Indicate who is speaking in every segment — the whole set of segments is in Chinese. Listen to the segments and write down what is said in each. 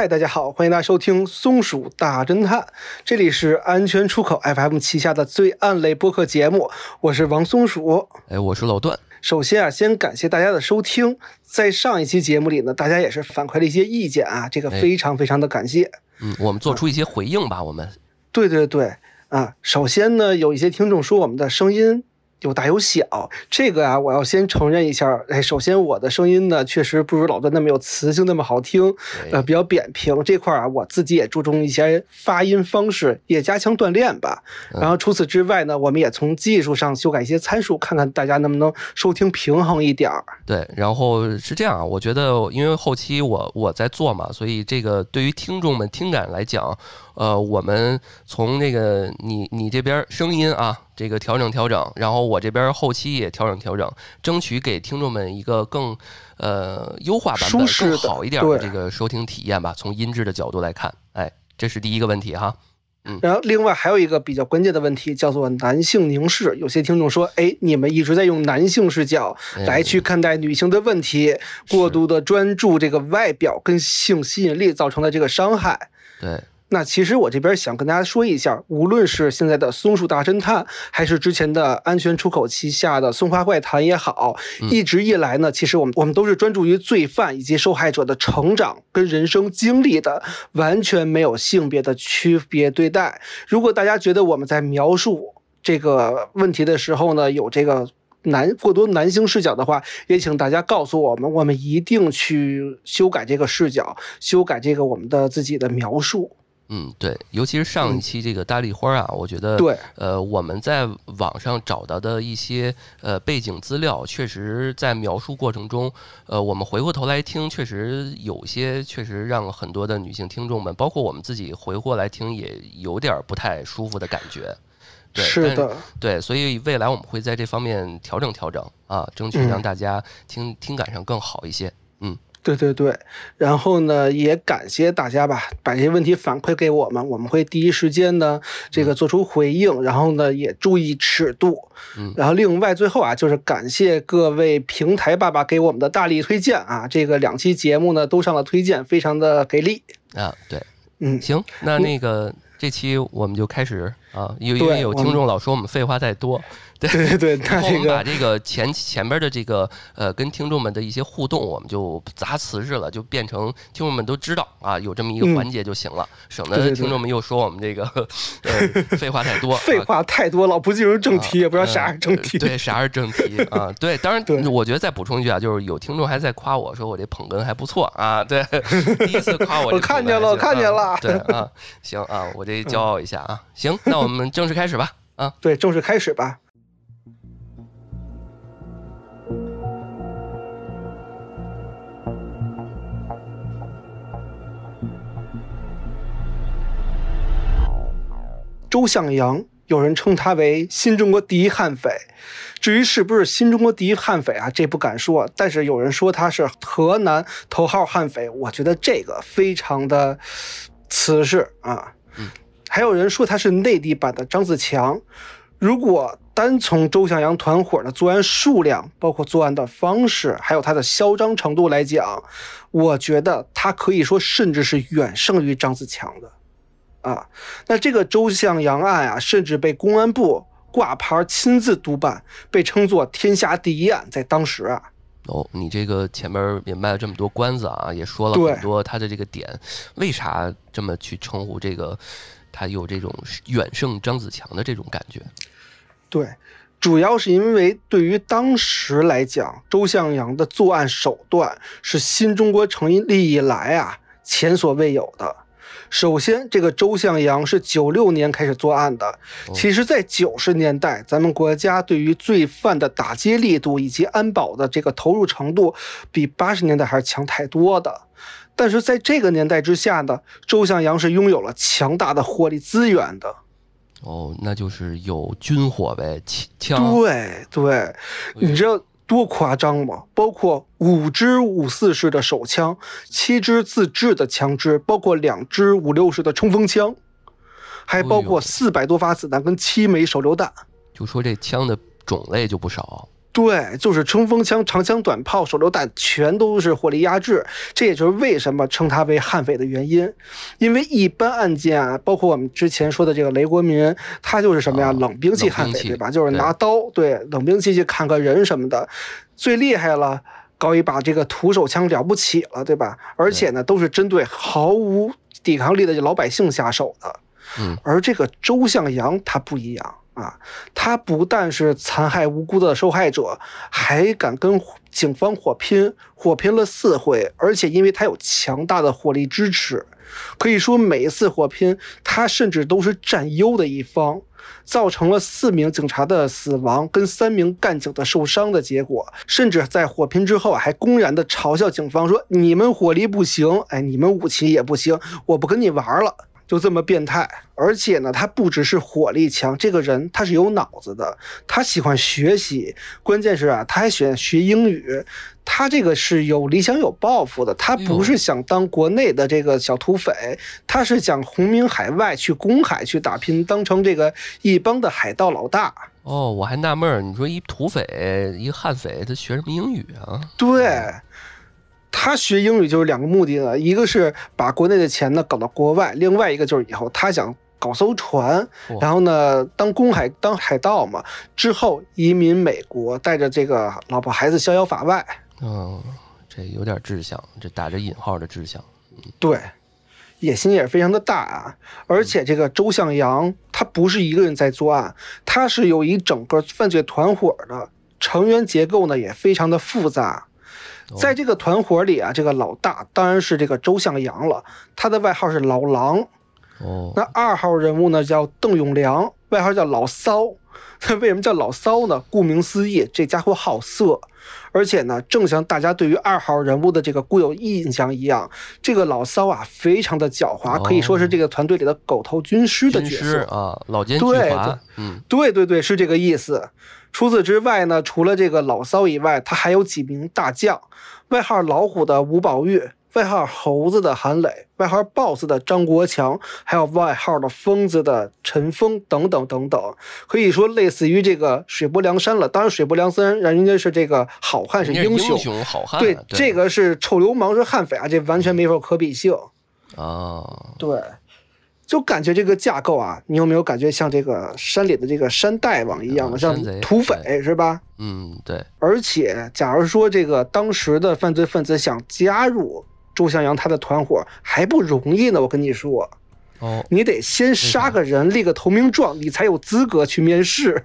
Speaker 1: 嗨，大家好，欢迎大家收听《松鼠大侦探》，这里是安全出口 FM 旗下的最暗类播客节目，我是王松鼠。
Speaker 2: 哎，我是老段。
Speaker 1: 首先啊，先感谢大家的收听，在上一期节目里呢，大家也是反馈了一些意见啊，这个非常非常的感谢。
Speaker 2: 嗯，我们做出一些回应吧，我们。
Speaker 1: 对对对，啊，首先呢，有一些听众说我们的声音。有大有小，这个啊，我要先承认一下。哎，首先我的声音呢，确实不如老段那么有磁性，那么好听，呃，比较扁平。这块啊，我自己也注重一些发音方式，也加强锻炼吧。然后除此之外呢，我们也从技术上修改一些参数，看看大家能不能收听平衡一点儿。
Speaker 2: 对，然后是这样啊，我觉得因为后期我我在做嘛，所以这个对于听众们听感来讲。呃，我们从那个你你这边声音啊，这个调整调整，然后我这边后期也调整调整，争取给听众们一个更呃优化版本、更好一点的这个收听体验吧。从音质的角度来看，哎，这是第一个问题哈。
Speaker 1: 嗯，然后另外还有一个比较关键的问题，叫做男性凝视。有些听众说，哎，你们一直在用男性视角来去看待女性的问题，过度的专注这个外表跟性吸引力造成的这个伤害。
Speaker 2: 对。
Speaker 1: 那其实我这边想跟大家说一下，无论是现在的松鼠大侦探，还是之前的安全出口旗下的松花怪谈也好，一直以来呢，其实我们我们都是专注于罪犯以及受害者的成长跟人生经历的，完全没有性别的区别对待。如果大家觉得我们在描述这个问题的时候呢，有这个男过多男性视角的话，也请大家告诉我们，我们一定去修改这个视角，修改这个我们的自己的描述。
Speaker 2: 嗯，对，尤其是上一期这个大丽花啊，我觉得，
Speaker 1: 对，
Speaker 2: 呃，我们在网上找到的一些呃背景资料，确实在描述过程中，呃，我们回过头来听，确实有些确实让很多的女性听众们，包括我们自己回过来听，也有点不太舒服的感觉。对，
Speaker 1: 是的，
Speaker 2: 对，所以未来我们会在这方面调整调整啊，争取让大家听听感上更好一些。嗯。
Speaker 1: 对对对，然后呢，也感谢大家吧，把这些问题反馈给我们，我们会第一时间呢，这个做出回应，然后呢，也注意尺度。
Speaker 2: 嗯，
Speaker 1: 然后另外最后啊，就是感谢各位平台爸爸给我们的大力推荐啊，这个两期节目呢都上了推荐，非常的给力。
Speaker 2: 啊。对，
Speaker 1: 嗯，
Speaker 2: 行，那那个这期我们就开始啊，因为因为有听众老说我们废话太多。
Speaker 1: 对对对，
Speaker 2: 然后我们把这个前前边的这个呃，跟听众们的一些互动，我们就砸瓷实了，就变成听众们都知道啊，有这么一个环节就行了，省得听众们又说我们这个 废话太多。
Speaker 1: 废话太多了，不进入正题，也不知道啥是正题。
Speaker 2: 对，啥是正题啊？对，当然，我觉得再补充一句啊，就是有听众还在夸我说我这捧哏还不错啊。对，第一次夸我，
Speaker 1: 我看见了，我看见了。
Speaker 2: 对啊，行啊，我这骄傲一下啊。行，那我们正式开始吧。啊，
Speaker 1: 对，正式开始吧。周向阳，有人称他为新中国第一悍匪。至于是不是新中国第一悍匪啊，这不敢说。但是有人说他是河南头号悍匪，我觉得这个非常的瓷实啊。还有人说他是内地版的张子强。如果单从周向阳团伙的作案数量，包括作案的方式，还有他的嚣张程度来讲，我觉得他可以说甚至是远胜于张子强的。啊，那这个周向阳案啊，甚至被公安部挂牌亲自督办，被称作天下第一案。在当时啊，
Speaker 2: 哦，你这个前面也卖了这么多关子啊，也说了很多他的这个点，为啥这么去称呼这个？他有这种远胜张子强的这种感觉？
Speaker 1: 对，主要是因为对于当时来讲，周向阳的作案手段是新中国成立以来啊前所未有的。首先，这个周向阳是九六年开始作案的。其实，在九十年代，咱们国家对于罪犯的打击力度以及安保的这个投入程度，比八十年代还是强太多的。但是在这个年代之下呢，周向阳是拥有了强大的火力资源的。
Speaker 2: 哦，那就是有军火呗，枪。
Speaker 1: 对对，你知道。多夸张吗？包括五支五四式的手枪，七支自制的枪支，包括两支五六式的冲锋枪，还包括四百多发子弹跟七枚手榴弹。
Speaker 2: 就说这枪的种类就不少。
Speaker 1: 对，就是冲锋枪、长枪短炮、手榴弹，全都是火力压制。这也就是为什么称它为悍匪的原因。因为一般案件啊，包括我们之前说的这个雷国民，他就是什么呀，
Speaker 2: 啊
Speaker 1: 冷兵器
Speaker 2: 冷兵器
Speaker 1: 悍匪，对吧？就是拿刀，对，冷兵器去砍个人什么的，最厉害了。搞一把这个土手枪了不起了，对吧？而且呢，都是针对毫无抵抗力的老百姓下手的。
Speaker 2: 嗯，
Speaker 1: 而这个周向阳他不一样啊，他不但是残害无辜的受害者，还敢跟警方火拼，火拼了四回，而且因为他有强大的火力支持，可以说每一次火拼，他甚至都是占优的一方。造成了四名警察的死亡跟三名干警的受伤的结果，甚至在火拼之后还公然的嘲笑警方说：“你们火力不行，哎，你们武器也不行，我不跟你玩了。”就这么变态，而且呢，他不只是火力强，这个人他是有脑子的，他喜欢学习，关键是啊，他还喜欢学英语，他这个是有理想有抱负的，他不是想当国内的这个小土匪，他是想红名海外去公海去打拼，当成这个一帮的海盗老大。
Speaker 2: 哦，我还纳闷儿，你说一土匪，一个悍匪，他学什么英语啊？
Speaker 1: 对。他学英语就是两个目的呢，一个是把国内的钱呢搞到国外，另外一个就是以后他想搞艘船，然后呢当公海当海盗嘛，之后移民美国，带着这个老婆孩子逍遥法外。
Speaker 2: 嗯，这有点志向，这打着引号的志向。
Speaker 1: 对，野心也是非常的大啊。而且这个周向阳他不是一个人在作案，他是有一整个犯罪团伙的，成员结构呢也非常的复杂。在这个团伙里啊，这个老大当然是这个周向阳了，他的外号是老狼。
Speaker 2: 哦，
Speaker 1: 那二号人物呢叫邓永良，外号叫老骚。他为什么叫老骚呢？顾名思义，这家伙好色。而且呢，正像大家对于二号人物的这个固有印象一样，这个老骚啊，非常的狡猾，可以说是这个团队里的狗头军师的角色
Speaker 2: 啊，老奸巨猾。嗯，
Speaker 1: 对对对，是这个意思。除此之外呢，除了这个老骚以外，他还有几名大将，外号老虎的吴宝玉，外号猴子的韩磊，外号 BOSS 的张国强，还有外号的疯子的陈峰等等等等，可以说类似于这个水泊梁山了。当然，水泊梁山人家是这个好汉是
Speaker 2: 英
Speaker 1: 雄，
Speaker 2: 英雄好汉。
Speaker 1: 对，这个是臭流氓是悍匪啊，这完全没法可比性
Speaker 2: 啊。
Speaker 1: 对。就感觉这个架构啊，你有没有感觉像这个山里的这个山大王一样的，像土匪是吧？
Speaker 2: 嗯，对。
Speaker 1: 而且，假如说这个当时的犯罪分子想加入周向阳他的团伙，还不容易呢。我跟你说，
Speaker 2: 哦，
Speaker 1: 你得先杀个人，立个投名状，你才有资格去面试。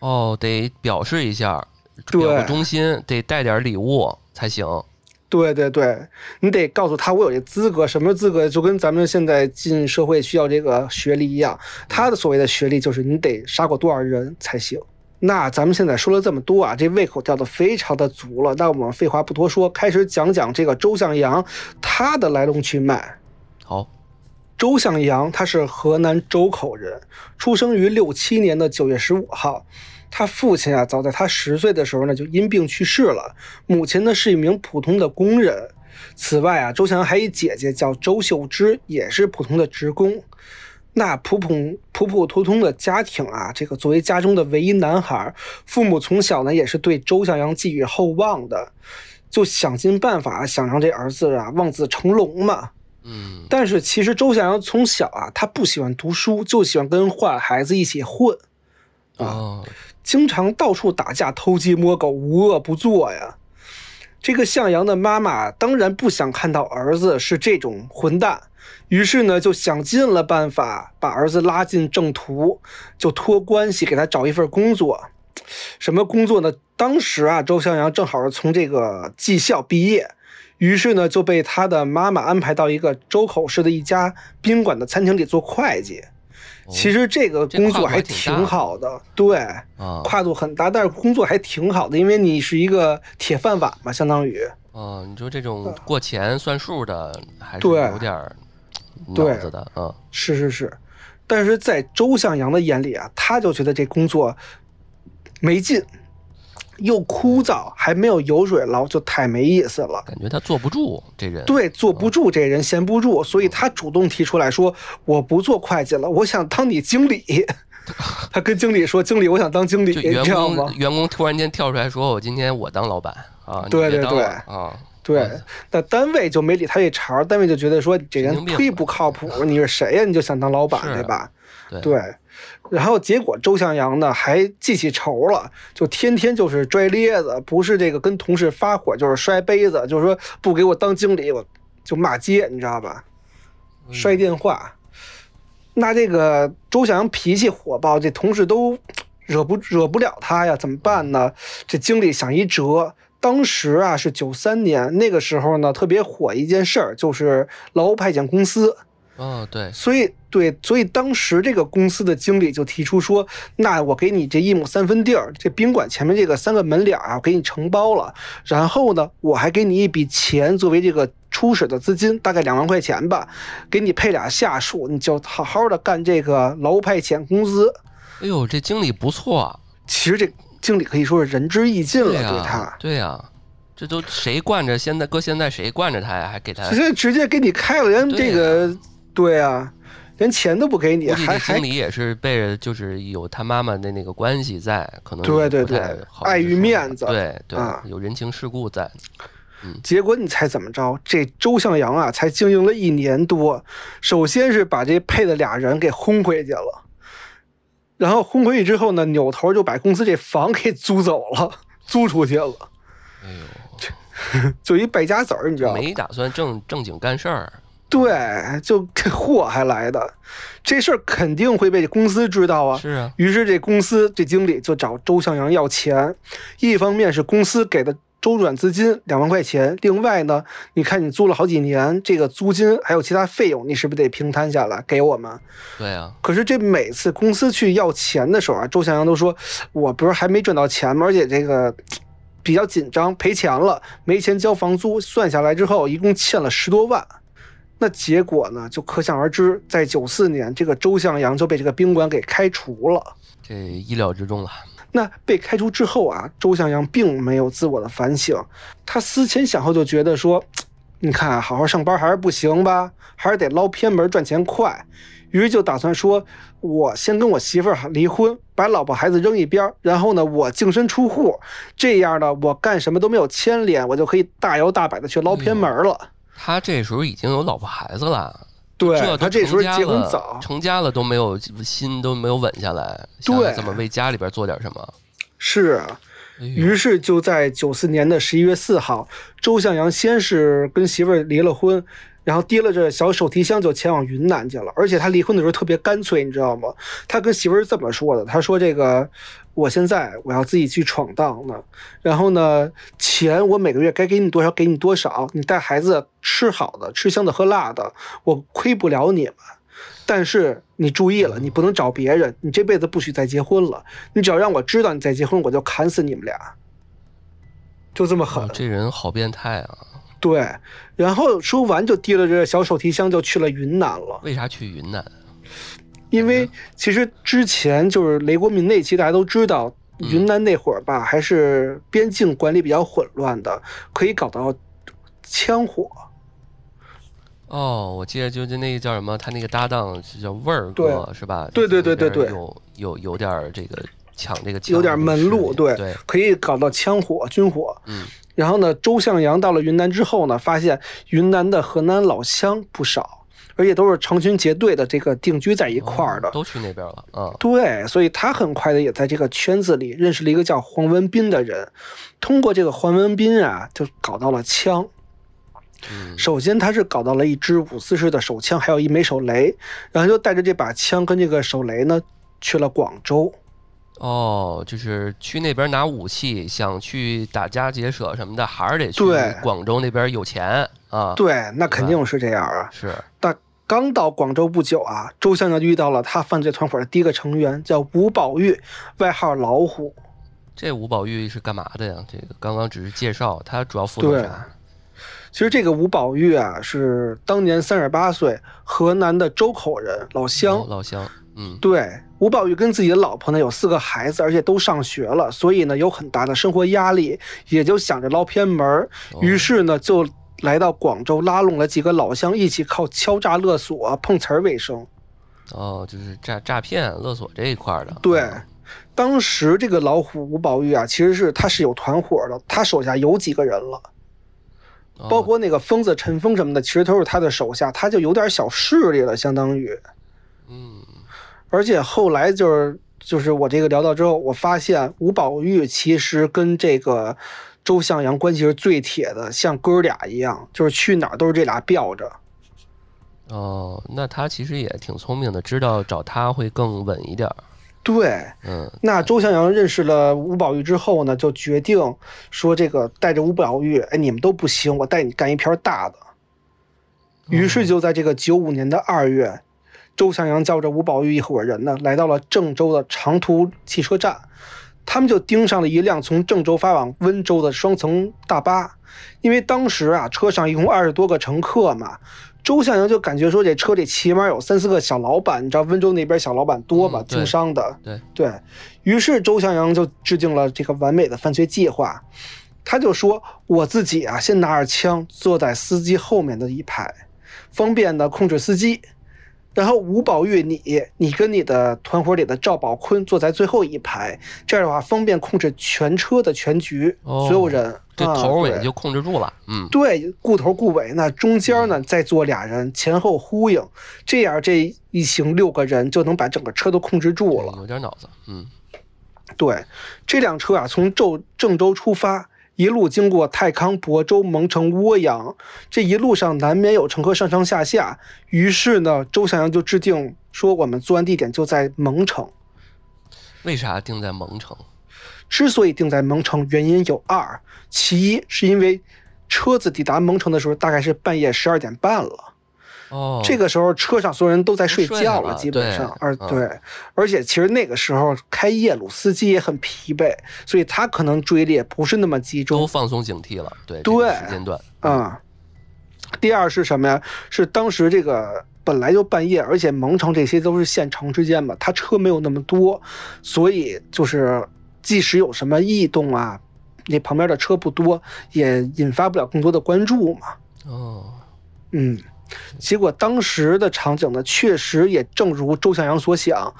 Speaker 2: 哦，得表示一下，表个忠心，得带点礼物才行。
Speaker 1: 对对对，你得告诉他我有这资格，什么资格？就跟咱们现在进社会需要这个学历一样，他的所谓的学历就是你得杀过多少人才行。那咱们现在说了这么多啊，这胃口吊得非常的足了。那我们废话不多说，开始讲讲这个周向阳他的来龙去脉。
Speaker 2: 好，
Speaker 1: 周向阳他是河南周口人，出生于六七年的九月十五号。他父亲啊，早在他十岁的时候呢，就因病去世了。母亲呢是一名普通的工人。此外啊，周向阳还一姐姐叫周秀芝，也是普通的职工。那普普普普通通的家庭啊，这个作为家中的唯一男孩，父母从小呢也是对周向阳寄予厚望的，就想尽办法想让这儿子啊望子成龙嘛。
Speaker 2: 嗯。
Speaker 1: 但是其实周向阳从小啊，他不喜欢读书，就喜欢跟坏孩子一起混，
Speaker 2: 啊。
Speaker 1: 经常到处打架、偷鸡摸狗、无恶不作呀。这个向阳的妈妈当然不想看到儿子是这种混蛋，于是呢就想尽了办法把儿子拉进正途，就托关系给他找一份工作。什么工作呢？当时啊，周向阳正好是从这个技校毕业，于是呢就被他的妈妈安排到一个周口市的一家宾馆的餐厅里做会计。其实这个工作还挺好的，对，跨度很大，但是工作还挺好的，因为你是一个铁饭碗嘛，相当于。
Speaker 2: 啊，你说这种过钱算数的，还是有点脑子的嗯。
Speaker 1: 是是是，但是在周向阳的眼里啊，他就觉得这工作没劲。又枯燥，还没有油水捞，就太没意思了。
Speaker 2: 感觉他坐不住这人，
Speaker 1: 对，坐不住这人，闲不住，所以他主动提出来说：“我不做会计了，我想当你经理。”他跟经理说：“经理，我想当经理，
Speaker 2: 员
Speaker 1: 你知道吗
Speaker 2: 工？”员工突然间跳出来说：“我今天我当老板啊！”
Speaker 1: 对对对
Speaker 2: 啊，
Speaker 1: 对
Speaker 2: 嗯，
Speaker 1: 那单位就没理他这茬儿，单位就觉得说这人忒不靠谱，你是谁呀？你就想当老板对吧？
Speaker 2: 对
Speaker 1: 对，然后结果周向阳呢还记起仇了，就天天就是拽咧子，不是这个跟同事发火，就是摔杯子，就是说不给我当经理，我就骂街，你知道吧？
Speaker 2: 嗯
Speaker 1: 摔电话。那这个周向阳脾气火爆，这同事都 惹不惹不了他呀？怎么办呢？这经理想一辙。当时啊是九三年，那个时候呢特别火一件事儿，就是劳务派遣公司。
Speaker 2: 哦，对，
Speaker 1: 所以对，所以当时这个公司的经理就提出说，那我给你这一亩三分地儿，这宾馆前面这个三个门脸儿啊，我给你承包了，然后呢，我还给你一笔钱作为这个初始的资金，大概两万块钱吧，给你配俩下属，你就好好的干这个劳务派遣公司。
Speaker 2: 哎呦，这经理不错啊，
Speaker 1: 其实这经理可以说是仁至义尽了，
Speaker 2: 对
Speaker 1: 对他
Speaker 2: 呀，。对呀，这都谁惯着？现在搁现在谁惯着他呀？还给他
Speaker 1: 直？接直接给你开了，连这个对啊，连钱都不给你，还还
Speaker 2: 经理也是背着，就是有他妈妈的那个关系在，可能
Speaker 1: 对对对碍于面子
Speaker 2: 对对
Speaker 1: 啊，
Speaker 2: 有人情世故在。
Speaker 1: 结果你猜怎么着？这周向阳啊，才经营了一年多，首先是把这配的俩人给轰回去了，然后轰回去之后呢，扭头就把公司这房给租走了，租出去了，
Speaker 2: 哎呦，
Speaker 1: 就一败家子儿，你知道吗？
Speaker 2: 没打算正正经干事儿，
Speaker 1: 对，就这货还来的，这事儿肯定会被公司知道啊。
Speaker 2: 是啊，
Speaker 1: 于是这公司这经理就找周向阳要钱，一方面是公司给的周转资金两万块钱，另外呢，你看你租了好几年，这个租金还有其他费用，你是不是得平摊下来给我们？
Speaker 2: 对啊，
Speaker 1: 可是这每次公司去要钱的时候啊，周向阳都说，我不是还没赚到钱吗？而且这个。比较紧张，赔钱了，没钱交房租，算下来之后一共欠了十多万。那结果呢，就可想而知，在九四年，这个周向阳就被这个宾馆给开除了。
Speaker 2: 这意料之中了。
Speaker 1: 那被开除之后啊，周向阳并没有自我的反省，他思前想后就觉得说，你看啊，好好上班还是不行吧，还是得捞偏门赚钱快。于是就打算说，我先跟我媳妇儿离婚，把老婆孩子扔一边儿，然后呢，我净身出户，这样呢，我干什么都没有牵连，我就可以大摇大摆的去捞偏门了。
Speaker 2: 他这时候已经有老婆孩子了，
Speaker 1: 对
Speaker 2: 这
Speaker 1: 他这时候结婚
Speaker 2: 了
Speaker 1: 早，
Speaker 2: 成家了都没有心都没有稳下来，想
Speaker 1: 对。
Speaker 2: 怎么为家里边做点什么。
Speaker 1: 是于是就在九四年的十一月四号，周向阳先是跟媳妇儿离了婚，然后提了这小手提箱就前往云南去了。而且他离婚的时候特别干脆，你知道吗？他跟媳妇儿是这么说的：“他说这个，我现在我要自己去闯荡呢，然后呢，钱我每个月该给你多少给你多少，你带孩子吃好的，吃香的喝辣的，我亏不了你们。”但是你注意了，你不能找别人，你这辈子不许再结婚了。你只要让我知道你再结婚，我就砍死你们俩。就这么狠
Speaker 2: 哦，这人好变态啊！
Speaker 1: 对。然后说完就提了这个小手提箱就去了云南了，
Speaker 2: 为啥去云南？
Speaker 1: 因为其实之前就是雷国民那期大家都知道，云南那会儿吧，还是边境管理比较混乱的，可以搞到枪火。
Speaker 2: 哦，我记得就是那个叫什么，他那个搭档是叫味儿哥是吧？
Speaker 1: 对对对对对
Speaker 2: 有有有点儿这个抢这个枪
Speaker 1: 有点门路，对，
Speaker 2: 对，
Speaker 1: 可以搞到枪火、军火。
Speaker 2: 嗯，
Speaker 1: 然后呢，周向阳到了云南之后呢，发现云南的河南老乡不少，而且都是成群结队的这个定居在一块儿的。
Speaker 2: 哦都去那边了啊。
Speaker 1: 对，所以他很快的也在这个圈子里认识了一个叫黄文斌的人，通过这个黄文斌啊，就搞到了枪。
Speaker 2: 嗯，
Speaker 1: 首先，他是搞到了一支五四式的手枪，还有一枚手雷，然后就带着这把枪跟这个手雷呢，去了广州。
Speaker 2: 哦，就是去那边拿武器，想去打家劫舍什么的，还是得去广州那边有钱啊。，
Speaker 1: 对，那肯定是这样啊。
Speaker 2: 是
Speaker 1: 但刚到广州不久啊，周先生就遇到了他犯罪团伙的第一个成员，叫吴宝玉，外号老虎。
Speaker 2: 这吴宝玉是干嘛的呀？这个刚刚只是介绍，他主要负责啥？
Speaker 1: 其实这个吴宝玉啊，是当年三十八岁，河南的周口人，老乡。
Speaker 2: 哦老乡，嗯，
Speaker 1: 对，吴宝玉跟自己的老婆呢有四个孩子，而且都上学了，所以呢有很大的生活压力，也就想着捞偏门儿，
Speaker 2: 哦
Speaker 1: 于是呢就来到广州，拉拢了几个老乡，一起靠敲诈勒索、碰瓷儿为生。
Speaker 2: 哦，就是诈诈骗勒索这一块儿的。
Speaker 1: 对，当时这个老虎吴宝玉啊，其实是他是有团伙的，他手下有几个人了，
Speaker 2: 哦
Speaker 1: 包括那个疯子陈峰什么的，其实都是他的手下，他就有点小势力了，相当于。
Speaker 2: 嗯，
Speaker 1: 而且后来就是就是我这个聊到之后，我发现吴宝玉其实跟这个周向阳关系是最铁的，像哥俩一样，就是去哪儿都是这俩吊着。
Speaker 2: 哦，那他其实也挺聪明的，知道找他会更稳一点儿。
Speaker 1: 对，
Speaker 2: 嗯，
Speaker 1: 那周向阳认识了吴宝玉之后呢，就决定说这个带着吴宝玉，哎，你们都不行，我带你干一片大的。于是就在这个九五年的二月，周向阳叫着吴宝玉一伙人呢，来到了郑州的长途汽车站，他们就盯上了一辆从郑州发往温州的双层大巴，因为当时啊，车上一共二十多个乘客嘛。周向阳就感觉说，这车里起码有三四个小老板，你知道温州那边小老板多吧，
Speaker 2: 嗯
Speaker 1: 经商的。
Speaker 2: 对
Speaker 1: 对于是，周向阳就制定了这个完美的犯罪计划。他就说：“我自己啊，先拿着枪坐在司机后面的一排，方便的控制司机。然后吴宝玉你，你跟你的团伙里的赵宝坤坐在最后一排，这样的话方便控制全车的全局，
Speaker 2: 哦
Speaker 1: 所有人。
Speaker 2: 这头儿尾就控制住了。嗯，
Speaker 1: 对，顾头顾尾，那中间呢再坐俩人，前后呼应，这样这一行六个人就能把整个车都控制住了。
Speaker 2: 有点脑子。嗯，
Speaker 1: 对，这辆车啊，从郑郑州出发，一路经过太康、亳州、蒙城、涡阳，这一路上难免有乘客上上下下。于是呢，周向阳就制定说，我们作案地点就在蒙城。
Speaker 2: 为啥定在蒙城？
Speaker 1: 之所以定在蒙城，原因有二：其一是因为车子抵达蒙城的时候，大概是半夜十二点半了。
Speaker 2: 哦，
Speaker 1: 这个时候车上所有人都在睡觉了，基本上，
Speaker 2: 对
Speaker 1: 而
Speaker 2: 嗯
Speaker 1: 对，而且其实那个时候开夜路，司机也很疲惫，所以他可能注意力也不是那么集中
Speaker 2: 都放松警惕了。对，时间段。
Speaker 1: 啊、第二是什么呀？是当时这个本来就半夜，而且蒙城这些都是县城之间嘛，他车没有那么多，所以就是即使有什么异动啊，那旁边的车不多，也引发不了更多的关注嘛。
Speaker 2: 哦，
Speaker 1: 嗯，结果当时的场景呢，确实也正如周向阳所想。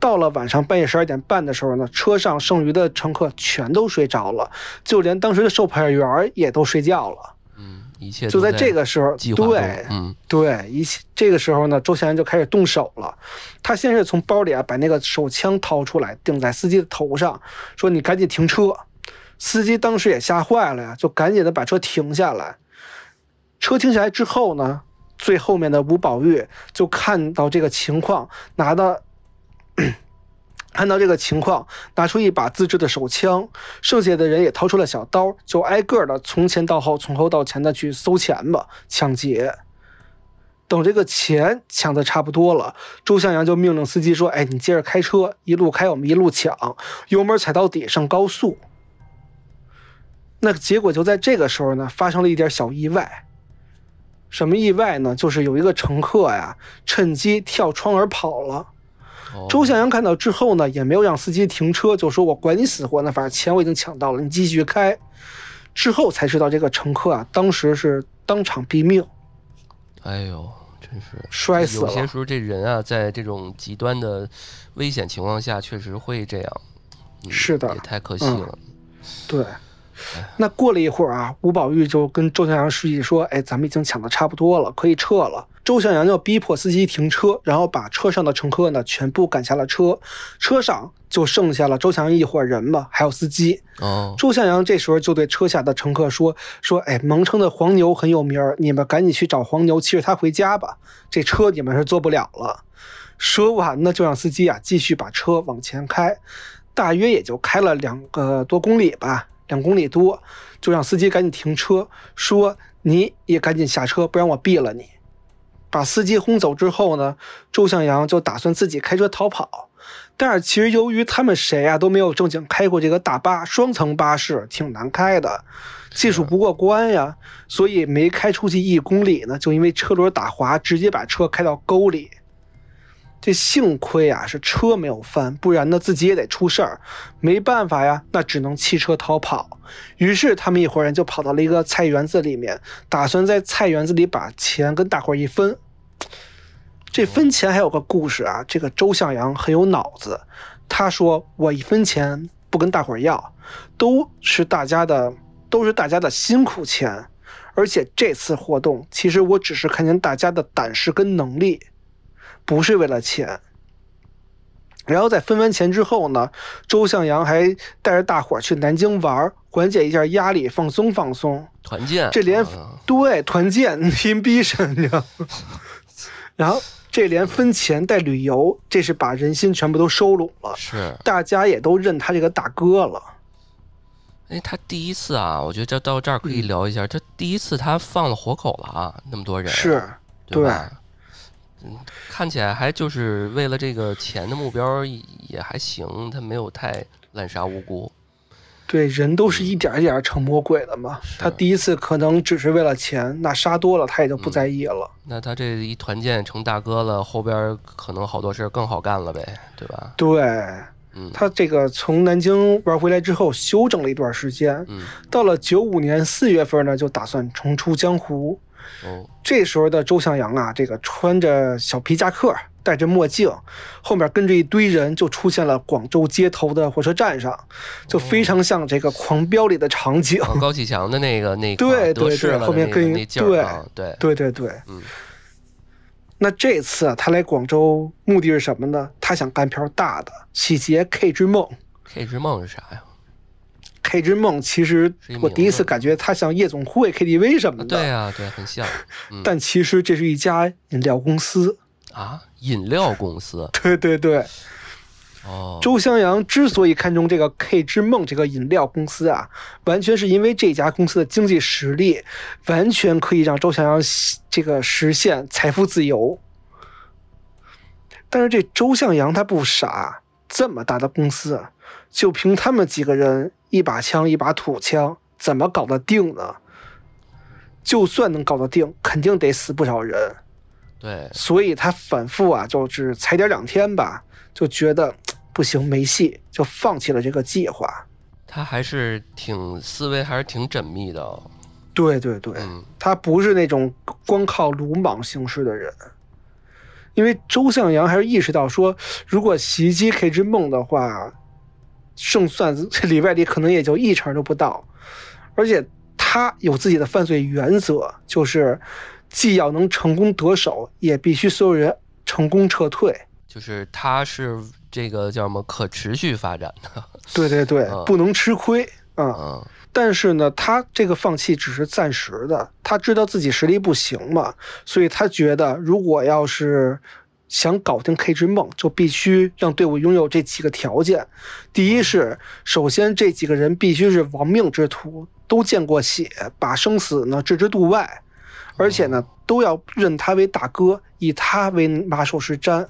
Speaker 1: 到了晚上半夜十二点半的时候呢，车上剩余的乘客全都睡着了，就连当时的售票员也都睡觉了。
Speaker 2: 嗯，一切
Speaker 1: 就在这个时候，对
Speaker 2: 嗯，
Speaker 1: 对，一切这个时候呢，周向阳就开始动手了。他先是从包里啊把那个手枪掏出来，顶在司机的头上，说：“你赶紧停车。”司机当时也吓坏了呀，就赶紧的把车停下来。车停下来之后呢，最后面的吴宝玉就看到这个情况，拿到。看到这个情况，拿出一把自制的手枪，剩下的人也掏出了小刀，就挨个的从前到后，从后到前的去搜钱吧，抢劫。等这个钱抢的差不多了，周向阳就命令司机说：“哎，你接着开车，一路开，我们一路抢，油门踩到底，上高速。”那结果就在这个时候呢，发生了一点小意外。什么意外呢？就是有一个乘客呀，趁机跳窗而跑了。
Speaker 2: 哦
Speaker 1: 周向阳看到之后呢，也没有让司机停车，就说：“我管你死活呢，反正钱我已经抢到了，你继续开。”之后才知道这个乘客啊，当时是当场毙命，
Speaker 2: 哎呦，真是
Speaker 1: 摔死了。
Speaker 2: 有些时候这人啊，在这种极端的危险情况下，确实会这样。嗯
Speaker 1: 是的
Speaker 2: 也太可惜
Speaker 1: 嗯
Speaker 2: 了。
Speaker 1: 对，那过了一会儿啊，吴宝玉就跟周向阳书记说：“哎，咱们已经抢的差不多了，可以撤了。”周向阳就逼迫司机停车，然后把车上的乘客呢全部赶下了车，车上就剩下了周向阳一伙人嘛，还有司机。
Speaker 2: 哦，
Speaker 1: 周向阳这时候就对车下的乘客说：“说，哎，蒙城的黄牛很有名儿，你们赶紧去找黄牛，骑着他回家吧。这车你们是坐不了了。”说完呢，就让司机啊继续把车往前开，大约也就开了两个多公里吧，两公里多，就让司机赶紧停车，说：“你也赶紧下车，不然我毙了你。”把司机轰走之后呢，周向阳就打算自己开车逃跑。但是其实由于他们谁啊都没有正经开过这个大巴，双层巴士挺难开的，技术不过关呀，所以没开出去一公里呢，就因为车轮打滑，直接把车开到沟里。这幸亏啊是车没有翻，不然呢自己也得出事儿。没办法呀，那只能弃车逃跑。于是他们一伙人就跑到了一个菜园子里面，打算在菜园子里把钱跟大伙儿一分。这分钱还有个故事啊，这个周向阳很有脑子，他说我一分钱不跟大伙儿要，都是大家的，都是大家的辛苦钱，而且这次活动其实我只是看见大家的胆识跟能力，不是为了钱。然后在分完钱之后呢，周向阳还带着大伙儿去南京玩儿，缓解一下压力，放松放松。
Speaker 2: 团建，
Speaker 1: 这连
Speaker 2: 啊
Speaker 1: 对团建神，你知道吗？然后这连分钱带旅游，这是把人心全部都收拢了，
Speaker 2: 是，
Speaker 1: 大家也都认他这个大哥了。
Speaker 2: 哎，他第一次啊，我觉得这到这儿可以聊一下，这第一次他放了活口了啊，那么多人，
Speaker 1: 是，
Speaker 2: 对吧？嗯，看起来还就是为了这个钱的目标也也还行，他没有太滥杀无辜。
Speaker 1: 对，人都是一点一点成魔鬼的嘛。他第一次可能只是为了钱，那杀多了他也就不在意了。
Speaker 2: 那他这一团建成大哥了，后边可能好多事儿更好干了呗，对吧？
Speaker 1: 对
Speaker 2: 嗯，
Speaker 1: 他这个从南京玩回来之后，休整了一段时间，
Speaker 2: 嗯，
Speaker 1: 到了九五年四月份呢，就打算重出江湖。
Speaker 2: 哦，
Speaker 1: 这时候的周向阳啊，这个穿着小皮夹克，戴着墨镜，后面跟着一堆人，就出现了广州街头的火车站上，就非常像这个《狂飙》里的场景。
Speaker 2: 啊高启强的那个那
Speaker 1: 对
Speaker 2: 块儿
Speaker 1: 对对
Speaker 2: 得势了的
Speaker 1: 后面跟
Speaker 2: 那劲儿啊，对，
Speaker 1: 对对对，
Speaker 2: 嗯，
Speaker 1: 那这次啊他来广州目的是什么呢？他想干票大的，洗劫 K 之梦。
Speaker 2: K 之梦是啥呀？
Speaker 1: K 之梦其实我第一次感觉它像夜总会、KTV 什么
Speaker 2: 啊，
Speaker 1: 的，
Speaker 2: 对啊、对，很像。嗯。
Speaker 1: 但其实这是一家饮料公司。
Speaker 2: 啊，饮料公司？
Speaker 1: 对对对，
Speaker 2: 哦，
Speaker 1: 周襄阳之所以看中这个 K 之梦这个饮料公司啊，完全是因为这家公司的经济实力，完全可以让周襄阳这个实现财富自由。但是这周向阳他不傻，这么大的公司，就凭他们几个人一把枪一把土枪，怎么搞得定呢？就算能搞得定，肯定得死不少人。
Speaker 2: 对，
Speaker 1: 所以他反复啊，就是踩点两天吧，就觉得不行没戏，就放弃了这个计划。
Speaker 2: 他还是挺思维还是挺缜密的哦。
Speaker 1: 对对对，
Speaker 2: 嗯
Speaker 1: 他不是那种光靠鲁莽行事的人。因为周向阳还是意识到说，如果袭击 K 之梦的话，胜算 里外里可能也就一成都不到，而且他有自己的犯罪原则，就是既要能成功得手，也必须所有人成功撤退。
Speaker 2: 就是他是这个叫什么可持续发展的，
Speaker 1: 对对对，
Speaker 2: 嗯
Speaker 1: 不能吃亏啊。
Speaker 2: 嗯
Speaker 1: 但是呢，他这个放弃只是暂时的，他知道自己实力不行嘛，所以他觉得如果要是想搞定 K 之梦，就必须让队伍拥有这几个条件。第一是，首先这几个人必须是亡命之徒，都见过血，把生死呢置之度外，而且呢都要认他为大哥，以他为马首是瞻，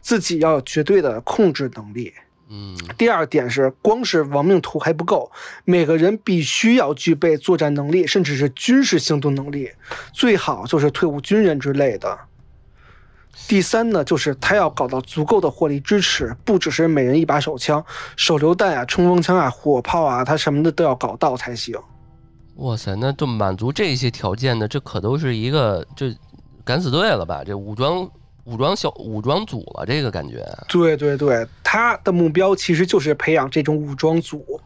Speaker 1: 自己要有绝对的控制能力。
Speaker 2: 嗯
Speaker 1: 第二点是，光是亡命徒还不够，每个人必须要具备作战能力，甚至是军事行动能力，最好就是退伍军人之类的。第三呢，就是他要搞到足够的火力支持，不只是每人一把手枪、手榴弹啊、冲锋枪啊、火炮啊，他什么的都要搞到才行。
Speaker 2: 哇塞，那就满足这些条件的，这可都是一个这敢死队了吧？这武装武装小武装组了，这个感觉。
Speaker 1: 对对对，他的目标其实就是培养这种武装组，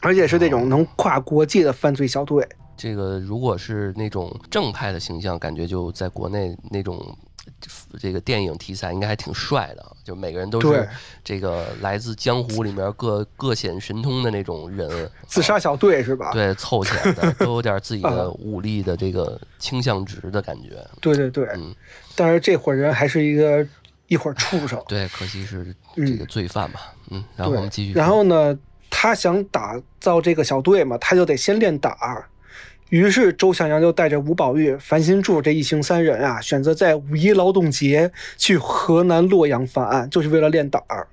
Speaker 1: 而且是那种能跨国界的犯罪小队。
Speaker 2: 这个如果是那种正派的形象，感觉就在国内那种这个电影题材应该还挺帅的，就每个人都是这个来自江湖里面各各显神通的那种人，
Speaker 1: 自杀小队是吧？
Speaker 2: 对凑起来的 都有点自己的
Speaker 1: 啊
Speaker 2: 武力的这个倾向值的感觉。
Speaker 1: 对对对，
Speaker 2: 嗯，
Speaker 1: 但是这伙人还是一个一伙畜生。
Speaker 2: 对，可惜是这个罪犯嘛。嗯，然后我们继续。
Speaker 1: 然后呢，他想打造这个小队嘛，他就得先练胆儿。于是周向阳就带着吴宝玉、樊新柱这一行三人啊，选择在五一劳动节去河南洛阳犯案，就是为了练胆儿。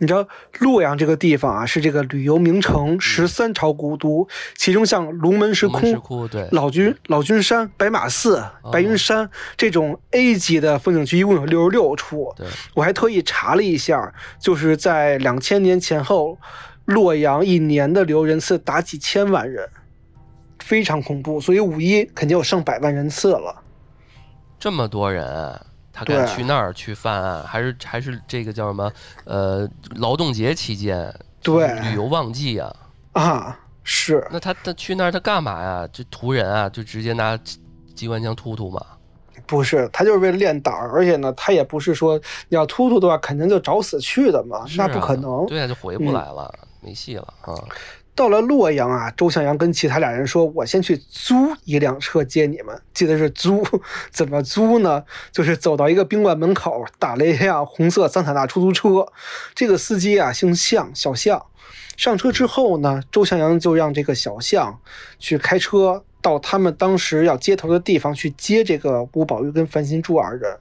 Speaker 1: 你知道洛阳这个地方啊，是这个旅游名城，十三朝古都，其中像龙门石窟、老君老君山、白马寺、白云山这种 A 级的风景区，一共有六十六处。我还特意查了一下，就是在两千年前后，洛阳一年的旅游人次达几千万人，非常恐怖。所以五一肯定有上百万人次了。
Speaker 2: 这么多人，他敢去那儿去犯案，还是还是这个叫什么？呃，劳动节期间，
Speaker 1: 对
Speaker 2: 旅游旺季啊。
Speaker 1: 啊，是
Speaker 2: 那他他去那儿他干嘛呀？就图人啊？就直接拿机机关枪突突嘛？
Speaker 1: 不是他就是为了练胆儿？而且呢，他也不是说你要突突的话，肯定就找死去的嘛，那不可能。
Speaker 2: 对啊，就回不来了，没戏了啊！
Speaker 1: 到了洛阳啊，周向阳跟其他俩人说：“我先去租一辆车接你们。”记得是租，怎么租呢？就是走到一个宾馆门口，打了一辆红色桑塔纳出租车。这个司机啊，姓向，小向。上车之后呢，周向阳就让这个小向去开车到他们当时要接头的地方去接这个吴宝玉跟樊心珠二人。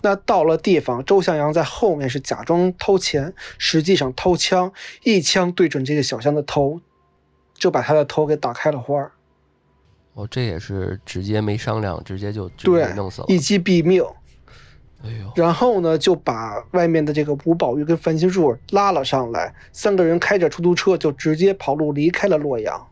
Speaker 1: 那到了地方，周向阳在后面是假装偷钱，实际上掏枪，一枪对准这个小向的头，就把他的头给打开了花儿，
Speaker 2: 哦，这也是直接没商量，直接就
Speaker 1: 对
Speaker 2: 弄死了。
Speaker 1: 一击毙命。
Speaker 2: 哎呦，
Speaker 1: 然后呢，就把外面的这个吴宝玉跟樊心树拉了上来，三个人开着出租车就直接跑路离开了洛阳。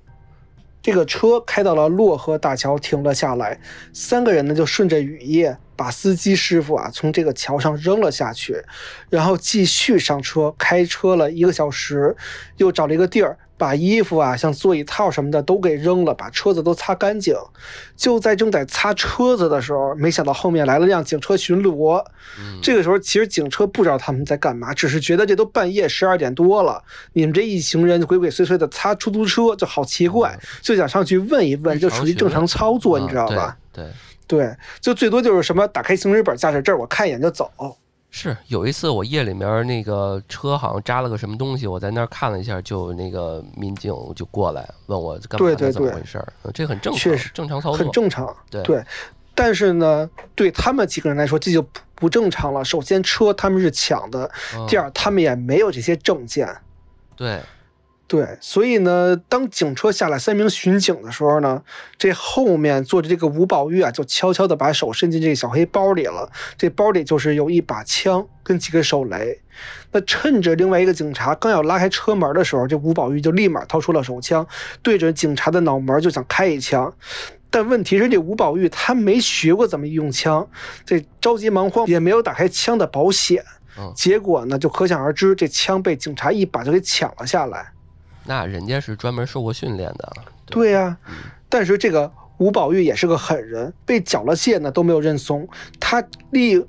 Speaker 1: 这个车开到了洛河大桥，停了下来，三个人呢就顺着雨夜把司机师傅啊从这个桥上扔了下去，然后继续上车，开车了一个小时，又找了一个地儿。把衣服啊，像座椅套什么的都给扔了，把车子都擦干净。就在正在擦车子的时候，没想到后面来了辆警车巡逻。
Speaker 2: 嗯，
Speaker 1: 这个时候，其实警车不知道他们在干嘛，只是觉得这都半夜十二点多了，你们这一行人鬼鬼祟祟的擦出租车，就好奇怪，就想上去问一问，就属于正常操作，你知道吧？
Speaker 2: 啊对，
Speaker 1: 对，就最多就是什么打开行驶本驾驶证，我看一眼就走。
Speaker 2: 是有一次我夜里面那个车好像扎了个什么东西，我在那儿看了一下，就那个民警就过来问我干嘛，
Speaker 1: 对对对
Speaker 2: 怎么回事儿？呃这很正常，
Speaker 1: 确实
Speaker 2: 正常操作，
Speaker 1: 很正常。
Speaker 2: 对
Speaker 1: 但是呢，对他们几个人来说，这就不不正常了。首先，车他们是抢的；
Speaker 2: 嗯
Speaker 1: 第二，他们也没有这些证件。
Speaker 2: 对，
Speaker 1: 对，所以呢，当警车下来三名巡警的时候呢，这后面坐着这个吴宝玉啊，就悄悄地把手伸进这个小黑包里了。这包里就是有一把枪跟几个手雷。那趁着另外一个警察刚要拉开车门的时候，这吴宝玉就立马掏出了手枪，对准警察的脑门就想开一枪。但问题是，这吴宝玉他没学过怎么用枪，这着急忙慌也没有打开枪的保险，
Speaker 2: 嗯，
Speaker 1: 结果呢，就可想而知，这枪被警察一把就给抢了下来。
Speaker 2: 那人家是专门受过训练的，
Speaker 1: 对呀、
Speaker 2: 嗯
Speaker 1: 但是这个吴宝玉也是个狠人，被缴了械呢都没有认怂，他立，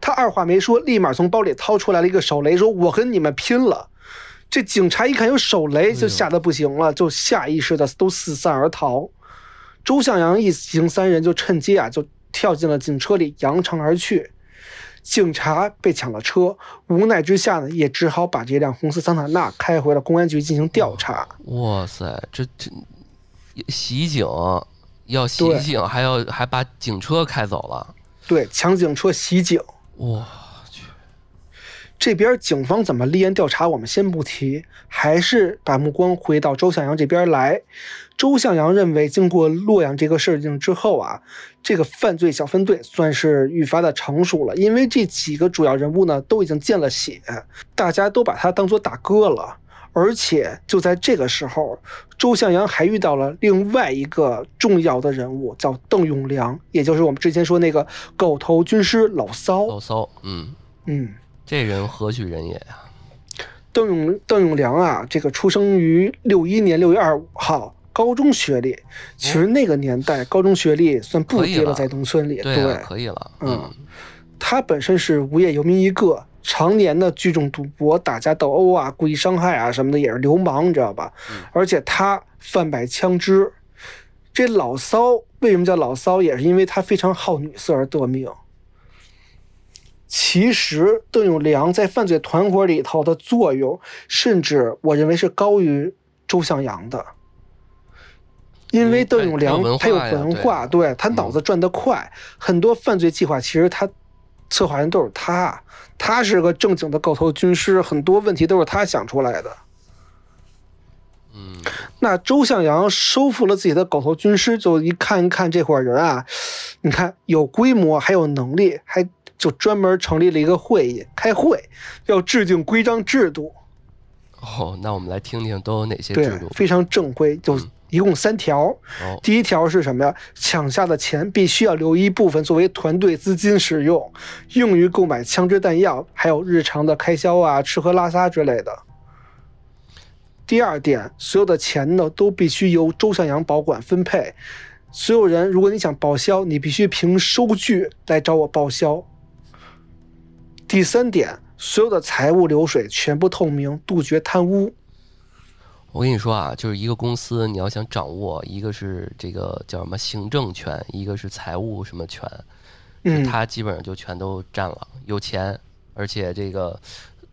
Speaker 1: 他二话没说，立马从包里掏出来了一个手雷，说：“我跟你们拼了！”这警察一看有手雷，就吓得不行了，就下意识的都四散而逃。周向阳一行三人就趁机啊，就跳进了警车里，扬长而去。警察被抢了车，无奈之下呢，也只好把这辆红色桑塔纳开回了公安局进行调查。
Speaker 2: 哇塞，这这袭警要袭警，还要还把警车开走了，
Speaker 1: 对，抢警车袭警。
Speaker 2: 我去，
Speaker 1: 这边警方怎么立案调查，我们先不提，还是把目光回到周向阳这边来。周向阳认为，经过洛阳这个事情之后啊，这个犯罪小分队算是愈发的成熟了，因为这几个主要人物呢都已经见了血，大家都把他当做大哥了。而且就在这个时候，周向阳还遇到了另外一个重要的人物，叫邓永良，也就是我们之前说那个狗头军师老骚。
Speaker 2: 老骚，嗯，
Speaker 1: 嗯。
Speaker 2: 这人何许人也呀？
Speaker 1: 邓永邓永良啊，这个出生于六一年六月二十五号，高中学历。其实那个年代，高中学历算不
Speaker 2: 低了
Speaker 1: 在农村里。
Speaker 2: 对啊，可以了，
Speaker 1: 嗯，他本身是无业游民一个，常年的聚众赌博、打架斗殴啊，故意伤害啊什么的，也是流氓，你知道吧？
Speaker 2: 嗯
Speaker 1: 而且他贩卖枪支。这老骚为什么叫老骚？也是因为他非常好女色而得名。其实邓永良在犯罪团伙里头的作用，甚至我认为是高于周向阳的，因为
Speaker 2: 嗯
Speaker 1: 邓永良他有
Speaker 2: 文化
Speaker 1: 对。他脑子转得快，很多犯罪计划其实他策划人都是他，他是个正经的狗头军师，很多问题都是他想出来的。
Speaker 2: 嗯，
Speaker 1: 那周向阳收复了自己的狗头军师，就一看一看这伙人啊，你看有规模，还有能力，还就专门成立了一个会议，开会要制定规章制度，
Speaker 2: 哦，那我们来听听都有哪些制度，？
Speaker 1: 非常正规，就
Speaker 2: 嗯
Speaker 1: 一共三条。
Speaker 2: 哦，
Speaker 1: 第一条是什么呀？抢下的钱必须要留一部分作为团队资金使用，用于购买枪支弹药，还有日常的开销啊，吃喝拉撒之类的。第二点，所有的钱呢都必须由周向阳保管分配。所有人，如果你想报销，你必须凭收据来找我报销。第三点，所有的财务流水全部透明，杜绝贪污。
Speaker 2: 我跟你说啊，就是一个公司，你要想掌握，一个是这个叫什么行政权，一个是财务什么权，
Speaker 1: 嗯，
Speaker 2: 他基本上就全都占了，有钱，而且这个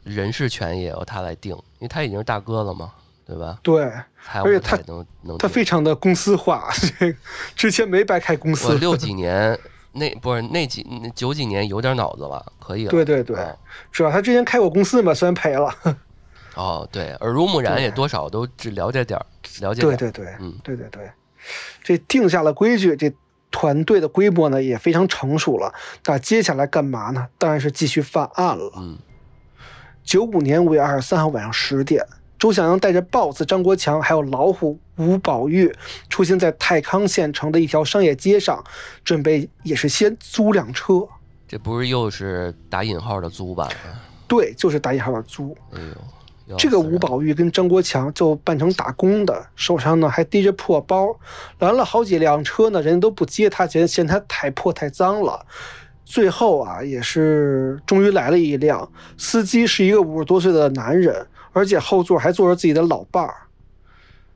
Speaker 2: 人事权也由他来定，因为他已经是大哥了嘛，对吧？
Speaker 1: 对，
Speaker 2: 财务
Speaker 1: 他
Speaker 2: 能能他。
Speaker 1: 非常的公司化，之前没白开公
Speaker 2: 我
Speaker 1: 司。
Speaker 2: 六 几年那不是那几那九几年有点脑子了，可以了。
Speaker 1: 对对对
Speaker 2: 哦
Speaker 1: 主要他之前开过公司嘛，虽然赔了。
Speaker 2: 哦，对，耳濡目染也多少都只了解点儿，了解点儿。
Speaker 1: 对对对，
Speaker 2: 嗯
Speaker 1: 对对对，这定下了规矩，这团队的规模呢也非常成熟了。那接下来干嘛呢？当然是继续犯案了。
Speaker 2: 嗯
Speaker 1: 九五年五月二十三号晚上十点，周向阳带着 BOSS 张国强还有老虎吴宝玉出现在太康县城的一条商业街上，准备也是先租辆车。
Speaker 2: 这不是又是打引号的租吧？
Speaker 1: 对，就是打引号的租。
Speaker 2: 哎呦，要
Speaker 1: 这个吴宝玉跟张国强就扮成打工的，手上呢还提着破包，拦了好几辆车呢，人家都不接他，嫌嫌他太破太脏了。最后啊，也是终于来了一辆，司机是一个五十多岁的男人，而且后座还坐着自己的老伴儿。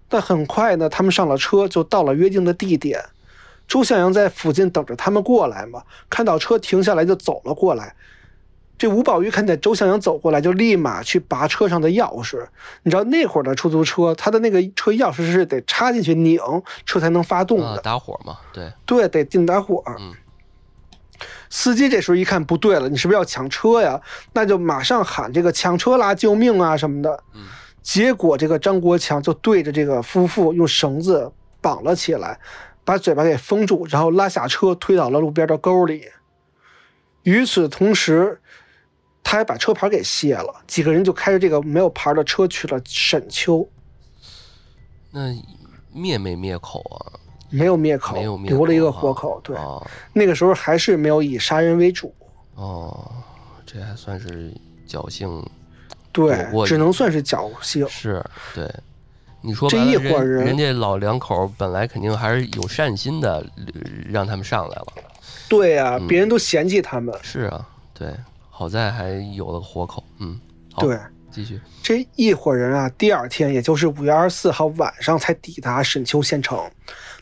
Speaker 1: 但很快呢，他们上了车，就到了约定的地点。周向阳在附近等着他们过来嘛，看到车停下来就走了过来。这吴宝玉看见周向阳走过来，就立马去拔车上的钥匙。你知道那会儿的出租车，它的那个车钥匙是得插进去拧，车才能发动
Speaker 2: 啊
Speaker 1: 的。
Speaker 2: 打火嘛，对，
Speaker 1: 对，得进打火。
Speaker 2: 嗯
Speaker 1: 司机这时候一看不对了，你是不是要抢车呀？那就马上喊这个抢车啦，救命啊什么的。
Speaker 2: 嗯
Speaker 1: 结果这个张国强就对着这个夫妇用绳子绑了起来，把嘴巴给封住，然后拉下车推到了路边的沟里。与此同时，他还把车牌给卸了，几个人就开着这个没有牌的车去了沈丘，
Speaker 2: 那灭没灭口啊？
Speaker 1: 没有灭口，
Speaker 2: 没有灭
Speaker 1: 留了一个
Speaker 2: 口啊
Speaker 1: 活口。对，
Speaker 2: 哦
Speaker 1: 那个时候还是没有以杀人为主。
Speaker 2: 哦，这还算是侥幸，
Speaker 1: 对只能算是侥幸。
Speaker 2: 是对。你说
Speaker 1: 这一伙人
Speaker 2: 人家老两口本来肯定还是有善心的，呃让他们上来了。
Speaker 1: 对呀、
Speaker 2: 嗯
Speaker 1: 别人都嫌弃他们。
Speaker 2: 是啊，对，好在还有了活口。嗯，好，
Speaker 1: 对，
Speaker 2: 继续。
Speaker 1: 这一伙人啊，第二天，也就是五月二十四号晚上才抵达沈丘县城。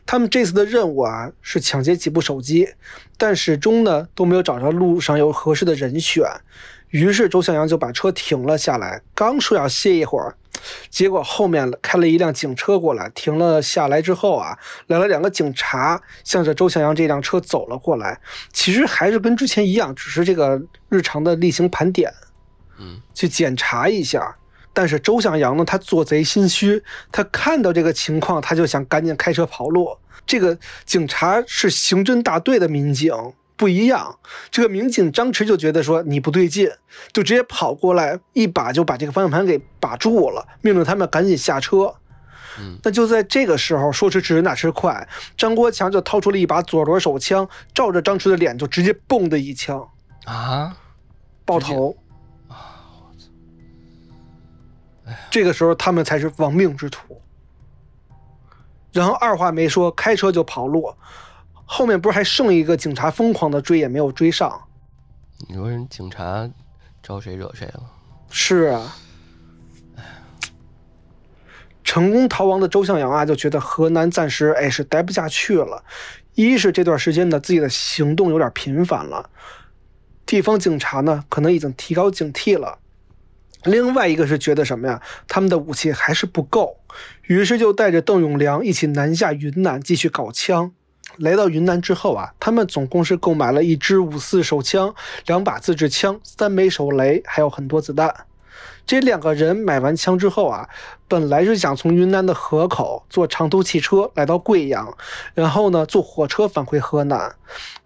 Speaker 1: 他们这次的任务啊是抢劫几部手机，但始终呢都没有找着路上有合适的人选。于是周向阳就把车停了下来，刚说要歇一会儿，结果后面开了一辆警车过来，停了下来之后啊，来了两个警察，向着周向阳这辆车走了过来。其实还是跟之前一样，只是这个日常的例行盘点。
Speaker 2: 嗯
Speaker 1: 去检查一下。但是周向阳呢，他做贼心虚，他看到这个情况，他就想赶紧开车跑路。这个警察是刑侦大队的民警，不一样。这个民警张弛就觉得说你不对劲，就直接跑过来，一把就把这个方向盘给把住了，命令他们赶紧下车。
Speaker 2: 嗯
Speaker 1: 那就在这个时候，说时迟，那时快，张国强就掏出了一把左轮手枪，照着张弛的脸就直接嘣的一枪
Speaker 2: 啊，
Speaker 1: 爆头。这个时候他们才是亡命之徒。然后二话没说，开车就跑路。后面不是还剩一个警察疯狂的追，也没有追上。
Speaker 2: 你说人警察招谁惹谁了？
Speaker 1: 是啊，成功逃亡的周向阳啊，就觉得河南暂时哎是待不下去了。一是这段时间呢，自己的行动有点频繁了，地方警察呢可能已经提高警惕了。另外一个是觉得什么呀？他们的武器还是不够，于是就带着邓永良一起南下云南继续搞枪。来到云南之后啊，他们总共是购买了一支五四手枪、两把自制枪、三枚手雷，还有很多子弹。这两个人买完枪之后啊，本来是想从云南的河口坐长途汽车来到贵阳，然后呢坐火车返回河南。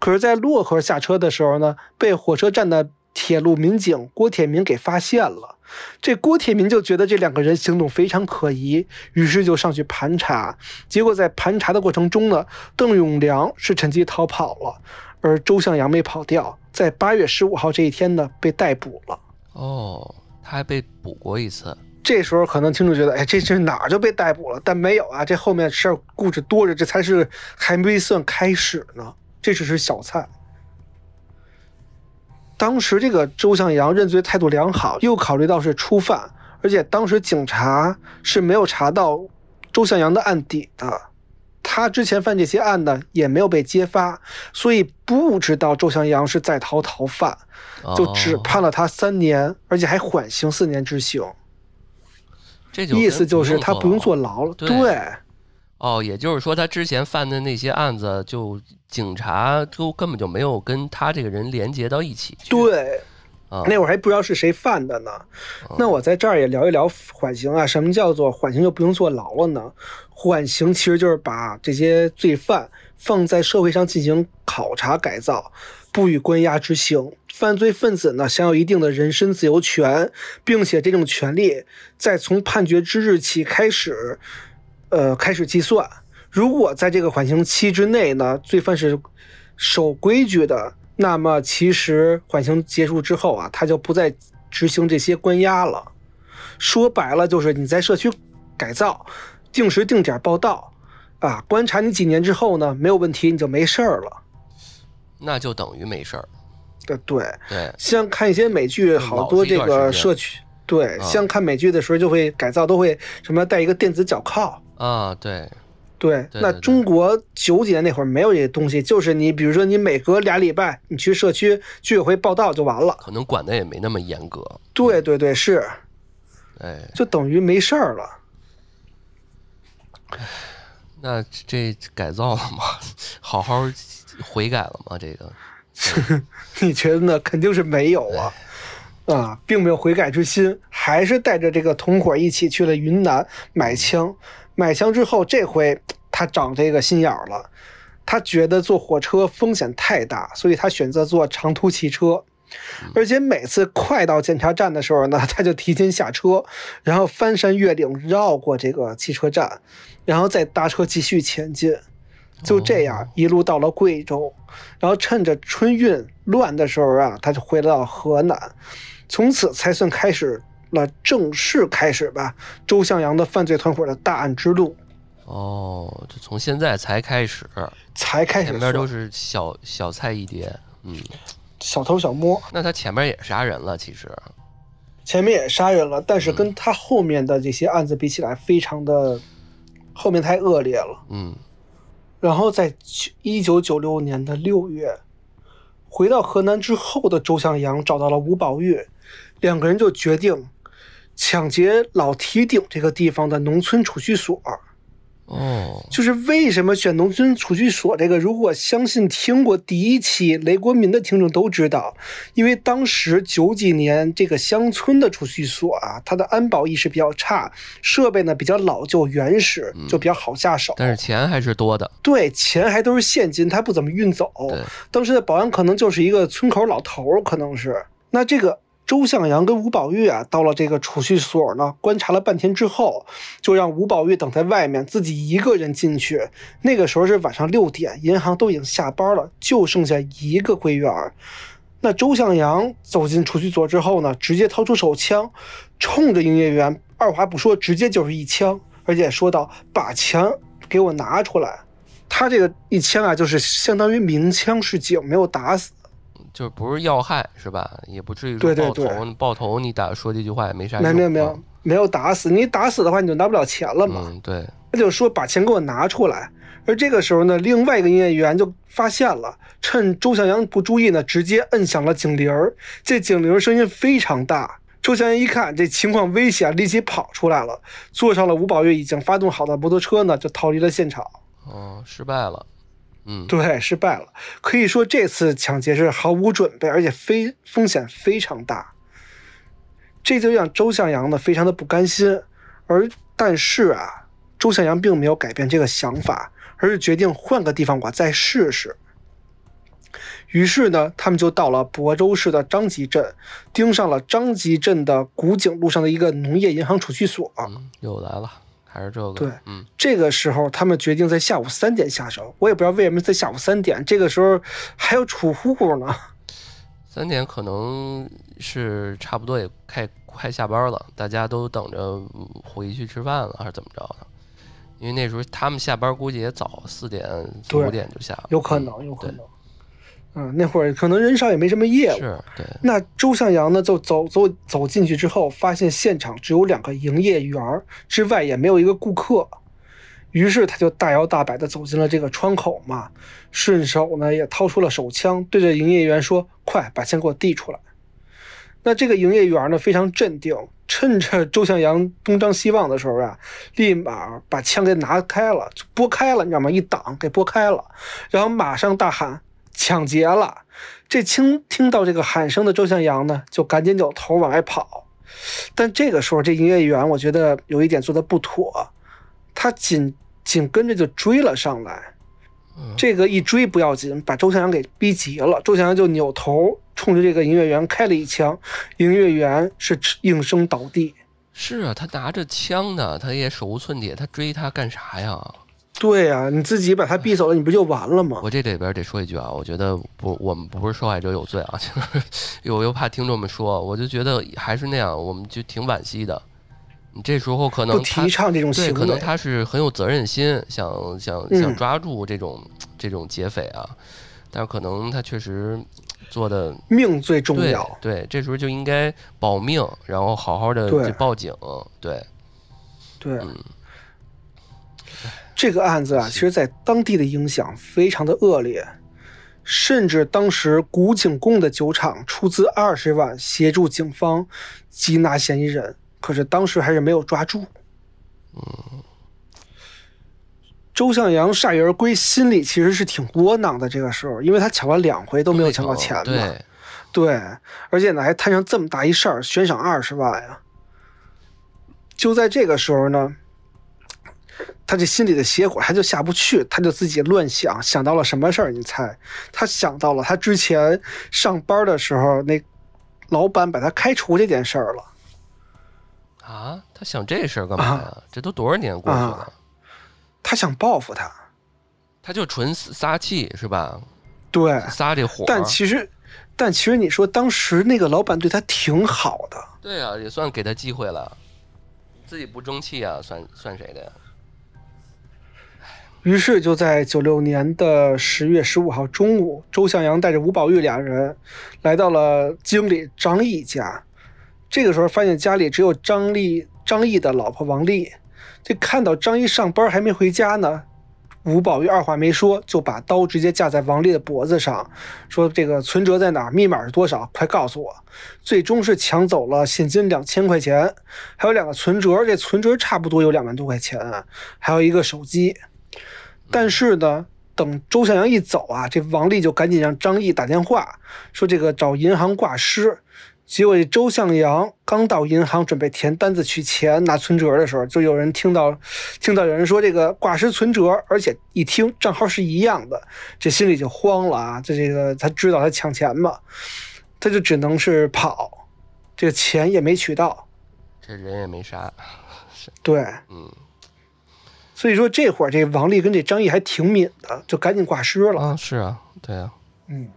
Speaker 1: 可是，在漯河下车的时候呢，被火车站的铁路民警郭铁民给发现了。这郭铁民就觉得这两个人行动非常可疑，于是就上去盘查。结果在盘查的过程中呢，邓永良是趁机逃跑了，而周向阳没跑掉，在八月十五号这一天呢被逮捕了。
Speaker 2: 哦，他还被捕过一次。
Speaker 1: 这时候可能听众觉得，哎，这是哪儿就被逮捕了？但没有啊，这后面事儿故事多着，这才是还没算开始呢，这只是小菜。当时这个周向阳认罪态度良好，又考虑到是初犯，而且当时警察是没有查到周向阳的案底的，他之前犯这些案呢也没有被揭发，所以不知道周向阳是在逃逃犯，就只判了他三年，而且还缓刑四年执行。意思就是他不用坐牢了，对。
Speaker 2: 哦，也就是说，他之前犯的那些案子，就警察都根本就没有跟他这个人连接到一起。
Speaker 1: 对，
Speaker 2: 啊，
Speaker 1: 那会儿还不知道是谁犯的呢。那我在这儿也聊一聊缓刑啊，什么叫做缓刑就不用坐牢了呢？缓刑其实就是把这些罪犯放在社会上进行考察改造，不予关押执行。犯罪分子呢享有一定的人身自由权，并且这种权利在从判决之日起开始。呃，开始计算。如果在这个缓刑期之内呢，罪犯是守规矩的，那么其实缓刑结束之后啊，他就不再执行这些关押了。说白了，就是你在社区改造，定时定点报道，啊，观察你几年之后呢，没有问题，你就没事儿了。
Speaker 2: 那就等于没事儿。
Speaker 1: 对对
Speaker 2: 对，
Speaker 1: 像看一些美剧，好多这个社区，对，像看美剧的时候就会改造，都会什么带一个电子脚铐。
Speaker 2: 啊，对，
Speaker 1: 对，那中国九几年那会儿没有这些东西，就是你比如说你每隔俩礼拜你去社区居委会报道就完了，
Speaker 2: 可能管的也没那么严格。
Speaker 1: 对对对，是，
Speaker 2: 哎，
Speaker 1: 就等于没事儿了。
Speaker 2: 那这改造了吗？好好悔改了吗？这个，
Speaker 1: 你觉得呢？肯定是没有啊。啊，并没有悔改之心，还是带着这个同伙一起去了云南买枪。买枪之后，这回他长这个心眼儿了，他觉得坐火车风险太大，所以他选择坐长途汽车。而且每次快到检查站的时候呢，他就提前下车，然后翻山越岭绕过这个汽车站，然后再搭车继续前进。就这样一路到了贵州，然后趁着春运乱的时候啊，他就回到河南。从此才算开始了正式开始吧，周向阳的犯罪团伙的大案之路。
Speaker 2: 哦，就从现在才开始，
Speaker 1: 才开始，
Speaker 2: 前面都是小小菜一碟，嗯，
Speaker 1: 小偷小摸。
Speaker 2: 那他前面也杀人了，其实，
Speaker 1: 前面也杀人了，但是跟他后面的这些案子比起来，非常的后面太恶劣了，
Speaker 2: 嗯。
Speaker 1: 然后在一九九六年的六月，回到河南之后的周向阳找到了吴宝玉。两个人就决定抢劫老提顶这个地方的农村储蓄所。
Speaker 2: 哦，
Speaker 1: 就是为什么选农村储蓄所这个？如果相信听过第一期雷国民的听众都知道，因为当时九几年这个乡村的储蓄所啊，它的安保意识比较差，设备呢比较老旧原始，就比较好下手。
Speaker 2: 但是钱还是多的。
Speaker 1: 对，钱还都是现金，它不怎么运走。当时的保安可能就是一个村口老头，可能是那这个。周向阳跟吴宝玉啊，到了这个储蓄所呢，观察了半天之后，就让吴宝玉等在外面，自己一个人进去。那个时候是晚上六点，银行都已经下班了，就剩下一个柜员。那周向阳走进储蓄所之后呢，直接掏出手枪，冲着营业员二话不说，直接就是一枪，而且说道：“把枪给我拿出来。”他这个一枪啊，就是相当于鸣枪示警，没有打死。
Speaker 2: 就是不是要害是吧？也不至于说爆头，爆头你打说这句话也没啥用。
Speaker 1: 没有没有没有打死你，打死的话你就拿不了钱了嘛。
Speaker 2: 嗯，对。
Speaker 1: 他就说把钱给我拿出来。而这个时候呢，另外一个营业员就发现了，趁周向阳不注意呢，直接摁响了警铃儿。这警铃声音非常大。周向阳一看这情况危险，立即跑出来了，坐上了吴宝月已经发动好的摩托车呢，就逃离了现场。
Speaker 2: 哦，失败了。嗯，
Speaker 1: 对，失败了。可以说这次抢劫是毫无准备，而且非风险非常大。这就让周向阳呢非常的不甘心。而但是啊，周向阳并没有改变这个想法，而是决定换个地方我再试试。于是呢，他们就到了亳州市的张集镇，盯上了张集镇的古井路上的一个农业银行储蓄所。
Speaker 2: 嗯，又来了，还是这个。
Speaker 1: 对
Speaker 2: 嗯，
Speaker 1: 这个时候，他们决定在下午三点下手。我也不知道为什么在下午三点，这个时候还有储户呢。
Speaker 2: 三点可能是差不多也快快下班了，大家都等着嗯回去吃饭了，还是怎么着的？因为那时候他们下班估计也早，四点四五点就下了，
Speaker 1: 有可能，有可能。嗯，那会儿可能人少也没什么业务。
Speaker 2: 是对，
Speaker 1: 那周向阳呢，就走走走进去之后，发现现场只有两个营业员儿，之外也没有一个顾客。于是他就大摇大摆地走进了这个窗口嘛，顺手呢也掏出了手枪，对着营业员说：“快把枪给我递出来。”那这个营业员呢非常镇定，趁着周向阳东张西望的时候啊，立马把枪给拿开了，就拨开了，你知道吗？一挡给拨开了，然后马上大喊：“抢劫了！”这听听到这个喊声的周向阳呢，就赶紧扭头往外跑。但这个时候，这营业员我觉得有一点做的不妥，他紧紧跟着就追了上来。这个一追不要紧，把周向阳给逼急了。周向阳就扭头冲着这个营业员开了一枪，营业员是应声倒地。
Speaker 2: 是啊，他拿着枪呢，他也手无寸铁，他追他干啥呀？
Speaker 1: 对呀、你自己把他逼走了，你不就完了吗？
Speaker 2: 我这里边得说一句啊，我觉得不，我们不是受害者有罪啊，就是我又怕听众们说，我就觉得还是那样，我们就挺惋惜的。你这时候可能他
Speaker 1: 提倡这种
Speaker 2: 对，
Speaker 1: 行
Speaker 2: 可能。他是很有责任心，想想
Speaker 1: 嗯
Speaker 2: 想抓住这种、这种劫匪啊，但是可能他确实做的
Speaker 1: 命最重要。
Speaker 2: 对，这时候就应该保命，然后好好的去报警，对，
Speaker 1: 对，
Speaker 2: 嗯
Speaker 1: 这个案子啊，其实在当地的影响非常的恶劣，甚至当时古井贡的酒厂出资二十万协助警方缉拿嫌疑人，可是当时还是没有抓住。周向阳铩羽而归，心里其实是挺窝囊的。这个时候，因为他抢了两回都没有抢到钱嘛，
Speaker 2: 对，
Speaker 1: 对，而且呢还摊上这么大一事儿，悬赏二十万呀。就在这个时候呢，他这心里的邪火他就下不去，他就自己乱想，想到了什么事儿？你猜？他想到了他之前上班的时候，那老板把他开除这件事儿了。
Speaker 2: 啊，他想这事儿干嘛呀？这都多少年过去了，
Speaker 1: 啊他想报复他，
Speaker 2: 他就纯撒气是吧？
Speaker 1: 对。
Speaker 2: 撒这火，
Speaker 1: 但其实，但其实你说当时那个老板对他挺好的，
Speaker 2: 对啊，也算给他机会了，自己不争气啊，算算谁的呀？
Speaker 1: 于是就在九六年的十月十五号中午，周向阳带着吴宝玉俩人来到了经理张毅家。这个时候发现家里只有张丽张毅的老婆王丽。这看到张毅上班还没回家呢，吴宝玉二话没说就把刀直接架在王丽的脖子上，说：“这个存折在哪儿？密码是多少？快告诉我！”最终是抢走了现金两千块钱，还有两个存折，这存折差不多有两万多块钱，还有一个手机。但是呢，等周向阳一走啊，这王丽就赶紧让张毅打电话说这个找银行挂失。结果这周向阳刚到银行准备填单子取钱拿存折的时候，就有人听到听到有人说这个挂失存折，而且一听账号是一样的，这心里就慌了啊！这这个他知道他抢钱嘛，他就只能是跑，这个钱也没取到。
Speaker 2: 这人也没杀，
Speaker 1: 对，
Speaker 2: 嗯
Speaker 1: 所以说这会儿这王丽跟这张毅还挺敏的，就赶紧挂失了。
Speaker 2: 啊，是啊，对啊，
Speaker 1: 嗯，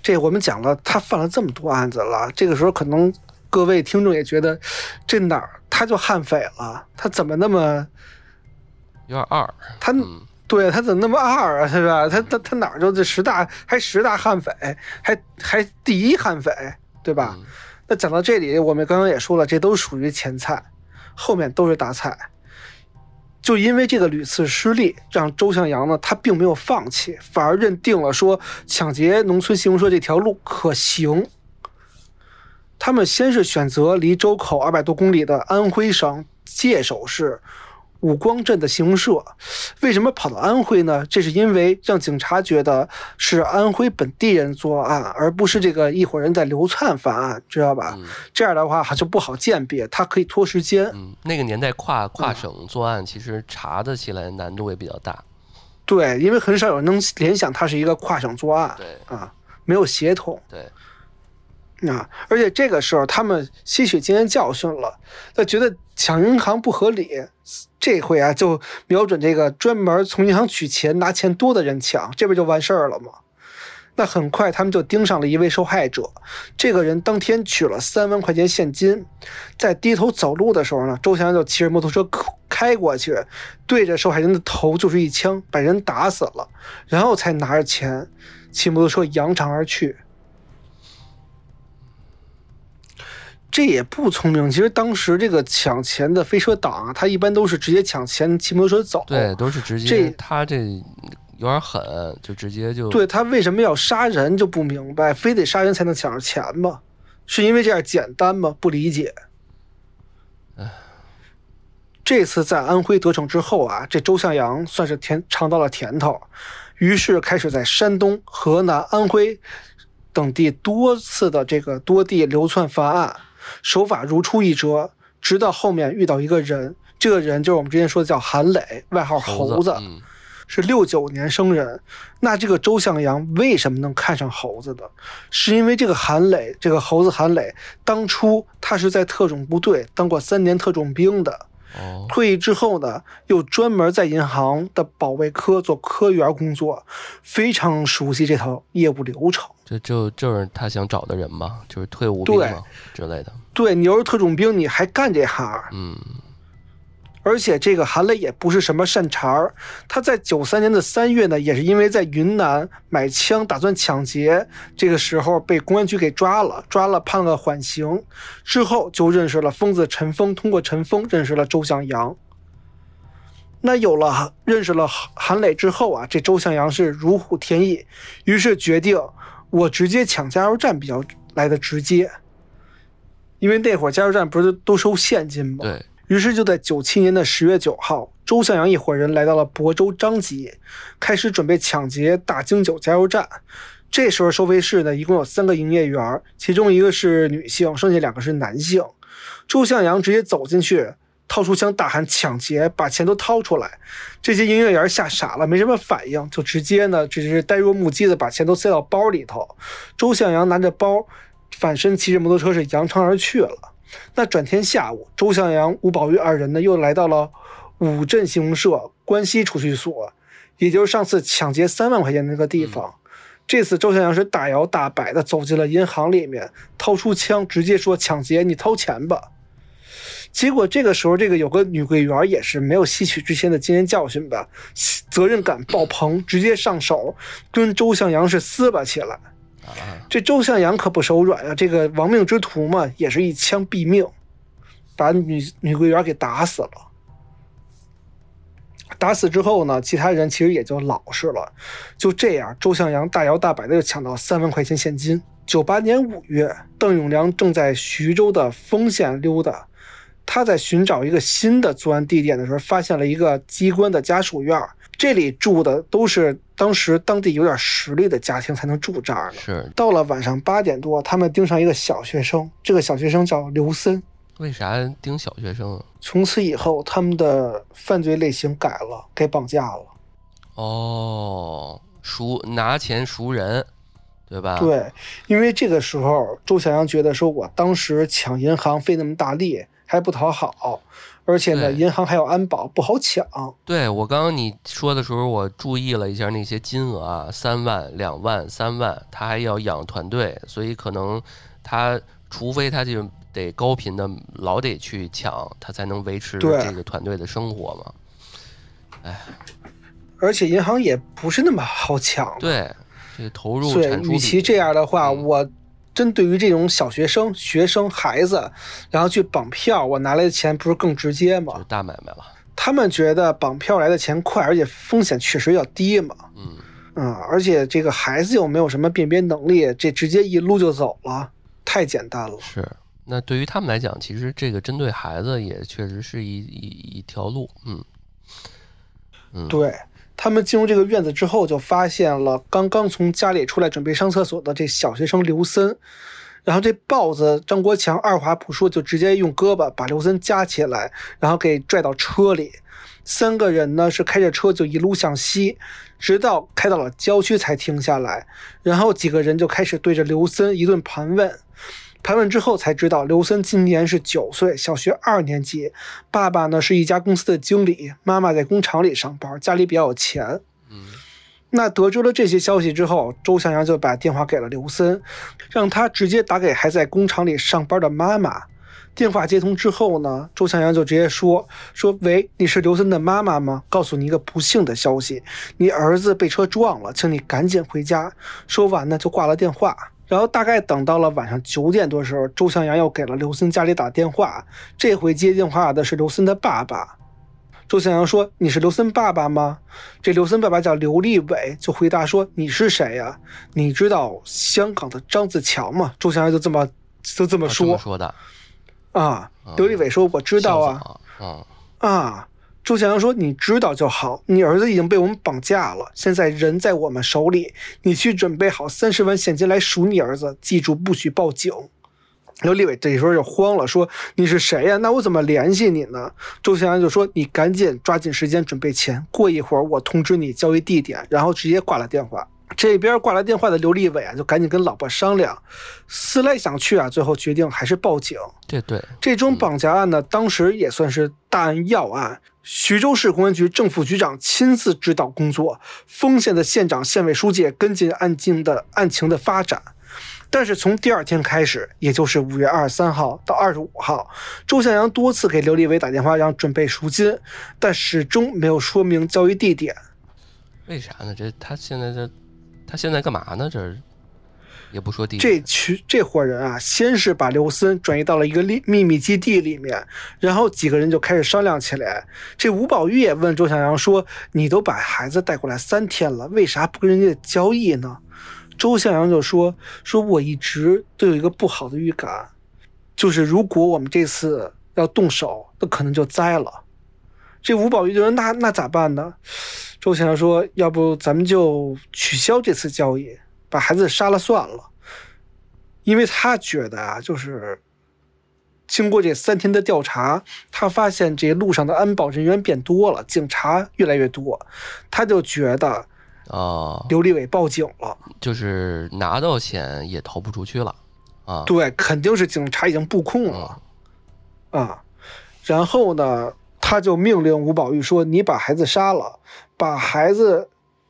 Speaker 1: 这我们讲了，他犯了这么多案子了，这个时候可能各位听众也觉得，这哪儿他就悍匪了？他怎么那么
Speaker 2: 有点二，
Speaker 1: 他
Speaker 2: 嗯，
Speaker 1: 对 他怎么那么二啊？是吧？他他他哪儿就这十大还十大悍匪，还还第一悍匪，对吧？
Speaker 2: 嗯
Speaker 1: 那讲到这里，我们刚刚也说了，这都属于前菜，后面都是大菜。就因为这个屡次失利，让周向阳呢，他并没有放弃，反而认定了说抢劫农村信用社这条路可行。他们先是选择离周口二百多公里的安徽省界首市武光镇的信用社。为什么跑到安徽呢？这是因为让警察觉得是安徽本地人作案，而不是这个一伙人在流窜犯案，知道吧？
Speaker 2: 嗯
Speaker 1: 这样的话就不好鉴别，他可以拖时间。
Speaker 2: 嗯，那个年代跨跨
Speaker 1: 嗯
Speaker 2: 省作案，其实查的起来难度也比较大。
Speaker 1: 对，因为很少有人能联想它是一个跨省作案
Speaker 2: 对
Speaker 1: 啊，没有协同。
Speaker 2: 对，
Speaker 1: 啊，而且这个时候他们吸取经验教训了，他觉得抢银行不合理，这回啊就瞄准这个专门从银行取钱拿钱多的人抢，这不就完事儿了吗？那很快他们就盯上了一位受害者，这个人当天取了三万块钱现金，在低头走路的时候呢，周翔就骑着摩托车开过去，对着受害人的头就是一枪，把人打死了，然后才拿着钱骑摩托车扬长而去。这也不聪明。其实当时这个抢钱的飞车党啊，他一般都是直接抢钱，骑摩托车走。
Speaker 2: 对，都是直接。
Speaker 1: 这
Speaker 2: 他这有点狠，就直接就
Speaker 1: 对他为什么要杀人就不明白，非得杀人才能抢着钱吗？是因为这样简单吗？不理解。这次在安徽得逞之后啊，这周向阳算是甜尝到了甜头，于是开始在山东、河南、安徽等地多次的这个多地流窜犯案，手法如出一辙。直到后面遇到一个人，这个人就是我们之前说的叫韩磊，外号猴子。
Speaker 2: 嗯
Speaker 1: 是六九年生人，那这个周向阳为什么能看上猴子的？是因为这个韩磊，这个猴子韩磊，当初他是在特种部队当过三年特种兵的，
Speaker 2: 哦，
Speaker 1: 退役之后呢，又专门在银行的保卫科做科员工作，非常熟悉这套业务流程。
Speaker 2: 这就就是他想找的人嘛，就是退伍兵
Speaker 1: 对
Speaker 2: 嘛之类的。
Speaker 1: 对你又是特种兵，你还干这行？
Speaker 2: 嗯，
Speaker 1: 而且这个韩磊也不是什么善茬儿，他在九三年的三月呢，也是因为在云南买枪打算抢劫，这个时候被公安局给抓了，抓了判了缓刑，之后就认识了疯子陈峰，通过陈峰认识了周向阳。那有了认识了韩磊之后啊，这周向阳是如虎添翼，于是决定我直接抢加油站比较来的直接，因为那会儿加油站不是都收现金吗？
Speaker 2: 对，
Speaker 1: 于是就在九七年的十月九号，周向阳一伙人来到了亳州张集，开始准备抢劫大京九加油站。这时候收费室呢，一共有三个营业员，其中一个是女性，剩下两个是男性。周向阳直接走进去，掏出枪大喊抢劫，把钱都掏出来。这些营业员吓傻了，没什么反应，就直接呢，只是呆若木鸡的把钱都塞到包里头。周向阳拿着包，反身骑着摩托车是扬长而去了。那转天下午，周向阳、吴宝玉二人呢，又来到了五镇信用社关西储蓄所，也就是上次抢劫三万块钱那个地方。这次周向阳是大摇大摆的走进了银行里面，掏出枪，直接说：“抢劫，你掏钱吧。”结果这个时候，这个有个女柜员也是没有吸取之前的经验教训吧，责任感爆棚，直接上手跟周向阳是撕巴起来。这周向阳可不手软啊，这个亡命之徒嘛，也是一枪毙命，把女女柜员给打死了。打死之后呢，其他人其实也就老实了。就这样，周向阳大摇大摆的就抢到三万块钱现金。九八年五月，邓永良正在徐州的丰县溜达，他在寻找一个新的作案地点的时候，发现了一个机关的家属院儿，这里住的都是当时当地有点实力的家庭才能住这儿的。
Speaker 2: 是
Speaker 1: 到了晚上八点多，他们盯上一个小学生，这个小学生叫刘森。
Speaker 2: 为啥盯小学生啊？
Speaker 1: 从此以后，他们的犯罪类型改了，该绑架了。
Speaker 2: 哦，赎拿钱赎人，对吧？，
Speaker 1: 对，因为这个时候，周小阳觉得说，我当时抢银行费那么大力，还不讨好，而且呢，银行还有安保，不好抢。
Speaker 2: 对我刚刚你说的时候，我注意了一下那些金额啊，三万、两万、三万，他还要养团队，所以可能他除非他就得高频的老得去抢，他才能维持
Speaker 1: 对
Speaker 2: 这个团队的生活嘛。
Speaker 1: 哎而且银行也不是那么好抢。
Speaker 2: 对，这个投入产，出比
Speaker 1: 与其这样的话，
Speaker 2: 嗯
Speaker 1: 我针对于这种小学生、学生、孩子，然后去绑票，我拿来的钱不是更直接吗
Speaker 2: 就是？大买卖了。
Speaker 1: 他们觉得绑票来的钱快，而且风险确实要低嘛。
Speaker 2: 嗯，
Speaker 1: 嗯，而且这个孩子又没有什么辨别能力，这直接一撸就走了，太简单了。
Speaker 2: 是。那对于他们来讲，其实这个针对孩子也确实是一一一条路。嗯嗯，
Speaker 1: 对他们进入这个院子之后，就发现了刚刚从家里出来准备上厕所的这小学生刘森，然后这豹子张国强二话不说就直接用胳膊把刘森夹起来，然后给拽到车里。三个人呢是开着车就一路向西，直到开到了郊区才停下来。然后几个人就开始对着刘森一顿盘问。盘问之后才知道，刘森今年是九岁，小学二年级。爸爸呢是一家公司的经理，妈妈在工厂里上班，家里比较有钱。
Speaker 2: 嗯，
Speaker 1: 那得知了这些消息之后，周向阳就把电话给了刘森，让他直接打给还在工厂里上班的妈妈。电话接通之后呢，周向阳就直接说：“说喂，你是刘森的妈妈吗？告诉你一个不幸的消息，你儿子被车撞了，请你赶紧回家。”说完呢，就挂了电话。然后大概等到了晚上九点多时候，周向阳又给了刘森家里打电话，这回接电话的是刘森的爸爸。周向阳说：“你是刘森爸爸吗？”这刘森爸爸叫刘立伟，就回答说：“你是谁呀？你知道香港的张子强吗？”周向阳就这么就这么说
Speaker 2: 么说的，
Speaker 1: 啊。刘立伟说：“我知道啊。
Speaker 2: 幸好，”
Speaker 1: 啊，周强阳说：“你知道就好，你儿子已经被我们绑架了，现在人在我们手里，你去准备好三十万现金来赎你儿子，记住不许报警。”刘立伟这时候就慌了，说：“你是谁呀？那我怎么联系你呢？”周向阳就说：“你赶紧抓紧时间准备钱，过一会儿我通知你交易地点。”然后直接挂了电话。这边挂了电话的刘立伟啊，就赶紧跟老婆商量，思来想去啊，最后决定还是报警。
Speaker 2: 对对，
Speaker 1: 这宗绑架案呢，当时也算是大案要案。徐州市公安局正副局长亲自指导工作，丰县的县长、县委书记跟进案件的案情的发展。但是从第二天开始，也就是五月二十三号到二十五号，周向阳多次给刘立伟打电话让准备赎金，但始终没有说明交易地点。
Speaker 2: 为啥呢？这他现在这，他现在干嘛呢？这也不说地
Speaker 1: 这群这伙人啊，先是把刘森转移到了一个秘秘密基地里面，然后几个人就开始商量起来。这吴宝玉也问周向阳说：“你都把孩子带过来三天了，为啥不跟人家交易呢？”周向阳就说：“说我一直都有一个不好的预感，就是如果我们这次要动手，那可能就栽了。”这吴宝玉就说：“那那咋办呢？”周向阳说：“要不咱们就取消这次交易。”把孩子杀了算了，因为他觉得啊，就是经过这三天的调查，他发现这路上的安保人员变多了，警察越来越多，他就觉得
Speaker 2: 啊，
Speaker 1: 刘立伟报警了，
Speaker 2: 就是拿到钱也逃不出去了啊。
Speaker 1: 对，肯定是警察已经布控了啊。然后呢，他就命令吴宝玉说：“你把孩子杀了，把孩子。”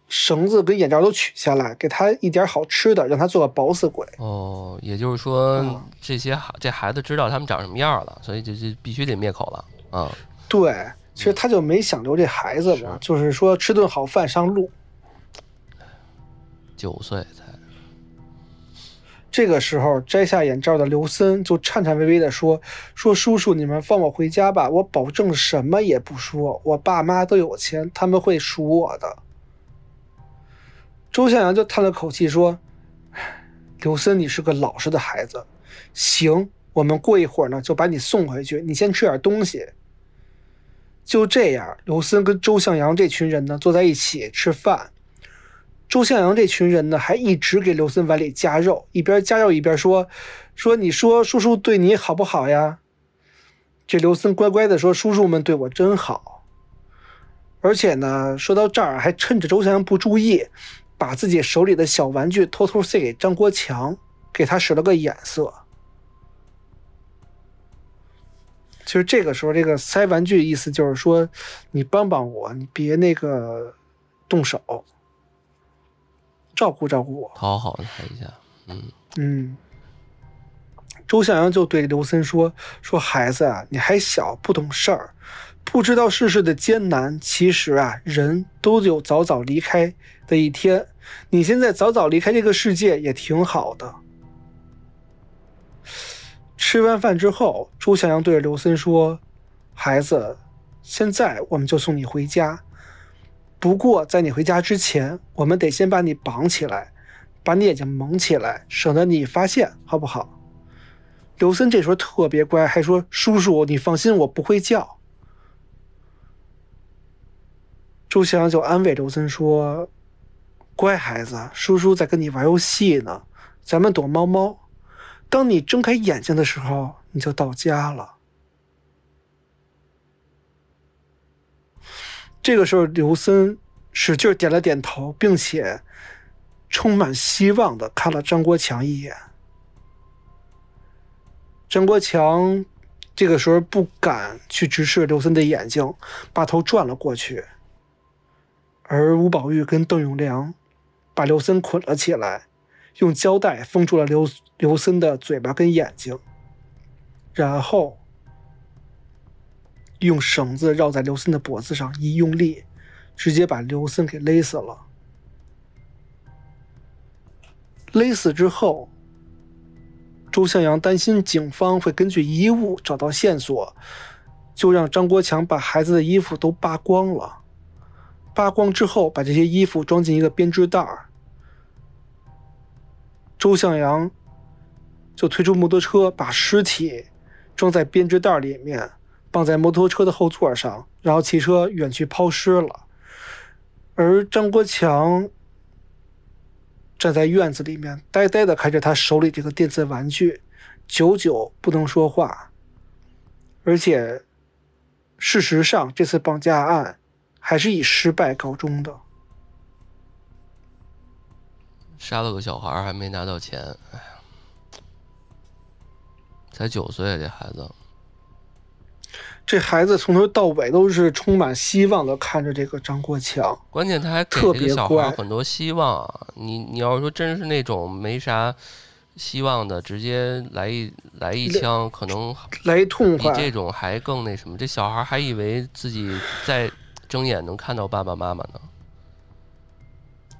Speaker 1: 绳子跟眼罩都取下来，给他一点好吃的，让他做个饱死鬼。
Speaker 2: 哦，也就是说，
Speaker 1: 嗯
Speaker 2: 这些孩这孩子知道他们长什么样了，所以就就必须得灭口了啊。
Speaker 1: 对，其实他就没想留这孩子嘛，就是说吃顿好饭上路。
Speaker 2: 九岁才，
Speaker 1: 这个时候摘下眼罩的刘森就颤颤巍巍地说：“说叔叔，你们放我回家吧，我保证什么也不说。我爸妈都有钱，他们会赎我的。”周向阳就叹了口气说：“刘森，你是个老实的孩子，行，我们过一会儿呢就把你送回去，你先吃点东西。”就这样，刘森跟周向阳这群人呢坐在一起吃饭。周向阳这群人呢还一直给刘森碗里加肉，一边加肉一边说：“说你说叔叔对你好不好呀？”这刘森乖乖的说：“叔叔们对我真好。”而且呢，说到这儿还趁着周向阳不注意。把自己手里的小玩具偷偷塞给张国强，给他使了个眼色。其实这个时候，这个塞玩具意思就是说，你帮帮我，你别那个动手，照顾照顾我，
Speaker 2: 讨好他一下。嗯
Speaker 1: 嗯。周向阳就对刘森说：“说孩子啊，你还小，不懂事儿。”不知道世事的艰难，其实啊，人都有早早离开的一天。你现在早早离开这个世界也挺好的。吃完饭之后，周向阳对着刘森说：“孩子，现在我们就送你回家。不过在你回家之前，我们得先把你绑起来，把你眼睛蒙起来，省得你发现，好不好？”刘森这时候特别乖，还说：“叔叔，你放心，我不会叫。”周向阳就安慰刘森说：“乖孩子，叔叔在跟你玩游戏呢，咱们躲猫猫。当你睁开眼睛的时候，你就到家了。这个时候，刘森使劲点了点头，并且充满希望的看了张国强一眼。张国强这个时候不敢去直视刘森的眼睛，把头转了过去。而吴宝玉跟邓永良把刘森捆了起来，用胶带封住了刘刘森的嘴巴跟眼睛，然后。用绳子绕在刘森的脖子上，一用力，直接把刘森给勒死了。勒死之后，周向阳担心警方会根据衣物找到线索，就让张国强把孩子的衣服都扒光了。扒光之后，把这些衣服装进一个编织袋儿。周向阳就推出摩托车，把尸体装在编织袋里面。放在摩托车的后座上，然后骑车远去抛尸了。而张国强站在院子里面，呆呆的看着他手里这个电子玩具，久久不能说话。而且，事实上，这次绑架案还是以失败告终的。
Speaker 2: 杀了个小孩还没拿到钱，哎呀，才九岁这孩子。
Speaker 1: 这孩子从头到尾都是充满希望的看着这个张国强，
Speaker 2: 关键他还给这个小孩很多希望。你你要是说真是那种没啥希望的，直接来一来一枪，可能
Speaker 1: 来一痛
Speaker 2: 快，比这种还更那什么。这小孩还以为自己在睁眼能看到爸爸妈妈呢。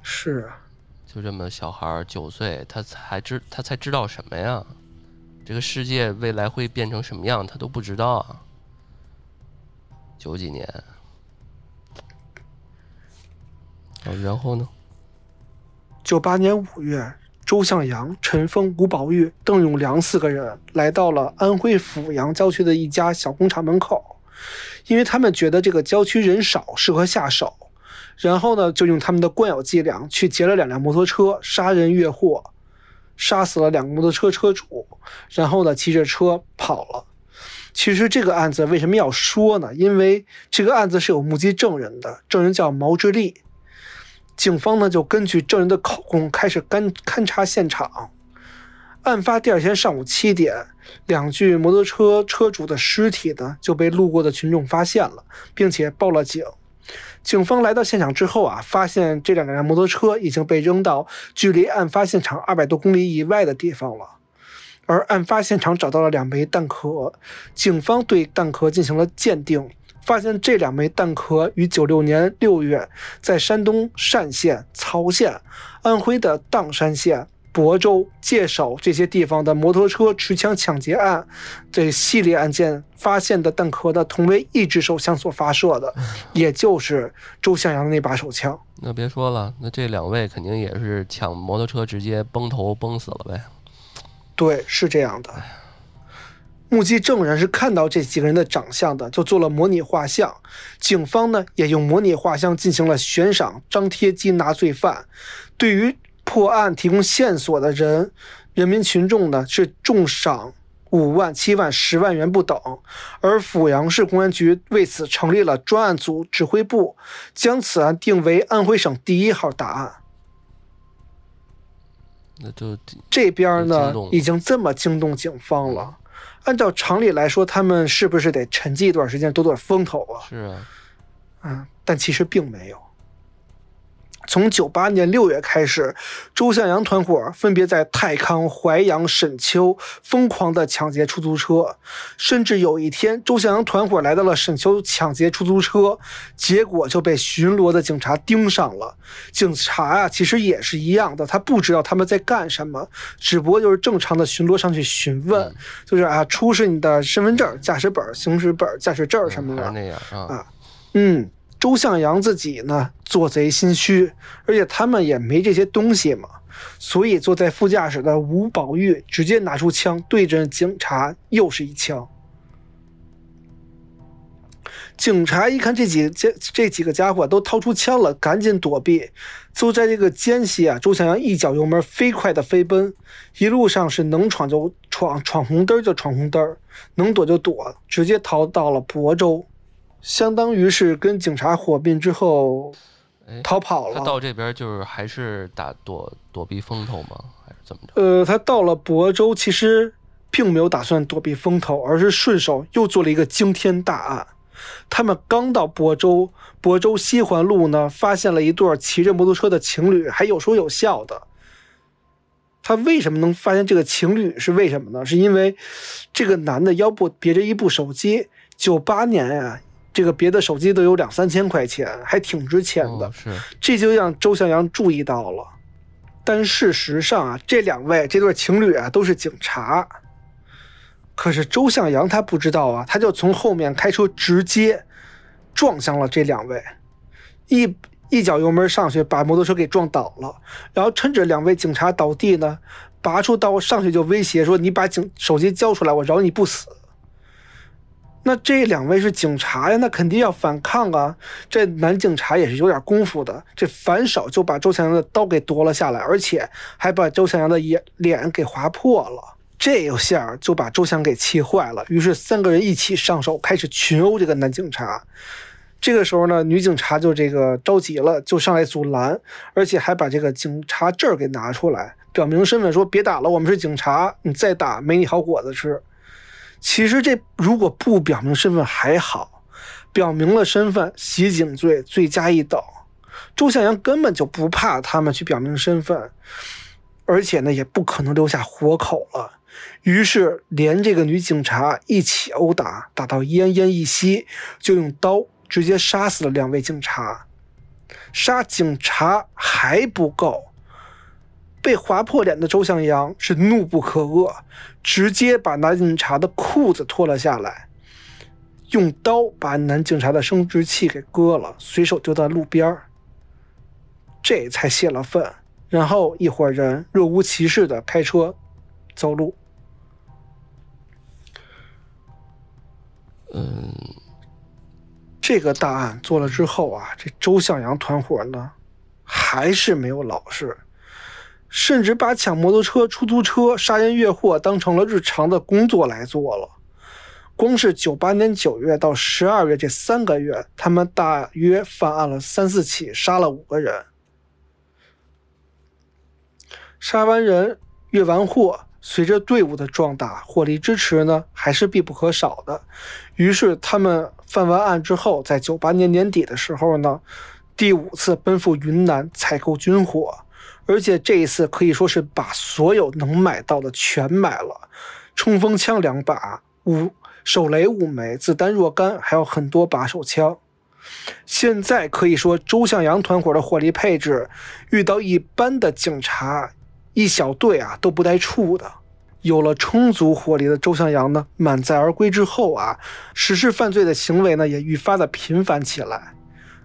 Speaker 1: 是啊，
Speaker 2: 就这么小孩九岁，他才知他才知道什么呀？这个世界未来会变成什么样，他都不知道啊。九几年，然后呢？
Speaker 1: 九八年五月，周向阳、陈峰、吴宝玉、邓永良四个人来到了安徽阜阳郊区的一家小工厂门口，因为他们觉得这个郊区人少，适合下手。然后呢，就用他们的惯有伎俩去劫了两辆摩托车，杀人越货，杀死了两个摩托车车主，然后呢，骑着车跑了。其实这个案子为什么要说呢？因为这个案子是有目击证人的，证人叫毛志立。警方呢就根据证人的口供开始勘勘察现场。案发第二天上午七点，两具摩托车车主的尸体呢就被路过的群众发现了，并且报了警。警方来到现场之后啊，发现这两辆摩托车已经被扔到距离案发现场二百多公里以外的地方了。而案发现场找到了两枚弹壳，警方对弹壳进行了鉴定，发现这两枚弹壳于九六年六月在山东单县、曹县、安徽的砀山县、亳州、界首这些地方的摩托车持枪抢劫案这系列案件发现的弹壳的同为一支手枪所发射的，也就是周向阳的那把手枪。
Speaker 2: 那别说了，那这两位肯定也是抢摩托车直接崩头崩死了呗。
Speaker 1: 对，是这样的。目击证人是看到这几个人的长相的，就做了模拟画像。警方呢，也用模拟画像进行了悬赏、张贴缉拿罪犯。对于破案提供线索的人，人民群众呢是重赏五万、七万、十万元不等。而阜阳市公安局为此成立了专案组指挥部，将此案定为安徽省第一号大案。
Speaker 2: 那就
Speaker 1: 这边呢，已经这么惊动警方了。按照常理来说，他们是不是得沉寂一段时间，躲躲风头啊？
Speaker 2: 是啊，
Speaker 1: 嗯，但其实并没有。从九八年六月开始，周向阳团伙分别在太康、淮阳、沈丘疯狂的抢劫出租车，甚至有一天，周向阳团伙来到了沈丘抢劫出租车，结果就被巡逻的警察盯上了。警察啊，其实也是一样的，他不知道他们在干什么，只不过就是正常的巡逻上去询问，就是啊，出示你的身份证、驾驶本、行驶本、驾驶证什么的，
Speaker 2: 那样啊，
Speaker 1: 嗯。周向阳自己呢，做贼心虚，而且他们也没这些东西嘛，所以坐在副驾驶的吴宝玉直接拿出枪对着警察，又是一枪。警察一看这几这这几个家伙都掏出枪了，赶紧躲避。就在这个间隙啊，周向阳一脚油门，飞快的飞奔，一路上是能闯就闯，闯红灯就闯红灯，能躲就躲，直接逃到了亳州，相当于是跟警察火并之后逃跑了。
Speaker 2: 他到这边就是还是打躲躲避风头吗？还是怎么着？
Speaker 1: 呃，他到了亳州，其实。并没有打算躲避风头，而是顺手又做了一个惊天大案。他们刚到亳州，亳州西环路呢，发现了一对骑着摩托车的情侣，还有说有笑的。他为什么能发现这个情侣？是为什么呢？是因为这个男的腰部别着一部手机，九八年呀，这个别的手机都有两三千块钱，还挺值钱的。
Speaker 2: 是，
Speaker 1: 这就让周向阳注意到了。但事实上啊，这两位这对情侣啊，都是警察。可是周向阳他不知道啊，他就从后面开车直接撞向了这两位，一一脚油门上去把摩托车给撞倒了，然后趁着两位警察倒地呢，拔出刀上去就威胁说：“你把警手机交出来，我饶你不死。”那这两位是警察呀，那肯定要反抗啊。这男警察也是有点功夫的，这反手就把周强阳的刀给夺了下来，而且还把周强阳的眼脸给划破了。这个下就把周强给气坏了，于是三个人一起上手，开始群殴这个男警察。这个时候呢，女警察就这个着急了，就上来阻拦，而且还把这个警察证给拿出来，表明身份，说别打了，我们是警察，你再打没你好果子吃。其实这如果不表明身份还好，表明了身份，袭警罪罪加一等。周向阳根本就不怕他们去表明身份，而且呢，也不可能留下活口了。于是，连这个女警察一起殴打，打到奄奄一息，就用刀直接杀死了两位警察。杀警察还不够，被划破脸的周向阳是怒不可遏，直接把男警察的裤子脱了下来，用刀把男警察的生殖器给割了，随手丢在路边儿这才泄了愤。然后一伙人若无其事的开车走路。
Speaker 2: 嗯，
Speaker 1: 这个大案做了之后啊，这周向阳团伙呢，还是没有老实，甚至把抢摩托车、出租车、杀人越货当成了日常的工作来做了。光是九八年九月到十二月这三个月，他们大约犯案了三四起，杀了五个人。杀完人，越完货。随着队伍的壮大，火力支持呢还是必不可少的。于是他们犯完案之后，在九八年年底的时候呢，第五次奔赴云南采购军火，而且这一次可以说是把所有能买到的全买了：冲锋枪两把，五手雷五枚，子弹若干，还有很多把手枪。现在可以说，周向阳团伙的火力配置，遇到一般的警察。一小队啊都不带怵的，有了充足火力的周向阳呢，满载而归之后啊，实施犯罪的行为呢也愈发的频繁起来。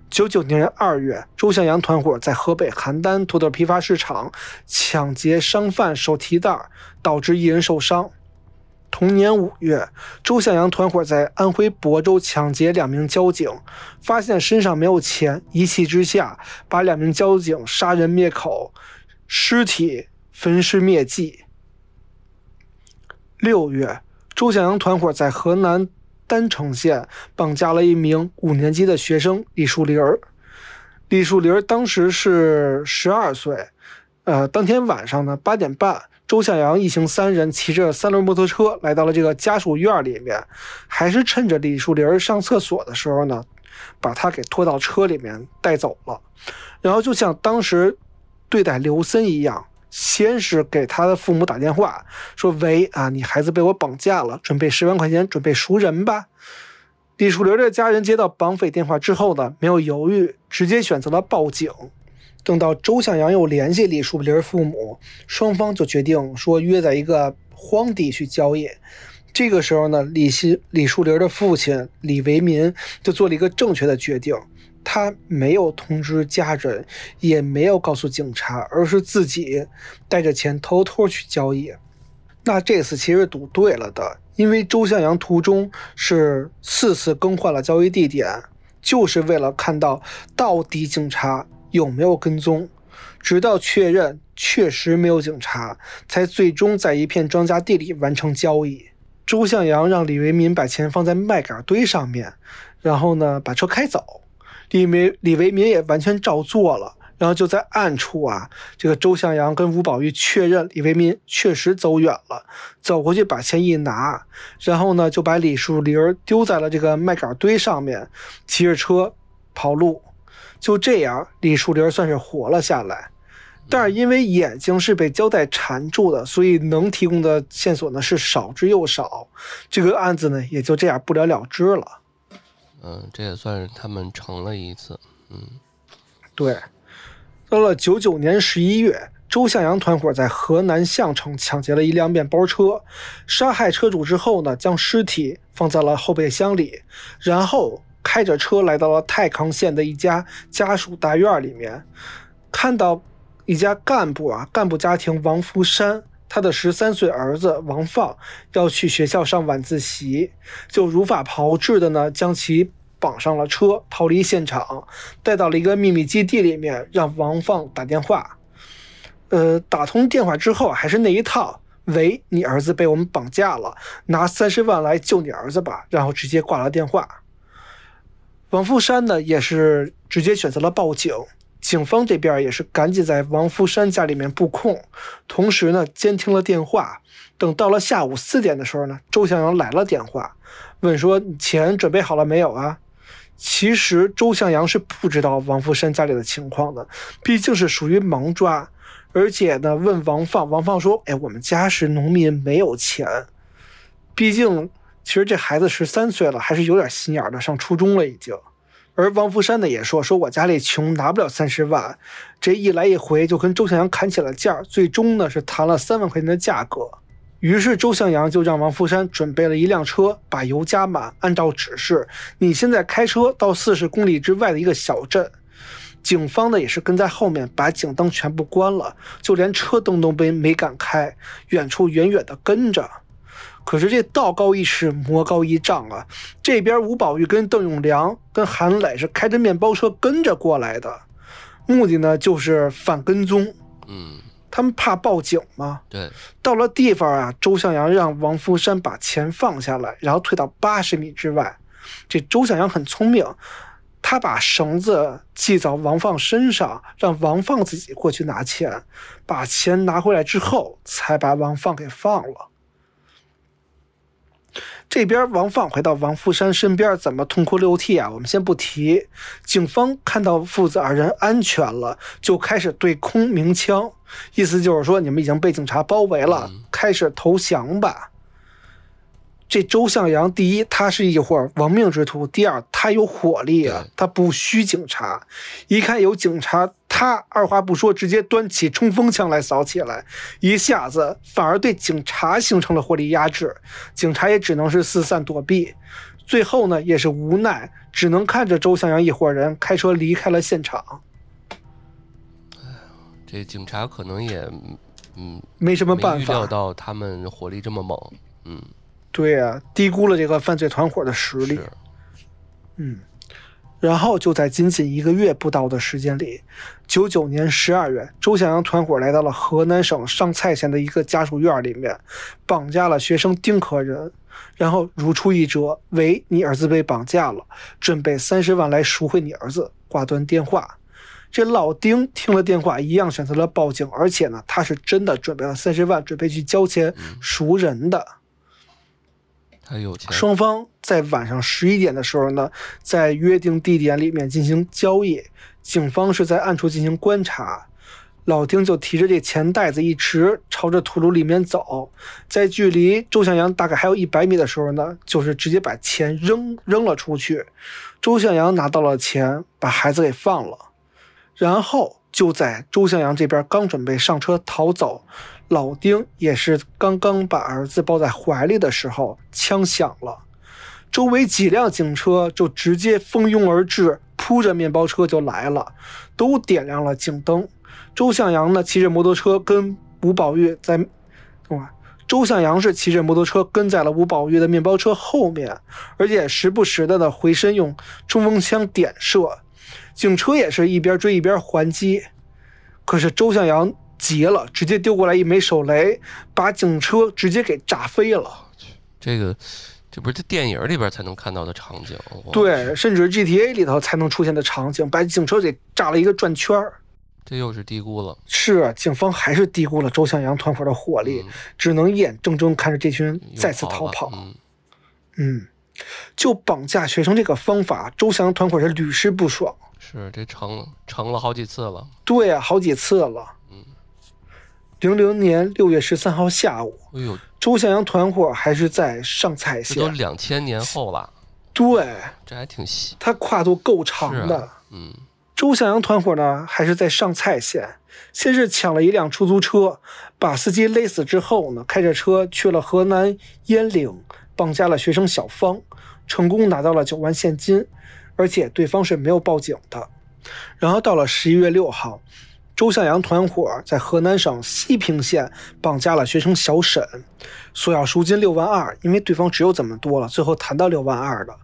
Speaker 1: 九九年二月，周向阳团伙在河北邯郸土豆批发市场抢劫商贩手提袋，导致一人受伤。同年五月，周向阳团伙在安徽亳州抢劫两名交警，发现身上没有钱，一气之下把两名交警杀人灭口，尸体。焚尸灭迹。六月，周向阳团伙在河南郸城县绑架了一名五年级的学生李树林儿。李树林儿当时是十二岁。呃，当天晚上呢，八点半，周向阳一行三人骑着三轮摩托车来到了这个家属院里面，还是趁着李树林儿上厕所的时候呢，把他给拖到车里面带走了。然后就像当时对待刘森一样。先是给他的父母打电话，说：“喂啊，你孩子被我绑架了，准备十万块钱，准备赎人吧。”李树林的家人接到绑匪电话之后呢，没有犹豫，直接选择了报警。等到周向阳又联系李树林父母，双方就决定说约在一个荒地去交易。这个时候呢，李新李树林的父亲李维民就做了一个正确的决定。他没有通知家人，也没有告诉警察，而是自己带着钱偷偷去交易。那这次其实赌对了的，因为周向阳途中是四次更换了交易地点，就是为了看到到底警察有没有跟踪，直到确认确实没有警察，才最终在一片庄稼地里完成交易。周向阳让李维民把钱放在麦秆堆上面，然后呢把车开走，李维李维民也完全照做了。然后就在暗处啊，这个周向阳跟吴宝玉确认李维民确实走远了，走过去把钱一拿，然后呢就把李树林丢在了这个麦秆堆上面，骑着车跑路。就这样，李树林算是活了下来。但是因为眼睛是被胶带缠住的，所以能提供的线索呢是少之又少，这个案子呢也就这样不了了之了。
Speaker 2: 嗯，这也算是他们成了一次。嗯，
Speaker 1: 对。到了九九年十一月，周向阳团伙在河南项城抢劫了一辆面包车，杀害车主之后呢，将尸体放在了后备箱里，然后开着车来到了太康县的一家家属大院里面，看到一家干部啊，干部家庭王福山，他的十三岁儿子王放要去学校上晚自习，就如法炮制的呢，将其。绑上了车，逃离现场，带到了一个秘密基地里面，让王放打电话。呃，打通电话之后还是那一套，喂，你儿子被我们绑架了，拿三十万来救你儿子吧。然后直接挂了电话。王富山呢，也是直接选择了报警。警方这边也是赶紧在王福山家里面布控，同时呢监听了电话。等到了下午四点的时候呢，周向阳来了电话，问说钱准备好了没有啊？其实周向阳是不知道王福山家里的情况的，毕竟是属于盲抓。而且呢，问王放，王放说：“哎，我们家是农民，没有钱。毕竟，其实这孩子十三岁了，还是有点心眼的，上初中了已经。”而王福山呢也说：“说我家里穷，拿不了三十万。”这一来一回就跟周向阳砍起了价，最终呢是谈了三万块钱的价格。于是周向阳就让王福山准备了一辆车，把油加满，按照指示，你现在开车到四十公里之外的一个小镇。警方呢也是跟在后面，把警灯全部关了，就连车灯都没没敢开，远处远远的跟着。可是这道高一尺，魔高一丈啊！这边吴宝玉跟邓永良、跟韩磊是开着面包车跟着过来的，目的呢就是反跟踪。
Speaker 2: 嗯。
Speaker 1: 他们怕报警吗？
Speaker 2: 对，
Speaker 1: 到了地方啊，周向阳让王福山把钱放下来，然后退到八十米之外。这周向阳很聪明，他把绳子系到王放身上，让王放自己过去拿钱，把钱拿回来之后，才把王放给放了。这边王放回到王富山身边，怎么痛哭流涕啊？我们先不提。警方看到父子二人安全了，就开始对空鸣枪，意思就是说你们已经被警察包围了，开始投降吧。这周向阳，第一，他是一伙亡命之徒；第二，他有火力啊，他不虚警察。一看有警察，他二话不说，直接端起冲锋枪来扫起来，一下子反而对警察形成了火力压制，警察也只能是四散躲避。最后呢，也是无奈，只能看着周向阳一伙人开车离开了现场。
Speaker 2: 这警察可能也，嗯，
Speaker 1: 没什么办法，
Speaker 2: 预料到他们火力这么猛，嗯。
Speaker 1: 对呀，低估了这个犯罪团伙的实力。嗯，然后就在仅仅一个月不到的时间里，九九年十二月，周向阳团伙来到了河南省上蔡县的一个家属院里面，绑架了学生丁可人，然后如出一辙：“喂，你儿子被绑架了，准备三十万来赎回你儿子。”挂断电话。这老丁听了电话，一样选择了报警，而且呢，他是真的准备了三十万，准备去交钱赎人的。双方在晚上十一点的时候呢，在约定地点里面进行交易。警方是在暗处进行观察，老丁就提着这钱袋子一直朝着土路里面走，在距离周向阳大概还有一百米的时候呢，就是直接把钱扔扔了出去。周向阳拿到了钱，把孩子给放了，然后就在周向阳这边刚准备上车逃走。老丁也是刚刚把儿子抱在怀里的时候，枪响了，周围几辆警车就直接蜂拥而至，扑着面包车就来了，都点亮了警灯。周向阳呢，骑着摩托车跟吴宝玉在，哇，周向阳是骑着摩托车跟在了吴宝玉的面包车后面，而且时不时的呢回身用冲锋枪点射，警车也是一边追一边还击。可是周向阳急了，直接丢过来一枚手雷，把警车直接给炸飞了。
Speaker 2: 这个，这不是电影里边才能看到的场景。
Speaker 1: 对，甚至 GTA 里头才能出现的场景，把警车给炸了一个转圈儿。
Speaker 2: 这又是低估了。
Speaker 1: 是，警方还是低估了周向阳团伙的火力，
Speaker 2: 嗯
Speaker 1: 只能眼睁睁看着这群人再次逃
Speaker 2: 了
Speaker 1: 跑。
Speaker 2: 嗯，
Speaker 1: 嗯，就绑架学生这个方法，周向阳团伙是屡试不爽。
Speaker 2: 是这成成了好几次了。
Speaker 1: 对啊，好几次了。
Speaker 2: 嗯，
Speaker 1: 零零年六月十三号下午，
Speaker 2: 哎呦，
Speaker 1: 周向阳团伙还是在上蔡
Speaker 2: 这都
Speaker 1: 县。
Speaker 2: 两千年后了，
Speaker 1: 对，
Speaker 2: 这还挺细。
Speaker 1: 它跨度够长的。
Speaker 2: 啊，嗯，
Speaker 1: 周向阳团伙呢，还是在上蔡县，先是抢了一辆出租车，把司机勒死之后呢，开着车去了河南鄢陵，绑架了学生小芳，成功拿到了九万现金，而且对方是没有报警的。然后到了十一月六号，周向阳团伙在河南省西平县绑架了学生小沈，索要赎金六万二，因为对方只有这么多了，最后谈到六万二了。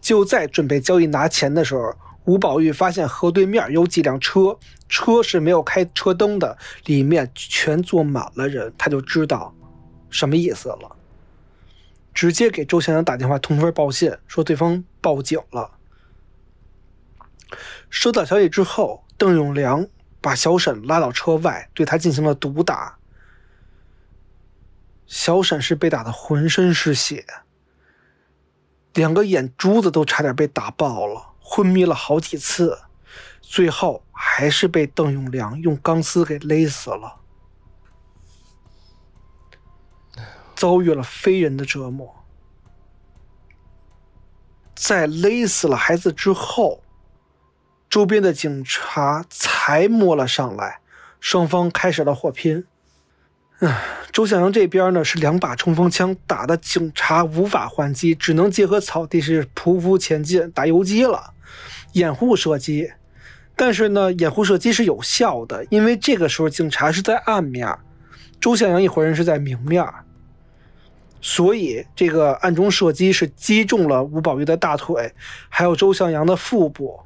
Speaker 1: 就在准备交易拿钱的时候，吴宝玉发现河对面有几辆车，车是没有开车灯的，里面全坐满了人，他就知道什么意思了。直接给周向阳打电话通风报信，说对方报警了。收到消息之后，邓永良把小沈拉到车外，对他进行了毒打。小沈是被打得浑身是血，两个眼珠子都差点被打爆了，昏迷了好几次，最后还是被邓永良用钢丝给勒死了，遭遇了非人的折磨。在勒死了孩子之后，周边的警察才摸了上来，双方开始了火拼。嗯，周向阳这边呢是两把冲锋枪，打的警察无法还击，只能结合草地是匍匐前进，打游击了，掩护射击。但是呢，掩护射击是有效的，因为这个时候警察是在暗面，周向阳一伙人是在明面，所以这个暗中射击是击中了吴宝玉的大腿，还有周向阳的腹部，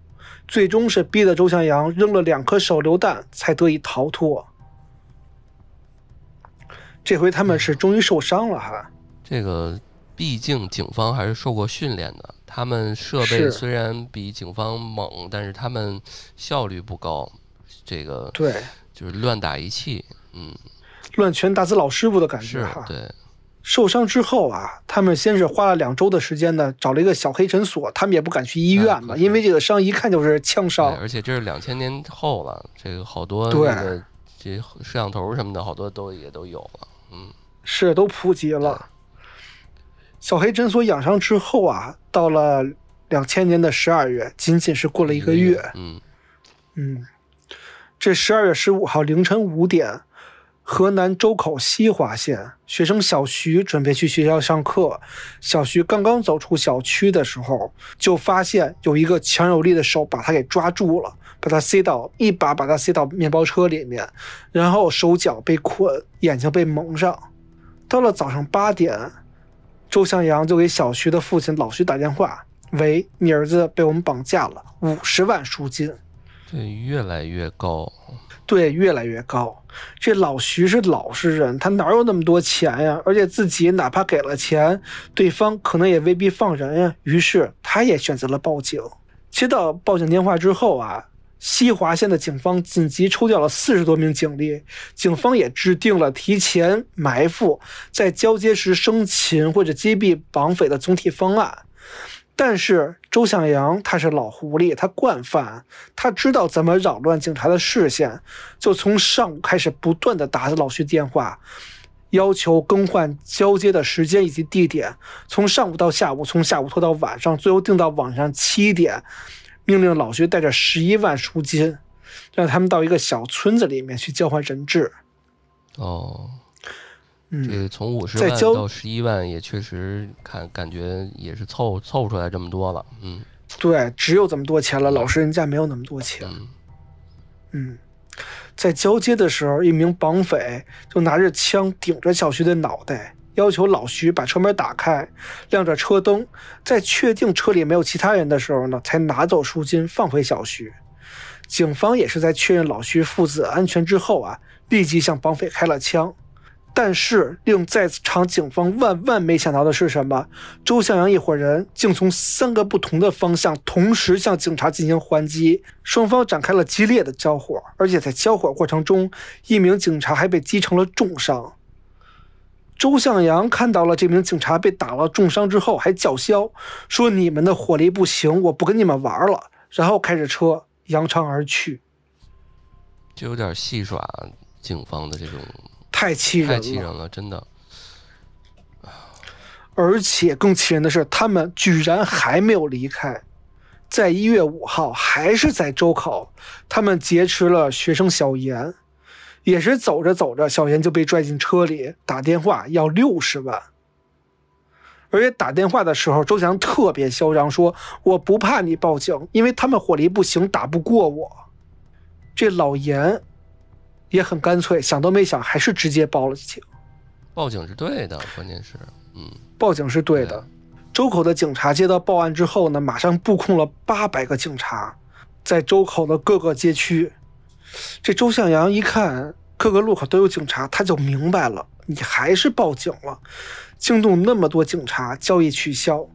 Speaker 1: 最终是逼得周向阳扔了两颗手榴弹，才得以逃脱。这回他们是终于受伤了哈。
Speaker 2: 这个毕竟警方还是受过训练的，他们设备虽然比警方猛，但是他们效率不高。这个
Speaker 1: 对，
Speaker 2: 就是乱打一气，嗯，
Speaker 1: 乱拳打死老师傅的感觉哈。
Speaker 2: 对，
Speaker 1: 受伤之后啊，他们先是花了两周的时间呢，找了一个小黑诊所，他们也不敢去医院嘛，
Speaker 2: 嗯
Speaker 1: 因为这个伤一看就是枪
Speaker 2: 对，
Speaker 1: 伤。
Speaker 2: 而且这是两千年后了，这个好多
Speaker 1: 对
Speaker 2: 那个这摄像头什么的，好多都也都有了，嗯，
Speaker 1: 是都普及了。小黑诊所养伤之后啊，到了两千年的十二月，仅仅是过了一个月。
Speaker 2: 嗯，
Speaker 1: 嗯，这十二月十五号凌晨五点，河南周口西华县学生小徐准备去学校上课，小徐刚刚走出小区的时候，就发现有一个强有力的手把他给抓住了，把他塞到一把把他塞到面包车里面，然后手脚被捆，眼睛被蒙上。到了早上八点，周向阳就给小徐的父亲老徐打电话：“喂，你儿子被我们绑架了，五十万赎金。”
Speaker 2: 这越来越高，
Speaker 1: 对，越来越高。这老徐是老实人，他哪有那么多钱呀？而且自己哪怕给了钱，对方可能也未必放人呀。于是他也选择了报警。接到报警电话之后啊，西华县的警方紧急抽调了四十多名警力，警方也制定了提前埋伏、在交接时生擒或者击毙绑匪的总体方案。但是周向阳他是老狐狸，他惯犯，他知道怎么扰乱警察的视线，就从上午开始不断的打老徐电话，要求更换交接的时间以及地点，从上午到下午，从下午拖到晚上，最后定到晚上七点，命令老徐带着十一万赎金，让他们到一个小村子里面去交换人质。
Speaker 2: 哦，这从五十万到十一万，也确实看感觉也是凑凑出来这么多了，嗯
Speaker 1: 对，只有这么多钱了，老实人家没有那么多钱。
Speaker 2: 嗯
Speaker 1: 嗯，在交接的时候，一名绑匪就拿着枪顶着小徐的脑袋，要求老徐把车门打开，亮着车灯，在确定车里没有其他人的时候呢，才拿走赎金放回小徐。警方也是在确认老徐父子安全之后啊，立即向绑匪开了枪。但是令在场警方万万没想到的是什么？周向阳一伙人竟从三个不同的方向同时向警察进行还击，双方展开了激烈的交火，而且在交火过程中，一名警察还被击成了重伤。周向阳看到了这名警察被打了重伤之后，还叫嚣说：“你们的火力不行，我不跟你们玩了。”然后开着车扬长而去，
Speaker 2: 就有点戏耍警方的这种，
Speaker 1: 太气人了，
Speaker 2: 太气人了，真的。
Speaker 1: 而且更气人的是，他们居然还没有离开，在一月五号还是在周口，他们劫持了学生小严，也是走着走着，小严就被拽进车里，打电话要六十万。而且打电话的时候，周翔特别嚣张，说：“我不怕你报警，因为他们火力不行，打不过我。”这老严也很干脆，想都没想，还是直接报了警。
Speaker 2: 报警是对的，关键是，嗯，
Speaker 1: 报警是对的
Speaker 2: 对。
Speaker 1: 周口的警察接到报案之后呢，马上布控了八百个警察，在周口的各个街区。这周向阳一看各个路口都有警察，他就明白了，你还是报警了，惊动那么多警察，交易取消。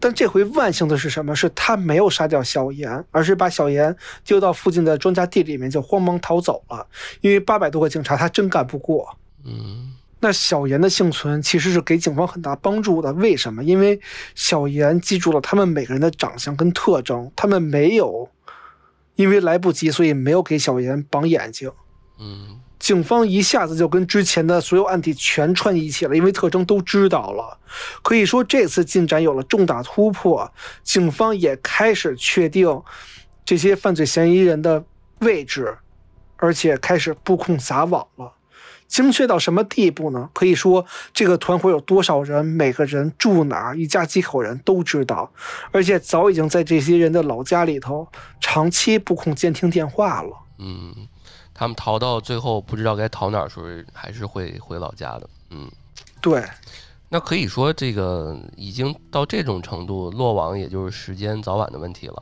Speaker 1: 但这回万幸的是什么？是他没有杀掉小严，而是把小严丢到附近的庄稼地里面，就慌忙逃走了。因为八百多个警察，他真干不过。
Speaker 2: 嗯，
Speaker 1: 那小严的幸存其实是给警方很大帮助的。为什么？因为小严记住了他们每个人的长相跟特征，他们没有因为来不及，所以没有给小严绑眼睛。
Speaker 2: 嗯，
Speaker 1: 警方一下子就跟之前的所有案底全串一起了，因为特征都知道了。可以说这次进展有了重大突破，警方也开始确定这些犯罪嫌疑人的位置，而且开始布控撒网了。精确到什么地步呢？可以说，这个团伙有多少人，每个人住哪儿，一家几口人都知道，而且早已经在这些人的老家里头长期布控监听电话了。
Speaker 2: 嗯，他们逃到最后不知道该逃哪儿的时候，还是会回老家的。嗯，
Speaker 1: 对，
Speaker 2: 那可以说这个已经到这种程度，落网也就是时间早晚的问题了。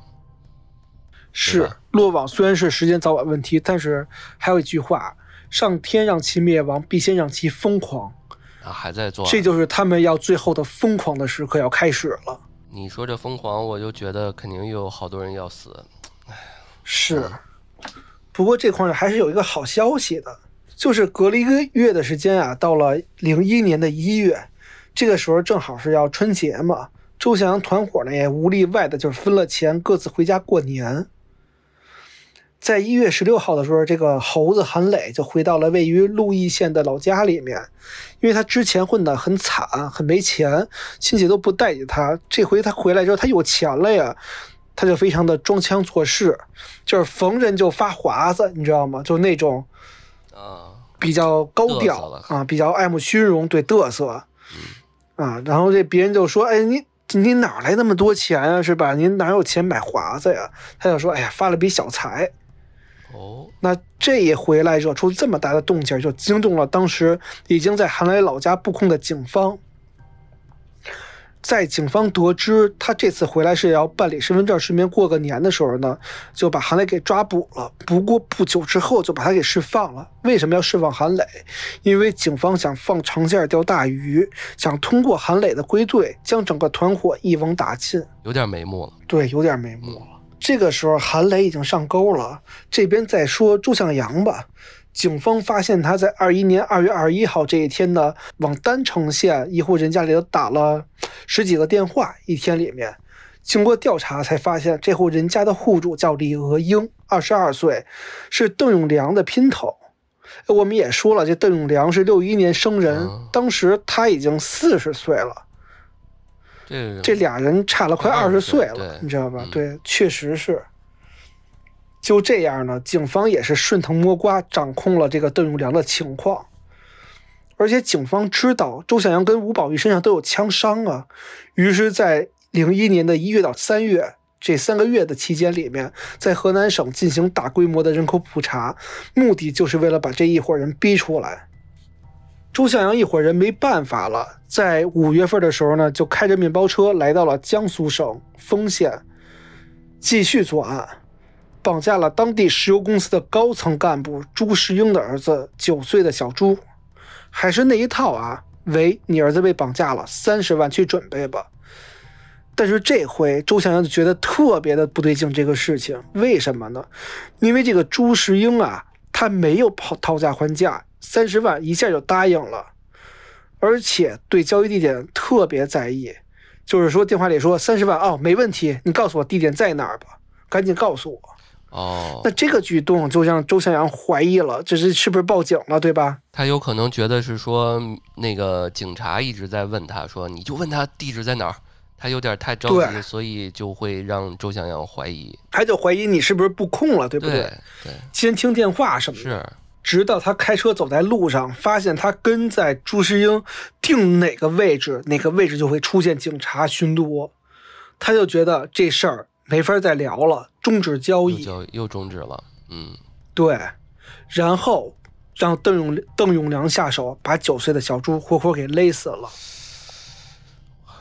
Speaker 1: 是落网虽然是时间早晚问题，但是还有一句话：上天让其灭亡，必先让其疯狂。
Speaker 2: 啊，还在做。
Speaker 1: 这就是他们要最后的疯狂的时刻要开始了。
Speaker 2: 你说这疯狂，我就觉得肯定又有好多人要死。
Speaker 1: 是，不过这块呢还是有一个好消息的，就是隔了一个月的时间啊，到了零一年的一月，这个时候正好是要春节嘛，周翔团伙呢也无例外的就是分了钱，各自回家过年。在一月十六号的时候，这个猴子韩磊就回到了位于鹿邑县的老家里面，因为他之前混得很惨，很没钱，亲戚都不待见他。这回他回来之后，他有钱了呀，他就非常的装腔作势，就是逢人就发华子，你知道吗？就那种
Speaker 2: 啊，
Speaker 1: 比较高调啊，比较爱慕虚荣，对嘚瑟啊。然后这别人就说：“哎，你你哪来那么多钱啊？是吧？您哪有钱买华子呀？”他就说：“哎呀，发了笔小财。”
Speaker 2: 哦，
Speaker 1: 那这一回来惹出这么大的动静，就惊动了当时已经在韩磊老家布控的警方。在警方得知他这次回来是要办理身份证、顺便过个年的时候呢，就把韩磊给抓捕了。不过不久之后就把他给释放了。为什么要释放韩磊？因为警方想放长线钓大鱼，想通过韩磊的归队，将整个团伙一网打尽。
Speaker 2: 有点眉目了。
Speaker 1: 对，有点眉目了。这个时候，韩磊已经上钩了。这边再说周向阳吧。警方发现他在二一年二月二十一号这一天呢，往郸城县一户人家里头打了十几个电话，一天里面。经过调查才发现，这户人家的户主叫李娥英，二十二岁，是邓永良的姘头。我们也说了，这邓永良是六一年生人，
Speaker 2: 嗯
Speaker 1: 当时他已经四十岁了。
Speaker 2: 这
Speaker 1: 这俩人差了快二十岁了，你知道吧？
Speaker 2: 嗯
Speaker 1: 对，确实是。就这样呢，警方也是顺藤摸瓜，掌控了这个邓永良的情况。而且警方知道周向阳跟吴宝玉身上都有枪伤啊，于是，在零一年的一月到三月，这三个月的期间里面，在河南省进行大规模的人口普查，目的就是为了把这一伙人逼出来。周向阳一伙人没办法了，在五月份的时候呢，就开着面包车来到了江苏省丰县，继续作案，绑架了当地石油公司的高层干部朱世英的儿子九岁的小朱，还是那一套啊，喂，你儿子被绑架了，三十万去准备吧。但是这回周向阳就觉得特别的不对劲，这个事情为什么呢？因为这个朱世英啊，他没有讨讨价还价。三十万一下就答应了，而且对交易地点特别在意，就是说电话里说三十万哦，没问题，你告诉我地点在哪儿吧，赶紧告诉我。
Speaker 2: 哦，
Speaker 1: 那这个举动就让周向阳怀疑了，这是是不是报警了，对吧？
Speaker 2: 他有可能觉得是说那个警察一直在问他说，你就问他地址在哪儿，他有点太着急，所以就会让周向阳怀疑，
Speaker 1: 他就怀疑你是不是布控了，对不
Speaker 2: 对？
Speaker 1: 对，监听电话什么的。
Speaker 2: 是。
Speaker 1: 直到他开车走在路上，发现他跟在朱世英定哪个位置，哪个位置就会出现警察巡逻，他就觉得这事儿没法再聊了，终止交易，
Speaker 2: 又终止了。嗯，
Speaker 1: 对，然后让邓永邓永良下手，把九岁的小猪活活给勒死了。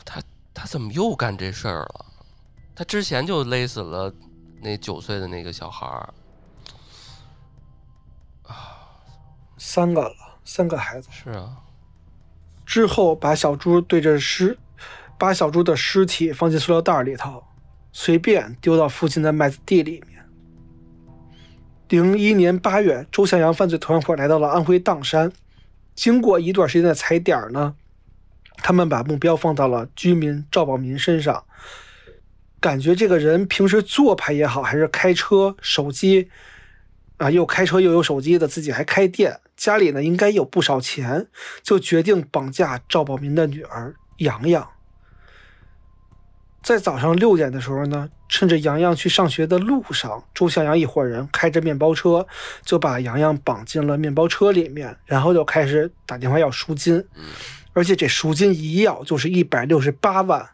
Speaker 2: 他他怎么又干这事儿了？他之前就勒死了那九岁的那个小孩儿。
Speaker 1: 三个了，三个孩子
Speaker 2: 是啊。
Speaker 1: 之后把小猪对着尸，把小猪的尸体放进塑料袋里头，随便丢到附近的麦子地里面。零一年八月，周向阳犯罪团伙来到了安徽砀山，经过一段时间的踩点呢，他们把目标放到了居民赵宝民身上，感觉这个人平时做派也好，还是开车手机。啊，又开车又有手机的，自己还开店，家里呢应该有不少钱，就决定绑架赵宝民的女儿洋洋。在早上六点的时候呢，趁着洋洋去上学的路上，周向阳一伙人开着面包车就把洋洋绑进了面包车里面，然后就开始打电话要赎金，而且这赎金一要就是一百六十八万，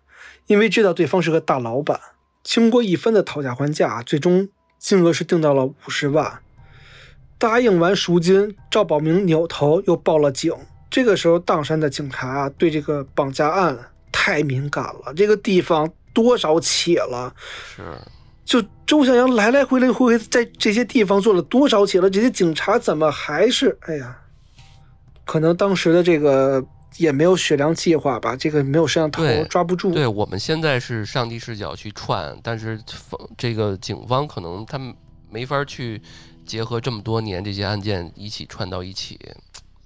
Speaker 1: 因为知道对方是个大老板。经过一番的讨价还价，最终金额是定到了五十万。答应完赎金，赵宝明扭头又报了警。这个时候，砀山的警察对这个绑架案太敏感了。这个地方多少起了？
Speaker 2: 是，
Speaker 1: 就周向阳来来回来回在这些地方做了多少起了？这些警察怎么还是……哎呀，可能当时的这个也没有血量计划吧？这个没有摄像头抓不住。
Speaker 2: 对我们现在是上帝视角去串，但是这个警方可能他们没法去。结合这么多年这些案件一起串到一起，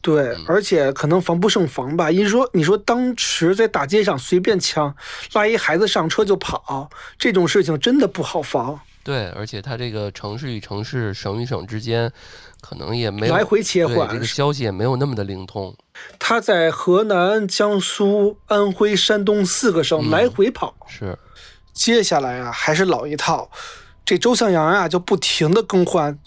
Speaker 1: 对，而且可能防不胜防吧。你说，你说当时在大街上随便抢，拉一孩子上车就跑，这种事情真的不好防。
Speaker 2: 对，而且他这个城市与城市、省与省之间，可能也没有
Speaker 1: 来回切换，
Speaker 2: 这个消息也没有那么的灵通。
Speaker 1: 他在河南、江苏、安徽、山东四个省来回跑。
Speaker 2: 是，
Speaker 1: 接下来啊，还是老一套，这周向阳啊，就不停的更换。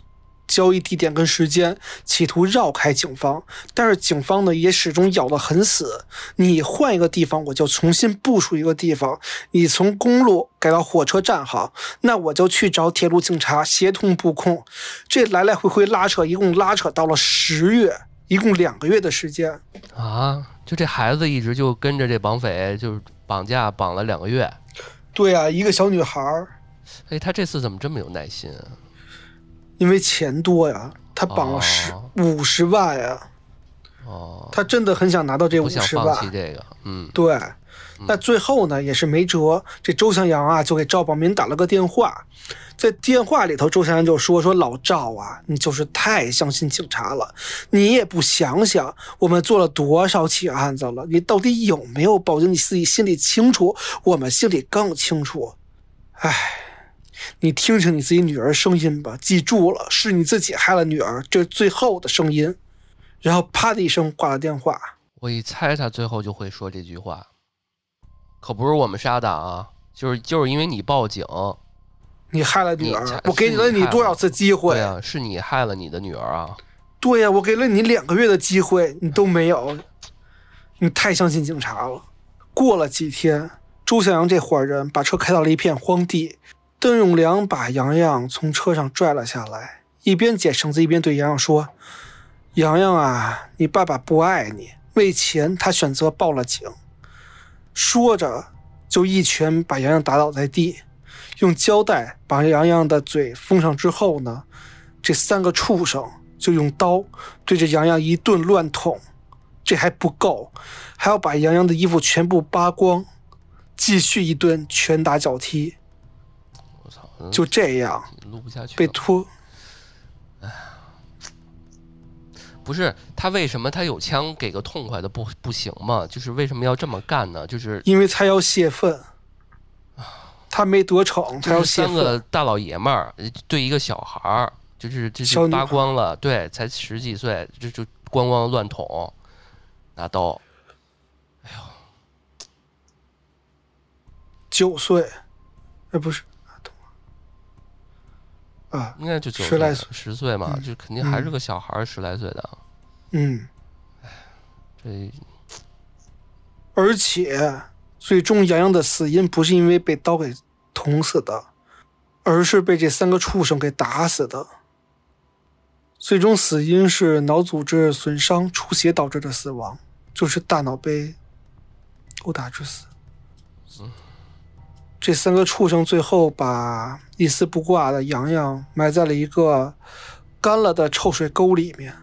Speaker 1: 交易地点跟时间，企图绕开警方，但是警方呢也始终咬得很死。你换一个地方，我就重新部署一个地方；你从公路改到火车站好，那我就去找铁路警察协同布控。这来来回回拉扯，一共拉扯到了十月，一共两个月的时间
Speaker 2: 啊！就这孩子一直就跟着这绑匪，就是绑架绑了两个月。
Speaker 1: 对啊，一个小女孩儿。
Speaker 2: 哎，他这次怎么这么有耐心啊？
Speaker 1: 因为钱多呀，他绑了十五十万呀，
Speaker 2: 哦，
Speaker 1: 他真的很想拿到这五十万。
Speaker 2: 这个，嗯，
Speaker 1: 对。那最后呢，也是没辙，这周向阳啊，就给赵宝民打了个电话，在电话里头，周向阳就说：“说老赵啊，你就是太相信警察了，你也不想想我们做了多少起案子了，你到底有没有报警？你自己心里清楚，我们心里更清楚。”唉。你听听你自己女儿声音吧，记住了，是你自己害了女儿，这是最后的声音。然后啪的一声挂了电话。
Speaker 2: 我一猜他最后就会说这句话，可不是我们杀的啊，就是就是因为你报警，
Speaker 1: 你害了女儿，我给了你多少次机会？
Speaker 2: 对啊，是你害了你的女儿啊。
Speaker 1: 对呀，我给了你两个月的机会，你都没有，你太相信警察了。过了几天，周向阳这伙人把车开到了一片荒地。邓永良把洋洋从车上拽了下来，一边解绳子一边对洋洋说：“洋洋啊，你爸爸不爱你，为钱他选择报了警。”说着，就一拳把洋洋打倒在地，用胶带把洋洋的嘴封上之后呢，这三个畜生就用刀对着洋洋一顿乱捅。这还不够，还要把洋洋的衣服全部扒光，继续一顿拳打脚踢。就这样
Speaker 2: 录不下去了。
Speaker 1: 被拖。
Speaker 2: 不是他为什么他有枪给个痛快的不不行吗？就是为什么要这么干呢？就是
Speaker 1: 因为他要泄愤，他没得逞，他要
Speaker 2: 就是
Speaker 1: 泄
Speaker 2: 三个。大老爷们儿呃对一个小孩儿，就是就是扒光了，对，才十几岁，就就咣咣乱捅，拿刀，哎呦
Speaker 1: 九岁，哎，不是，啊，
Speaker 2: 应该就九
Speaker 1: 十来岁
Speaker 2: 十岁嘛，就肯定还是个小孩儿，十来岁的，
Speaker 1: 嗯，
Speaker 2: 这
Speaker 1: 而且最终洋洋的死因不是因为被刀给捅死的，而是被这三个畜生给打死的。最终死因是脑组织损伤出血导致的死亡，就是大脑被殴打致死。这三个畜生最后把一丝不挂的洋洋埋在了一个干了的臭水沟里面。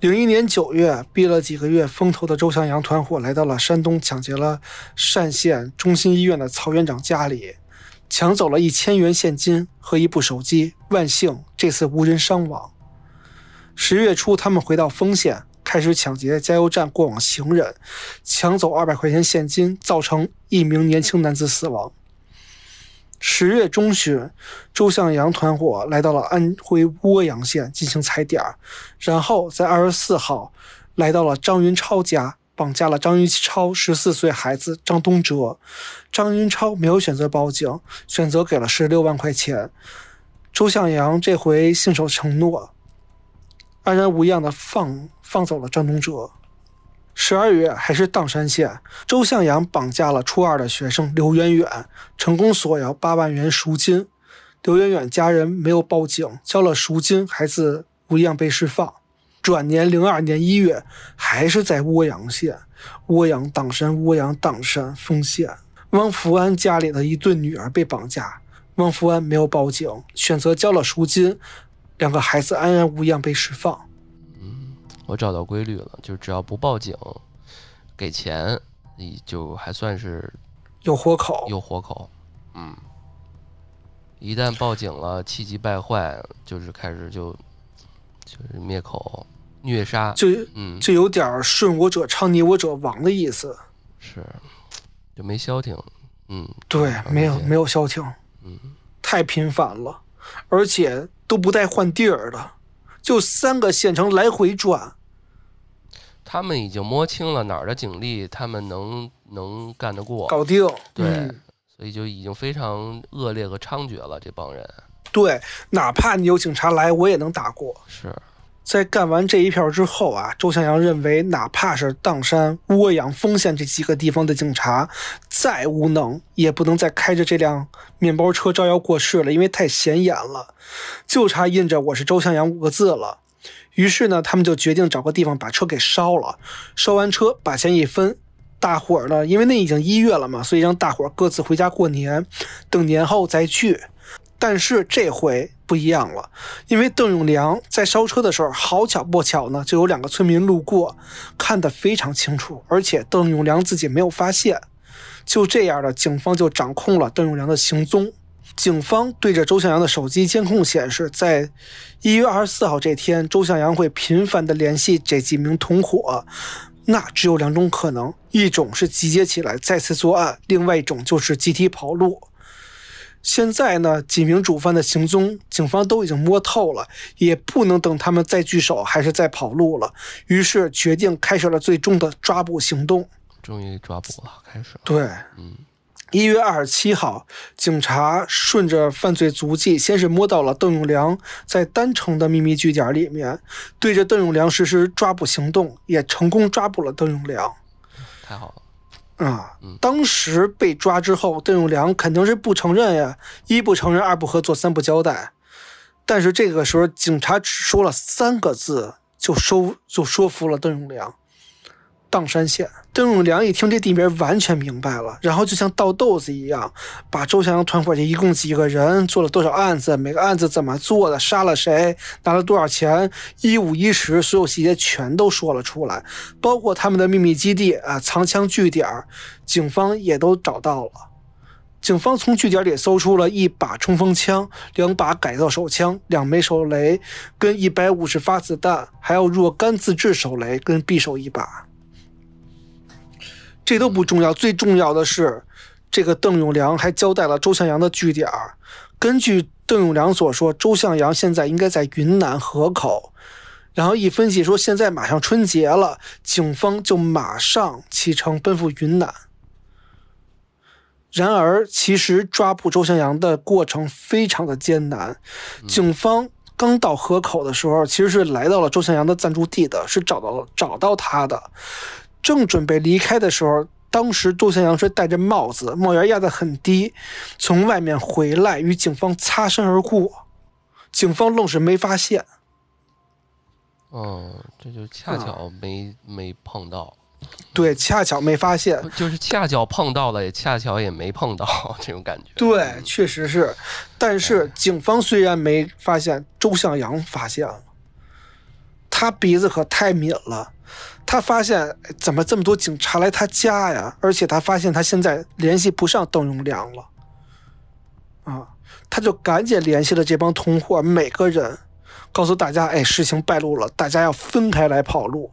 Speaker 1: 零一年九月，憋了几个月风头的周向阳团伙来到了山东，抢劫了单县中心医院的曹院长家里，抢走了一千元现金和一部手机。万幸这次无人伤亡。十月初，他们回到丰县，开始抢劫加油站过往行人，抢走二百块钱现金，造成一名年轻男子死亡。十月中旬，周向阳团伙来到了安徽涡阳县进行踩点，然后在二十四号来到了张云超家，绑架了张云超十四岁孩子张东哲。张云超没有选择报警，选择给了十六万块钱。周向阳这回信守承诺，安然无恙的放放走了张东哲。十二月，还是砀山县，周向阳绑架了初二的学生刘远远，成功索要八万元赎金。刘远远家人没有报警，交了赎金，孩子无恙被释放。转年零二年一月，还是在涡阳县，涡阳砀山，涡阳砀山丰县，汪福安家里的一对女儿被绑架，汪福安没有报警，选择交了赎金，两个孩子安然无恙被释放。
Speaker 2: 我找到规律了，就只要不报警，给钱，你就还算是
Speaker 1: 有活口，
Speaker 2: 有活口。嗯，一旦报警了，气急败坏，就是开始就就是灭口、虐杀。
Speaker 1: 就
Speaker 2: 嗯，
Speaker 1: 就有点顺我者昌，逆我者亡的意思。
Speaker 2: 是就没消停。嗯，
Speaker 1: 对，没有没有消停，
Speaker 2: 嗯，
Speaker 1: 太频繁了，而且都不带换地儿的，就三个县城来回转。
Speaker 2: 他们已经摸清了哪儿的警力，他们能能干得过，
Speaker 1: 搞定。
Speaker 2: 对
Speaker 1: 嗯
Speaker 2: 所以就已经非常恶劣和猖獗了。这帮人
Speaker 1: 对，哪怕你有警察来，我也能打过。
Speaker 2: 是
Speaker 1: 在干完这一票之后啊，周向阳认为，哪怕是砀山、涡阳、丰县这几个地方的警察再无能，也不能再开着这辆面包车招摇过市了，因为太显眼了，就差印着“我是周向阳”五个字了。于是呢，他们就决定找个地方把车给烧了，烧完车把钱一分。大伙儿呢，因为那已经一月了嘛，所以让大伙儿各自回家过年，等年后再聚。但是这回不一样了，因为邓永良在烧车的时候，好巧不巧呢，就有两个村民路过，看得非常清楚，而且邓永良自己没有发现。就这样的，警方就掌控了邓永良的行踪。警方对着周向阳的手机监控显示，在一月二十四号这天，周向阳会频繁地联系这几名同伙。那只有两种可能，一种是集结起来再次作案，另外一种就是集体跑路。现在呢，几名主犯的行踪，警方都已经摸透了，也不能等他们再聚首，还是再跑路了。于是决定开始了最终的抓捕行动。
Speaker 2: 终于抓捕了，开始了。
Speaker 1: 对，
Speaker 2: 嗯，
Speaker 1: 一月二十七号，警察顺着犯罪足迹，先是摸到了邓永良在丹城的秘密据点里面，对着邓永良实施抓捕行动，也成功抓捕了邓永良。
Speaker 2: 太好了。
Speaker 1: 啊，当时被抓之后，邓永良肯定是不承认呀，一不承认，二不合作，三不交代。但是这个时候，警察只说了三个字，就收就说服了邓永良。砀山县，邓永良一听这地名完全明白了，然后就像倒豆子一样，把周向阳团伙这一共几个人，做了多少案子，每个案子怎么做的，杀了谁，拿了多少钱，一五一十，所有细节全都说了出来，包括他们的秘密基地啊、藏枪据点，警方也都找到了。警方从据点里搜出了一把冲锋枪、两把改造手枪、两枚手雷，跟一百五十发子弹，还有若干自制手雷跟匕首一把。这都不重要，最重要的是，这个邓永良还交代了周向阳的据点。根据邓永良所说，周向阳现在应该在云南河口。然后一分析说，现在马上春节了，警方就马上启程奔赴云南。然而，其实抓捕周向阳的过程非常的艰难。警方刚到河口的时候，其实是来到了周向阳的暂住地的，是找到了找到他的。正准备离开的时候，当时周向阳是戴着帽子，帽檐压得很低，从外面回来与警方擦身而过，警方愣是没发现。
Speaker 2: 哦，这就恰巧没、没碰到，
Speaker 1: 对，恰巧没发现。
Speaker 2: 就是恰巧碰到了，也恰巧也没碰到这种感觉。
Speaker 1: 对，确实是。但是警方虽然没发现，周向阳发现了，他鼻子可太敏了。他发现哎怎么这么多警察来他家呀？而且他发现他现在联系不上邓永良了，啊，他就赶紧联系了这帮同伙，每个人告诉大家，哎，事情败露了，大家要分开来跑路。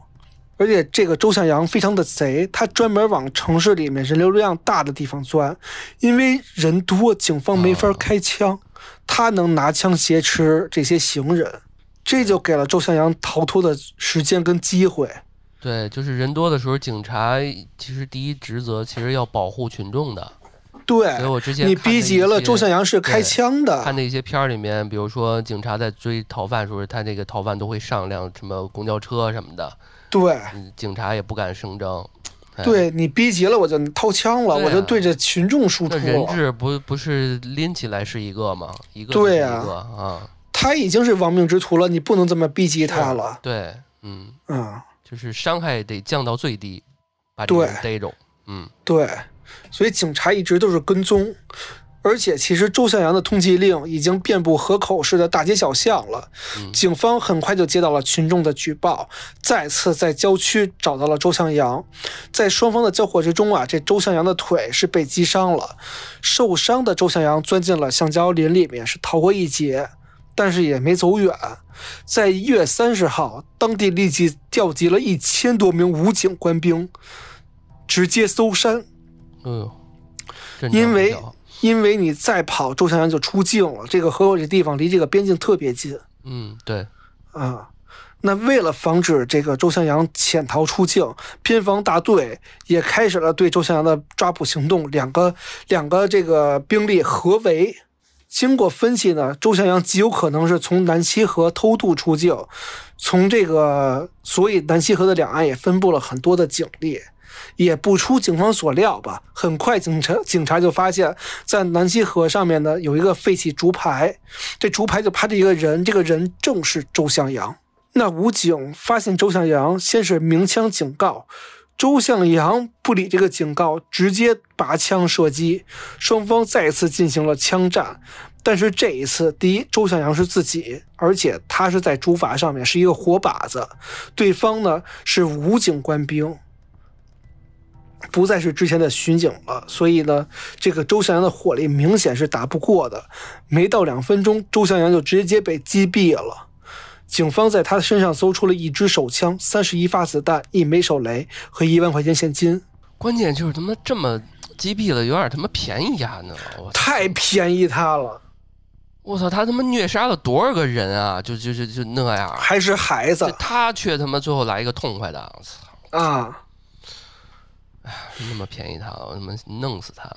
Speaker 1: 而且这个周向阳非常的贼，他专门往城市里面人流量大的地方钻，因为人多，警方没法开枪，他能拿枪挟持这些行人，这就给了周向阳逃脱的时间跟机会。
Speaker 2: 对，就是人多的时候，警察其实第一职责其实要保护群众的。
Speaker 1: 对
Speaker 2: 所以我之前
Speaker 1: 你逼急了，周向阳是开枪的
Speaker 2: 看，那些片儿里面，比如说警察在追逃犯的时候，他那个逃犯都会上辆什么公交车什么的，
Speaker 1: 对。
Speaker 2: 嗯，警察也不敢声张。哎，
Speaker 1: 对你逼急了，我就掏枪了，
Speaker 2: 啊
Speaker 1: 我就对着群众输出
Speaker 2: 那人。质不不是拎起来是一个吗？一个就是一个啊，
Speaker 1: 他已经是亡命之徒了，你不能这么逼急他了。
Speaker 2: 对，嗯，
Speaker 1: 嗯，
Speaker 2: 就是伤害得降到最低，把这个人逮着。嗯，
Speaker 1: 对，所以警察一直都是跟踪，而且其实周向阳的通缉令已经遍布河口市的大街小巷了。
Speaker 2: 嗯
Speaker 1: 警方很快就接到了群众的举报，再次在郊区找到了周向阳。在双方的交火之中啊，这周向阳的腿是被击伤了，受伤的周向阳钻进了橡胶林里面，是逃过一劫。但是也没走远，在一月三十号，当地立即调集了一千多名武警官兵，直接搜山。
Speaker 2: 哎呦，
Speaker 1: 因为因为你再跑，周向阳就出境了。这个河口这地方离这个边境特别近
Speaker 2: 嗯，对，
Speaker 1: 啊。那为了防止这个周向阳潜逃出境，边防大队也开始了对周向阳的抓捕行动。两个两个这个兵力合围。经过分析呢，周向阳极有可能是从南溪河偷渡出境，从这个，所以南溪河的两岸也分布了很多的警力。也不出警方所料吧，很快警察警察就发现，在南溪河上面呢有一个废弃竹排，这竹排就趴着一个人，这个人正是周向阳。那武警发现周向阳，先是鸣枪警告，周向阳不理这个警告，直接拔枪射击，双方再次进行了枪战。但是这一次，第一，周向阳是自己，而且他是在竹筏上面是一个活靶子，对方呢是武警官兵。不再是之前的巡警了，所以呢，这个周向阳的火力明显是打不过的。没到两分钟，周向阳就直接被击毙了。警方在他身上搜出了一支手枪、三十一发子弹、一枚手雷和一万块钱现金，
Speaker 2: 关键就是他妈这么击毙了，有点他妈便宜呀呢！我
Speaker 1: 太便宜他了，
Speaker 2: 我操，他他妈虐杀了多少个人啊？就就就就那样，
Speaker 1: 还是孩子
Speaker 2: 他却他妈最后来一个痛快的，我操！
Speaker 1: 啊！
Speaker 2: 那么便宜他了，我他妈弄死他！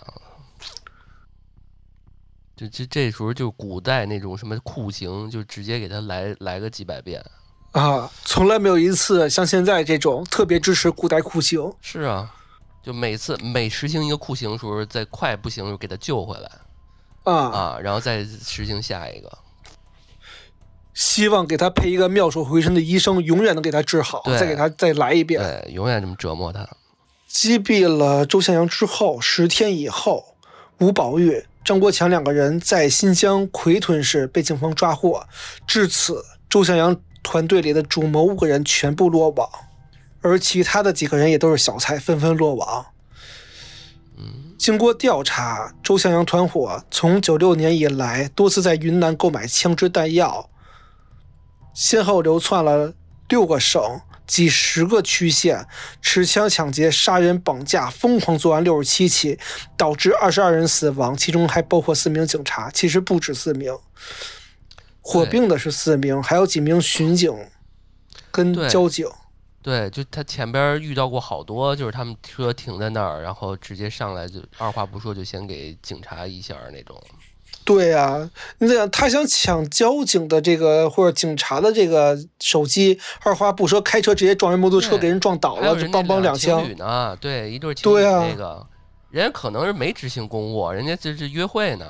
Speaker 2: 就这这时候就古代那种什么酷刑，就直接给他来来个几百遍。
Speaker 1: 啊，从来没有一次像现在这种特别支持古代酷刑。
Speaker 2: 是啊，就每次每实行一个酷刑的时候，再快不行就给他救回来
Speaker 1: 啊，
Speaker 2: 啊，然后再实行下一个。
Speaker 1: 希望给他配一个妙手回春的医生，永远能给他治好，再给他再来一遍。
Speaker 2: 对，永远这么折磨他。
Speaker 1: 击毙了周向阳之后，十天以后，吴宝玉、张国强两个人在新疆奎屯市被警方抓获。至此，周向阳团队里的主谋五个人全部落网，而其他的几个人也都是小菜，纷纷落网。经过调查，周向阳团伙从九六年以来多次在云南购买枪支弹药，先后流窜了六个省、几十个区县，持枪抢劫、杀人、绑架，疯狂作案六十七起，导致二十二人死亡，其中还包括四名警察，其实不止四名。火并的是四名，还有几名巡警跟交警。
Speaker 2: 对，就他前边遇到过好多，就是他们车停在那儿，然后直接上来就二话不说就先给警察一下那种。
Speaker 1: 对呀、你想他想抢交警的这个或者警察的这个手机，二话不说开车直接撞人摩托车，给人撞倒了，梆梆两
Speaker 2: 情
Speaker 1: 枪。
Speaker 2: 侣呢，对，一对情侣那个，人家可能是没执行公务，人家这是约会呢。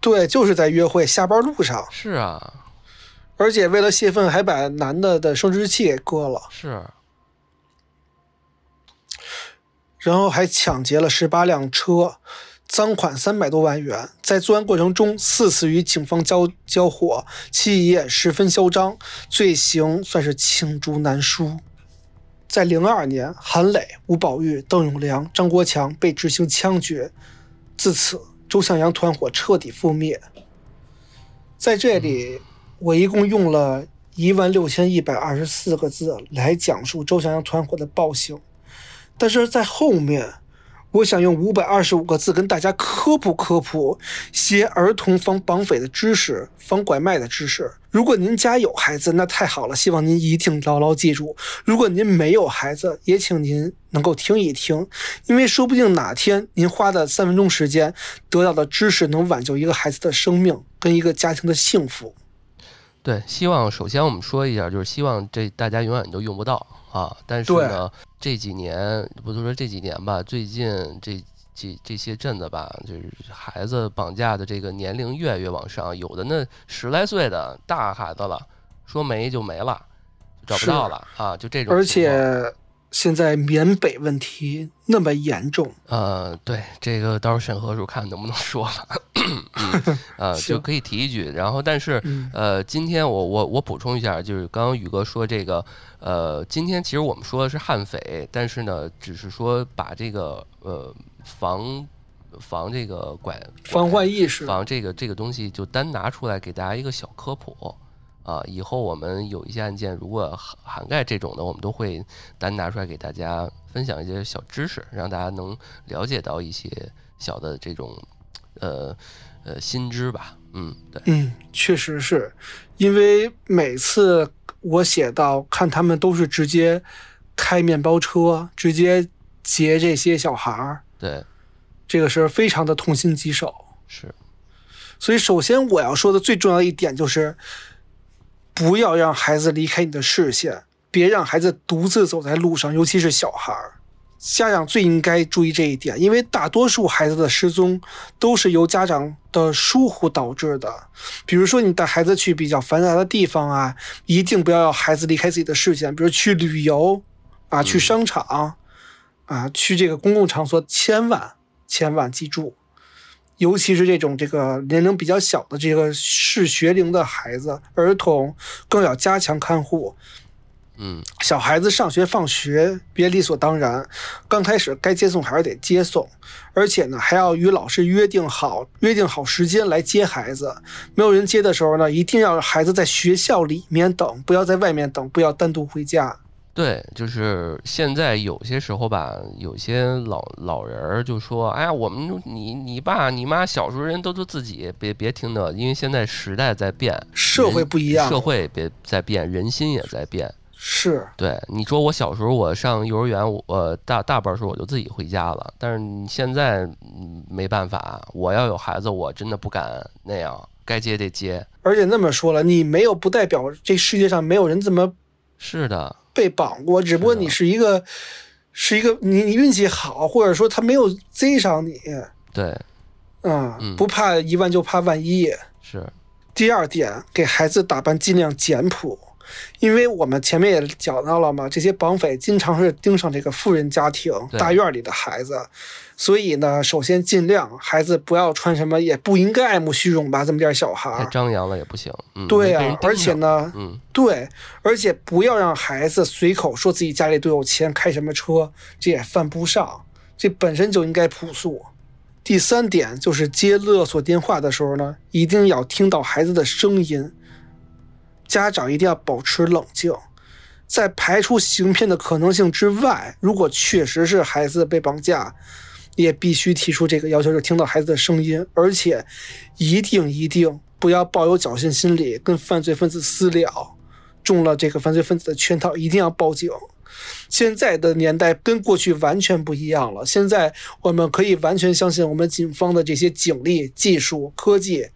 Speaker 1: 对，就是在约会下班路上，
Speaker 2: 是啊，
Speaker 1: 而且为了泄愤，还把男的的生殖器给割了，
Speaker 2: 是，
Speaker 1: 然后还抢劫了十八辆车，赃款三百多万元。在作案过程中，四次与警方交交火，气焰十分嚣张，罪行算是罄竹难书。在零二年，韩磊、吴宝玉、邓永良、张国强被执行枪决，自此周向阳团伙彻底覆灭。在这里，我一共用了一万六千一百二十四个字来讲述周向阳团伙的暴行，但是在后面，我想用五百二十五个字跟大家科普科普些儿童防绑匪的知识、防拐卖的知识。如果您家有孩子，那太好了，希望您一定牢牢记住。如果您没有孩子，也请您能够听一听，因为说不定哪天您花的三分钟时间得到的知识，能挽救一个孩子的生命跟一个家庭的幸福。
Speaker 2: 对，希望首先我们说一下，就是希望这大家永远都用不到啊。但是呢，这几年不都说这几年吧，最近这这这些阵子吧，就是孩子绑架的这个年龄越来越往上，有的那十来岁的大孩子了，说没就没了，就找不到了啊，就这种情况。
Speaker 1: 而且现在缅北问题那么严重，
Speaker 2: 呃，对，这个到时候审核时候看能不能说了，嗯，呃，就可以提一句。然后，但是
Speaker 1: 嗯
Speaker 2: 呃，今天我我我补充一下，就是刚刚宇哥说这个，呃，今天其实我们说的是悍匪，但是呢，只是说把这个呃防防这个拐
Speaker 1: 防患意识。
Speaker 2: 防这个这个东西就单拿出来给大家一个小科普啊。以后我们有一些案件，如果涵涵盖这种的，我们都会单拿出来给大家分享一些小知识，让大家能了解到一些小的这种呃呃新知吧。嗯，对，
Speaker 1: 嗯，确实是，因为每次我写到看他们都是直接开面包车，直接劫这些小孩儿，
Speaker 2: 对，
Speaker 1: 这个是非常的痛心疾首。
Speaker 2: 是，
Speaker 1: 所以，首先我要说的最重要的一点就是，不要让孩子离开你的视线，别让孩子独自走在路上，尤其是小孩儿。家长最应该注意这一点，因为大多数孩子的失踪都是由家长的疏忽导致的。比如说，你带孩子去比较繁杂的地方啊，一定不要让孩子离开自己的视线，比如去旅游啊，去商场啊，去这个公共场所，千万千万记住，尤其是这种这个年龄比较小的这个是学龄的孩子、儿童，更要加强看护。
Speaker 2: 嗯，
Speaker 1: 小孩子上学放学别理所当然，刚开始该接送还是得接送，而且呢还要与老师约定好约定好时间来接孩子。没有人接的时候呢，一定要让孩子在学校里面等，不要在外面等，不要单独回家。
Speaker 2: 对，就是现在有些时候吧，有些老老人儿就说：“哎呀，我们你你爸你妈小时候人都都自己，别别听的，因为现在时代在变，
Speaker 1: 社会不一样，
Speaker 2: 社会别在变，人心也在变。
Speaker 1: 是
Speaker 2: 对，你说我小时候我上幼儿园，我呃大大半时候我就自己回家了，但是你现在嗯没办法，我要有孩子，我真的不敢那样，该接得接。
Speaker 1: 而且那么说了，你没有不代表这世界上没有人这么
Speaker 2: 是的，
Speaker 1: 被绑过，只不过你是一个是一个你你运气好，或者说他没有追上你，
Speaker 2: 对，
Speaker 1: 嗯，
Speaker 2: 嗯。
Speaker 1: 不怕一万就怕万一。
Speaker 2: 是，
Speaker 1: 第二点，给孩子打扮尽量简朴，因为我们前面也讲到了嘛，这些绑匪经常是盯上这个富人家庭大院里的孩子，所以呢，首先尽量孩子不要穿什么，也不应该爱慕虚荣吧，这么点小孩儿。
Speaker 2: 太张扬了也不行。嗯，
Speaker 1: 对呀、
Speaker 2: 没被人盯
Speaker 1: 而且，呢，
Speaker 2: 嗯，
Speaker 1: 对，而且不要让孩子随口说自己家里多有钱，开什么车，这也犯不上，这本身就应该朴素。第三点就是接勒索电话的时候呢，一定要听到孩子的声音，家长一定要保持冷静，在排除行骗的可能性之外，如果确实是孩子被绑架，也必须提出这个要求，就听到孩子的声音，而且一定一定不要抱有侥幸心理，跟犯罪分子私了，中了这个犯罪分子的圈套，一定要报警。现在的年代跟过去完全不一样了，现在我们可以完全相信我们警方的这些警力、技术、科技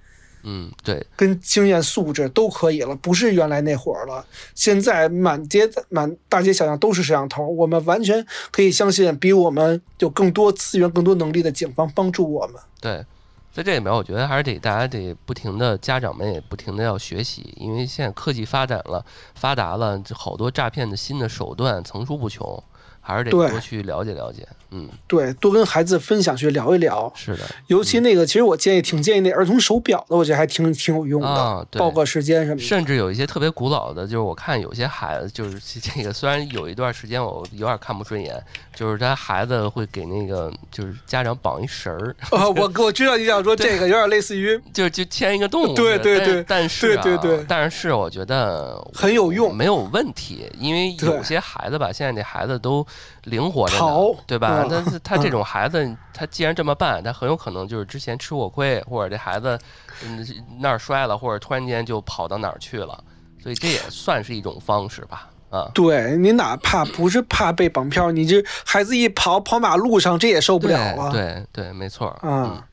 Speaker 2: 嗯，对，
Speaker 1: 跟经验素质都可以了，不是原来那会儿了。现在满街满大街小巷都是摄像头，我们完全可以相信比我们有更多资源、更多能力的警方帮助我们。
Speaker 2: 对，在这里面，我觉得还是得大家得不停的，家长们也不停的要学习，因为现在科技发展了、发达了，好多诈骗的新的手段层出不穷，还是得多去了解了解。嗯，
Speaker 1: 对，多跟孩子分享去聊一聊，
Speaker 2: 是的，
Speaker 1: 尤其那个，其实我建议挺建议那儿童手表的，我觉得还挺挺有用的，
Speaker 2: 啊对
Speaker 1: 报个时间什么的。
Speaker 2: 甚至有一些特别古老的，就是我看有些孩子，就是 这个虽然有一段时间我有点看不顺眼，就是他孩子会给那个就是家长绑一绳儿，
Speaker 1: 啊，我我知道你想说这个，有点类似于
Speaker 2: 就就牵一个动物，
Speaker 1: 对对
Speaker 2: 但
Speaker 1: 对
Speaker 2: 但是啊
Speaker 1: 对对对
Speaker 2: 但是我觉得
Speaker 1: 很有用
Speaker 2: 没有问题，因为有些孩子吧，现在这孩子都灵活着呢，对吧
Speaker 1: 嗯？
Speaker 2: 但是他这 种孩子，他既然这么办，他很有可能就是之前吃过亏，或者这孩子嗯那儿摔了，或者突然间就跑到哪儿去了，所以这也算是一种方式吧，啊。
Speaker 1: 对你哪怕不是怕被绑票，你这孩子一跑跑马路上，这也受不了啊。
Speaker 2: 对对对，没错。
Speaker 1: 啊。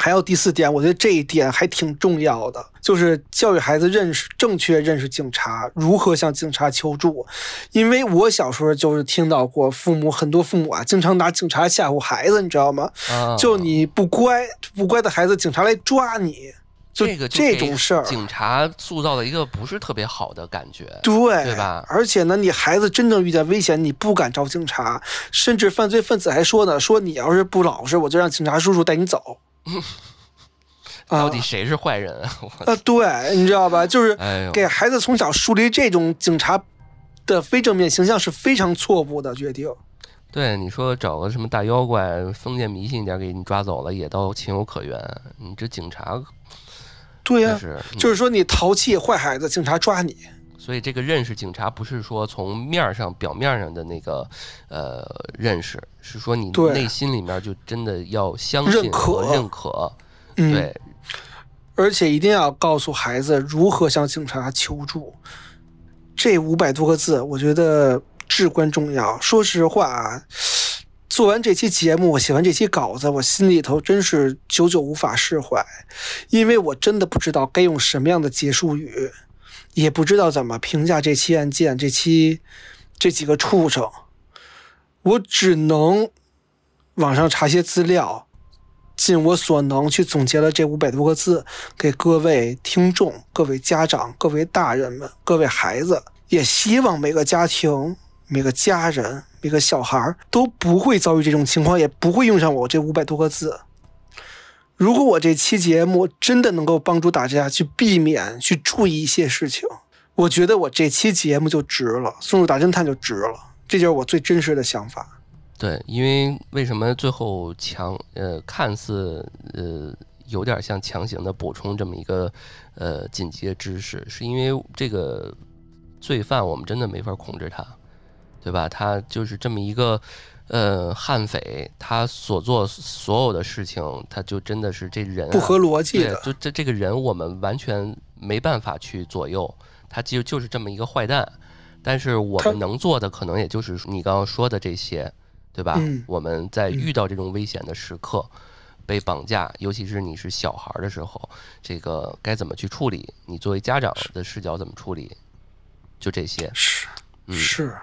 Speaker 1: 还有第四点，我觉得这一点还挺重要的，就是教育孩子认识正确认识警察，如何向警察求助。因为我小时候就是听到过父母很多父母啊，经常拿警察吓唬孩子，你知道吗？
Speaker 2: 啊，
Speaker 1: 就你不乖不乖的孩子，警察来抓你，就
Speaker 2: 这个
Speaker 1: 这种事儿。
Speaker 2: 警察塑造了一个不是特别好的感觉。
Speaker 1: 对，
Speaker 2: 对吧
Speaker 1: 而且呢，你孩子真正遇见危险，你不敢找警察，甚至犯罪分子还说呢，说你要是不老实，我就让警察叔叔带你走。啊
Speaker 2: 到底谁是坏人啊？我
Speaker 1: 啊，对，你知道吧？就是给孩子从小树立这种警察的非正面形象是非常错误的决定。
Speaker 2: 对你说找个什么大妖怪，封建迷信一点给你抓走了，也倒情有可原。你这警察
Speaker 1: 对呀、就是说你淘气坏孩子，警察抓你。
Speaker 2: 所以这个认识警察不是说从面儿上表面上的那个呃认识，是说你内心里面就真的要相信
Speaker 1: 认可
Speaker 2: 和认可。
Speaker 1: 嗯，
Speaker 2: 对，
Speaker 1: 而且一定要告诉孩子如何向警察求助。这五百多个字，我觉得至关重要。说实话啊，做完这期节目，我写完这期稿子，我心里头真是久久无法释怀，因为我真的不知道该用什么样的结束语，也不知道怎么评价这期案件，这期这几个畜生，我只能网上查些资料。尽我所能去总结了这五百多个字，给各位听众、各位家长、各位大人们、各位孩子，也希望每个家庭、每个家人、每个小孩都不会遭遇这种情况，也不会用上我这五百多个字。如果我这期节目真的能够帮助大家去避免、去注意一些事情，我觉得我这期节目就值了，《松鼠大侦探》就值了。这就是我最真实的想法。
Speaker 2: 对，因为为什么最后强呃看似呃有点像强行的补充这么一个呃紧急的知识，是因为这个罪犯我们真的没法控制他，对吧？他就是这么一个呃悍匪，他所做所有的事情，他就真的是这人、啊、
Speaker 1: 不合逻辑
Speaker 2: 对
Speaker 1: 的，，
Speaker 2: 就这这个人我们完全没办法去左右，他就就是这么一个坏蛋。但是我们能做的可能也就是你刚刚说的这些，对吧？
Speaker 1: 嗯
Speaker 2: 我们在遇到这种危险的时刻，被绑架，尤其是你是小孩儿的时候，这个该怎么去处理？你作为家长的视角怎么处理？就这些，
Speaker 1: 是
Speaker 2: 嗯，
Speaker 1: 是，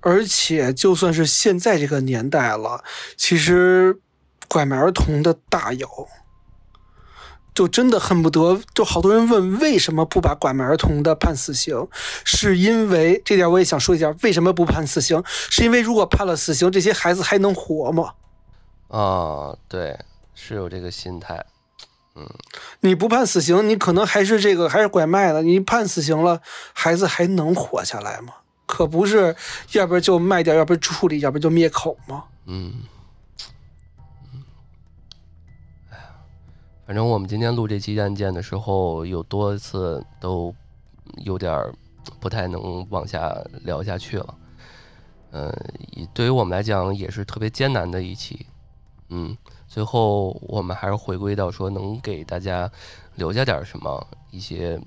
Speaker 1: 而且就算是现在这个年代了，其实拐卖儿童的大有。就真的恨不得，就好多人问为什么不把拐卖儿童的判死刑，是因为这点我也想说一下，为什么不判死刑？是因为如果判了死刑，这些孩子还能活吗？
Speaker 2: 啊，对，是有这个心态。嗯，
Speaker 1: 你不判死刑，你可能还是这个还是拐卖的。你判死刑了，孩子还能活下来吗？可不是，要不然就卖掉，要不然处理，要不然就灭口吗？
Speaker 2: 嗯。哎呀反正我们今天录这期案件的时候，有多次都有点不太能往下聊下去了。嗯，对于我们来讲也是特别艰难的一期。嗯，最后我们还是回归到说，能给大家留下点什么，一些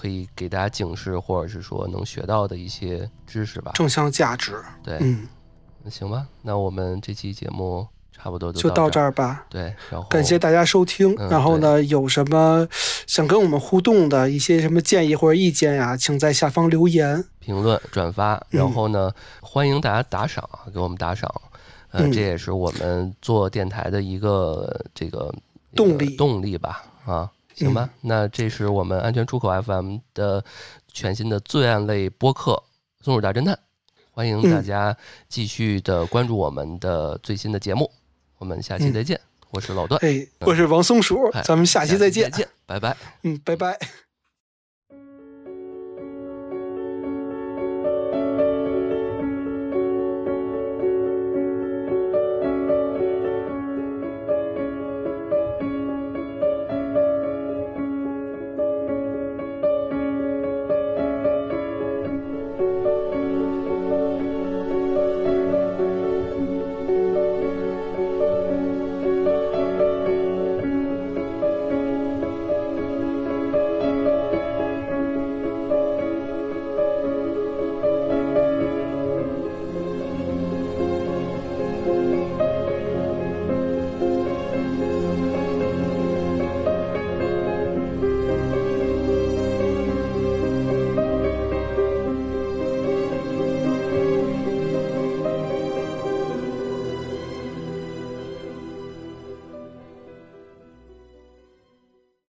Speaker 2: 可以给大家警示，或者是说能学到的一些知识吧。
Speaker 1: 正向价值。
Speaker 2: 对，
Speaker 1: 嗯，
Speaker 2: 那行吧，那我们这期节目。差不多
Speaker 1: 就
Speaker 2: 到
Speaker 1: 这儿吧。
Speaker 2: 对，然后
Speaker 1: 感谢大家收听。然后呢，有什么想跟我们互动的一些什么建议或者意见呀，请在下方留言、
Speaker 2: 评论、转发。然后呢，欢迎大家打赏，给我们打赏。呃，这也是我们做电台的一个这个
Speaker 1: 动力
Speaker 2: 动力吧。啊，行吧。那这是我们安全出口 FM 的全新的罪案类播客《松鼠大侦探》，欢迎大家继续的关注我们的最新的节目。我们下期再见，我是老段，
Speaker 1: 哎，我是王松鼠，咱们下期再见，
Speaker 2: 再见，拜拜，
Speaker 1: 嗯，拜拜。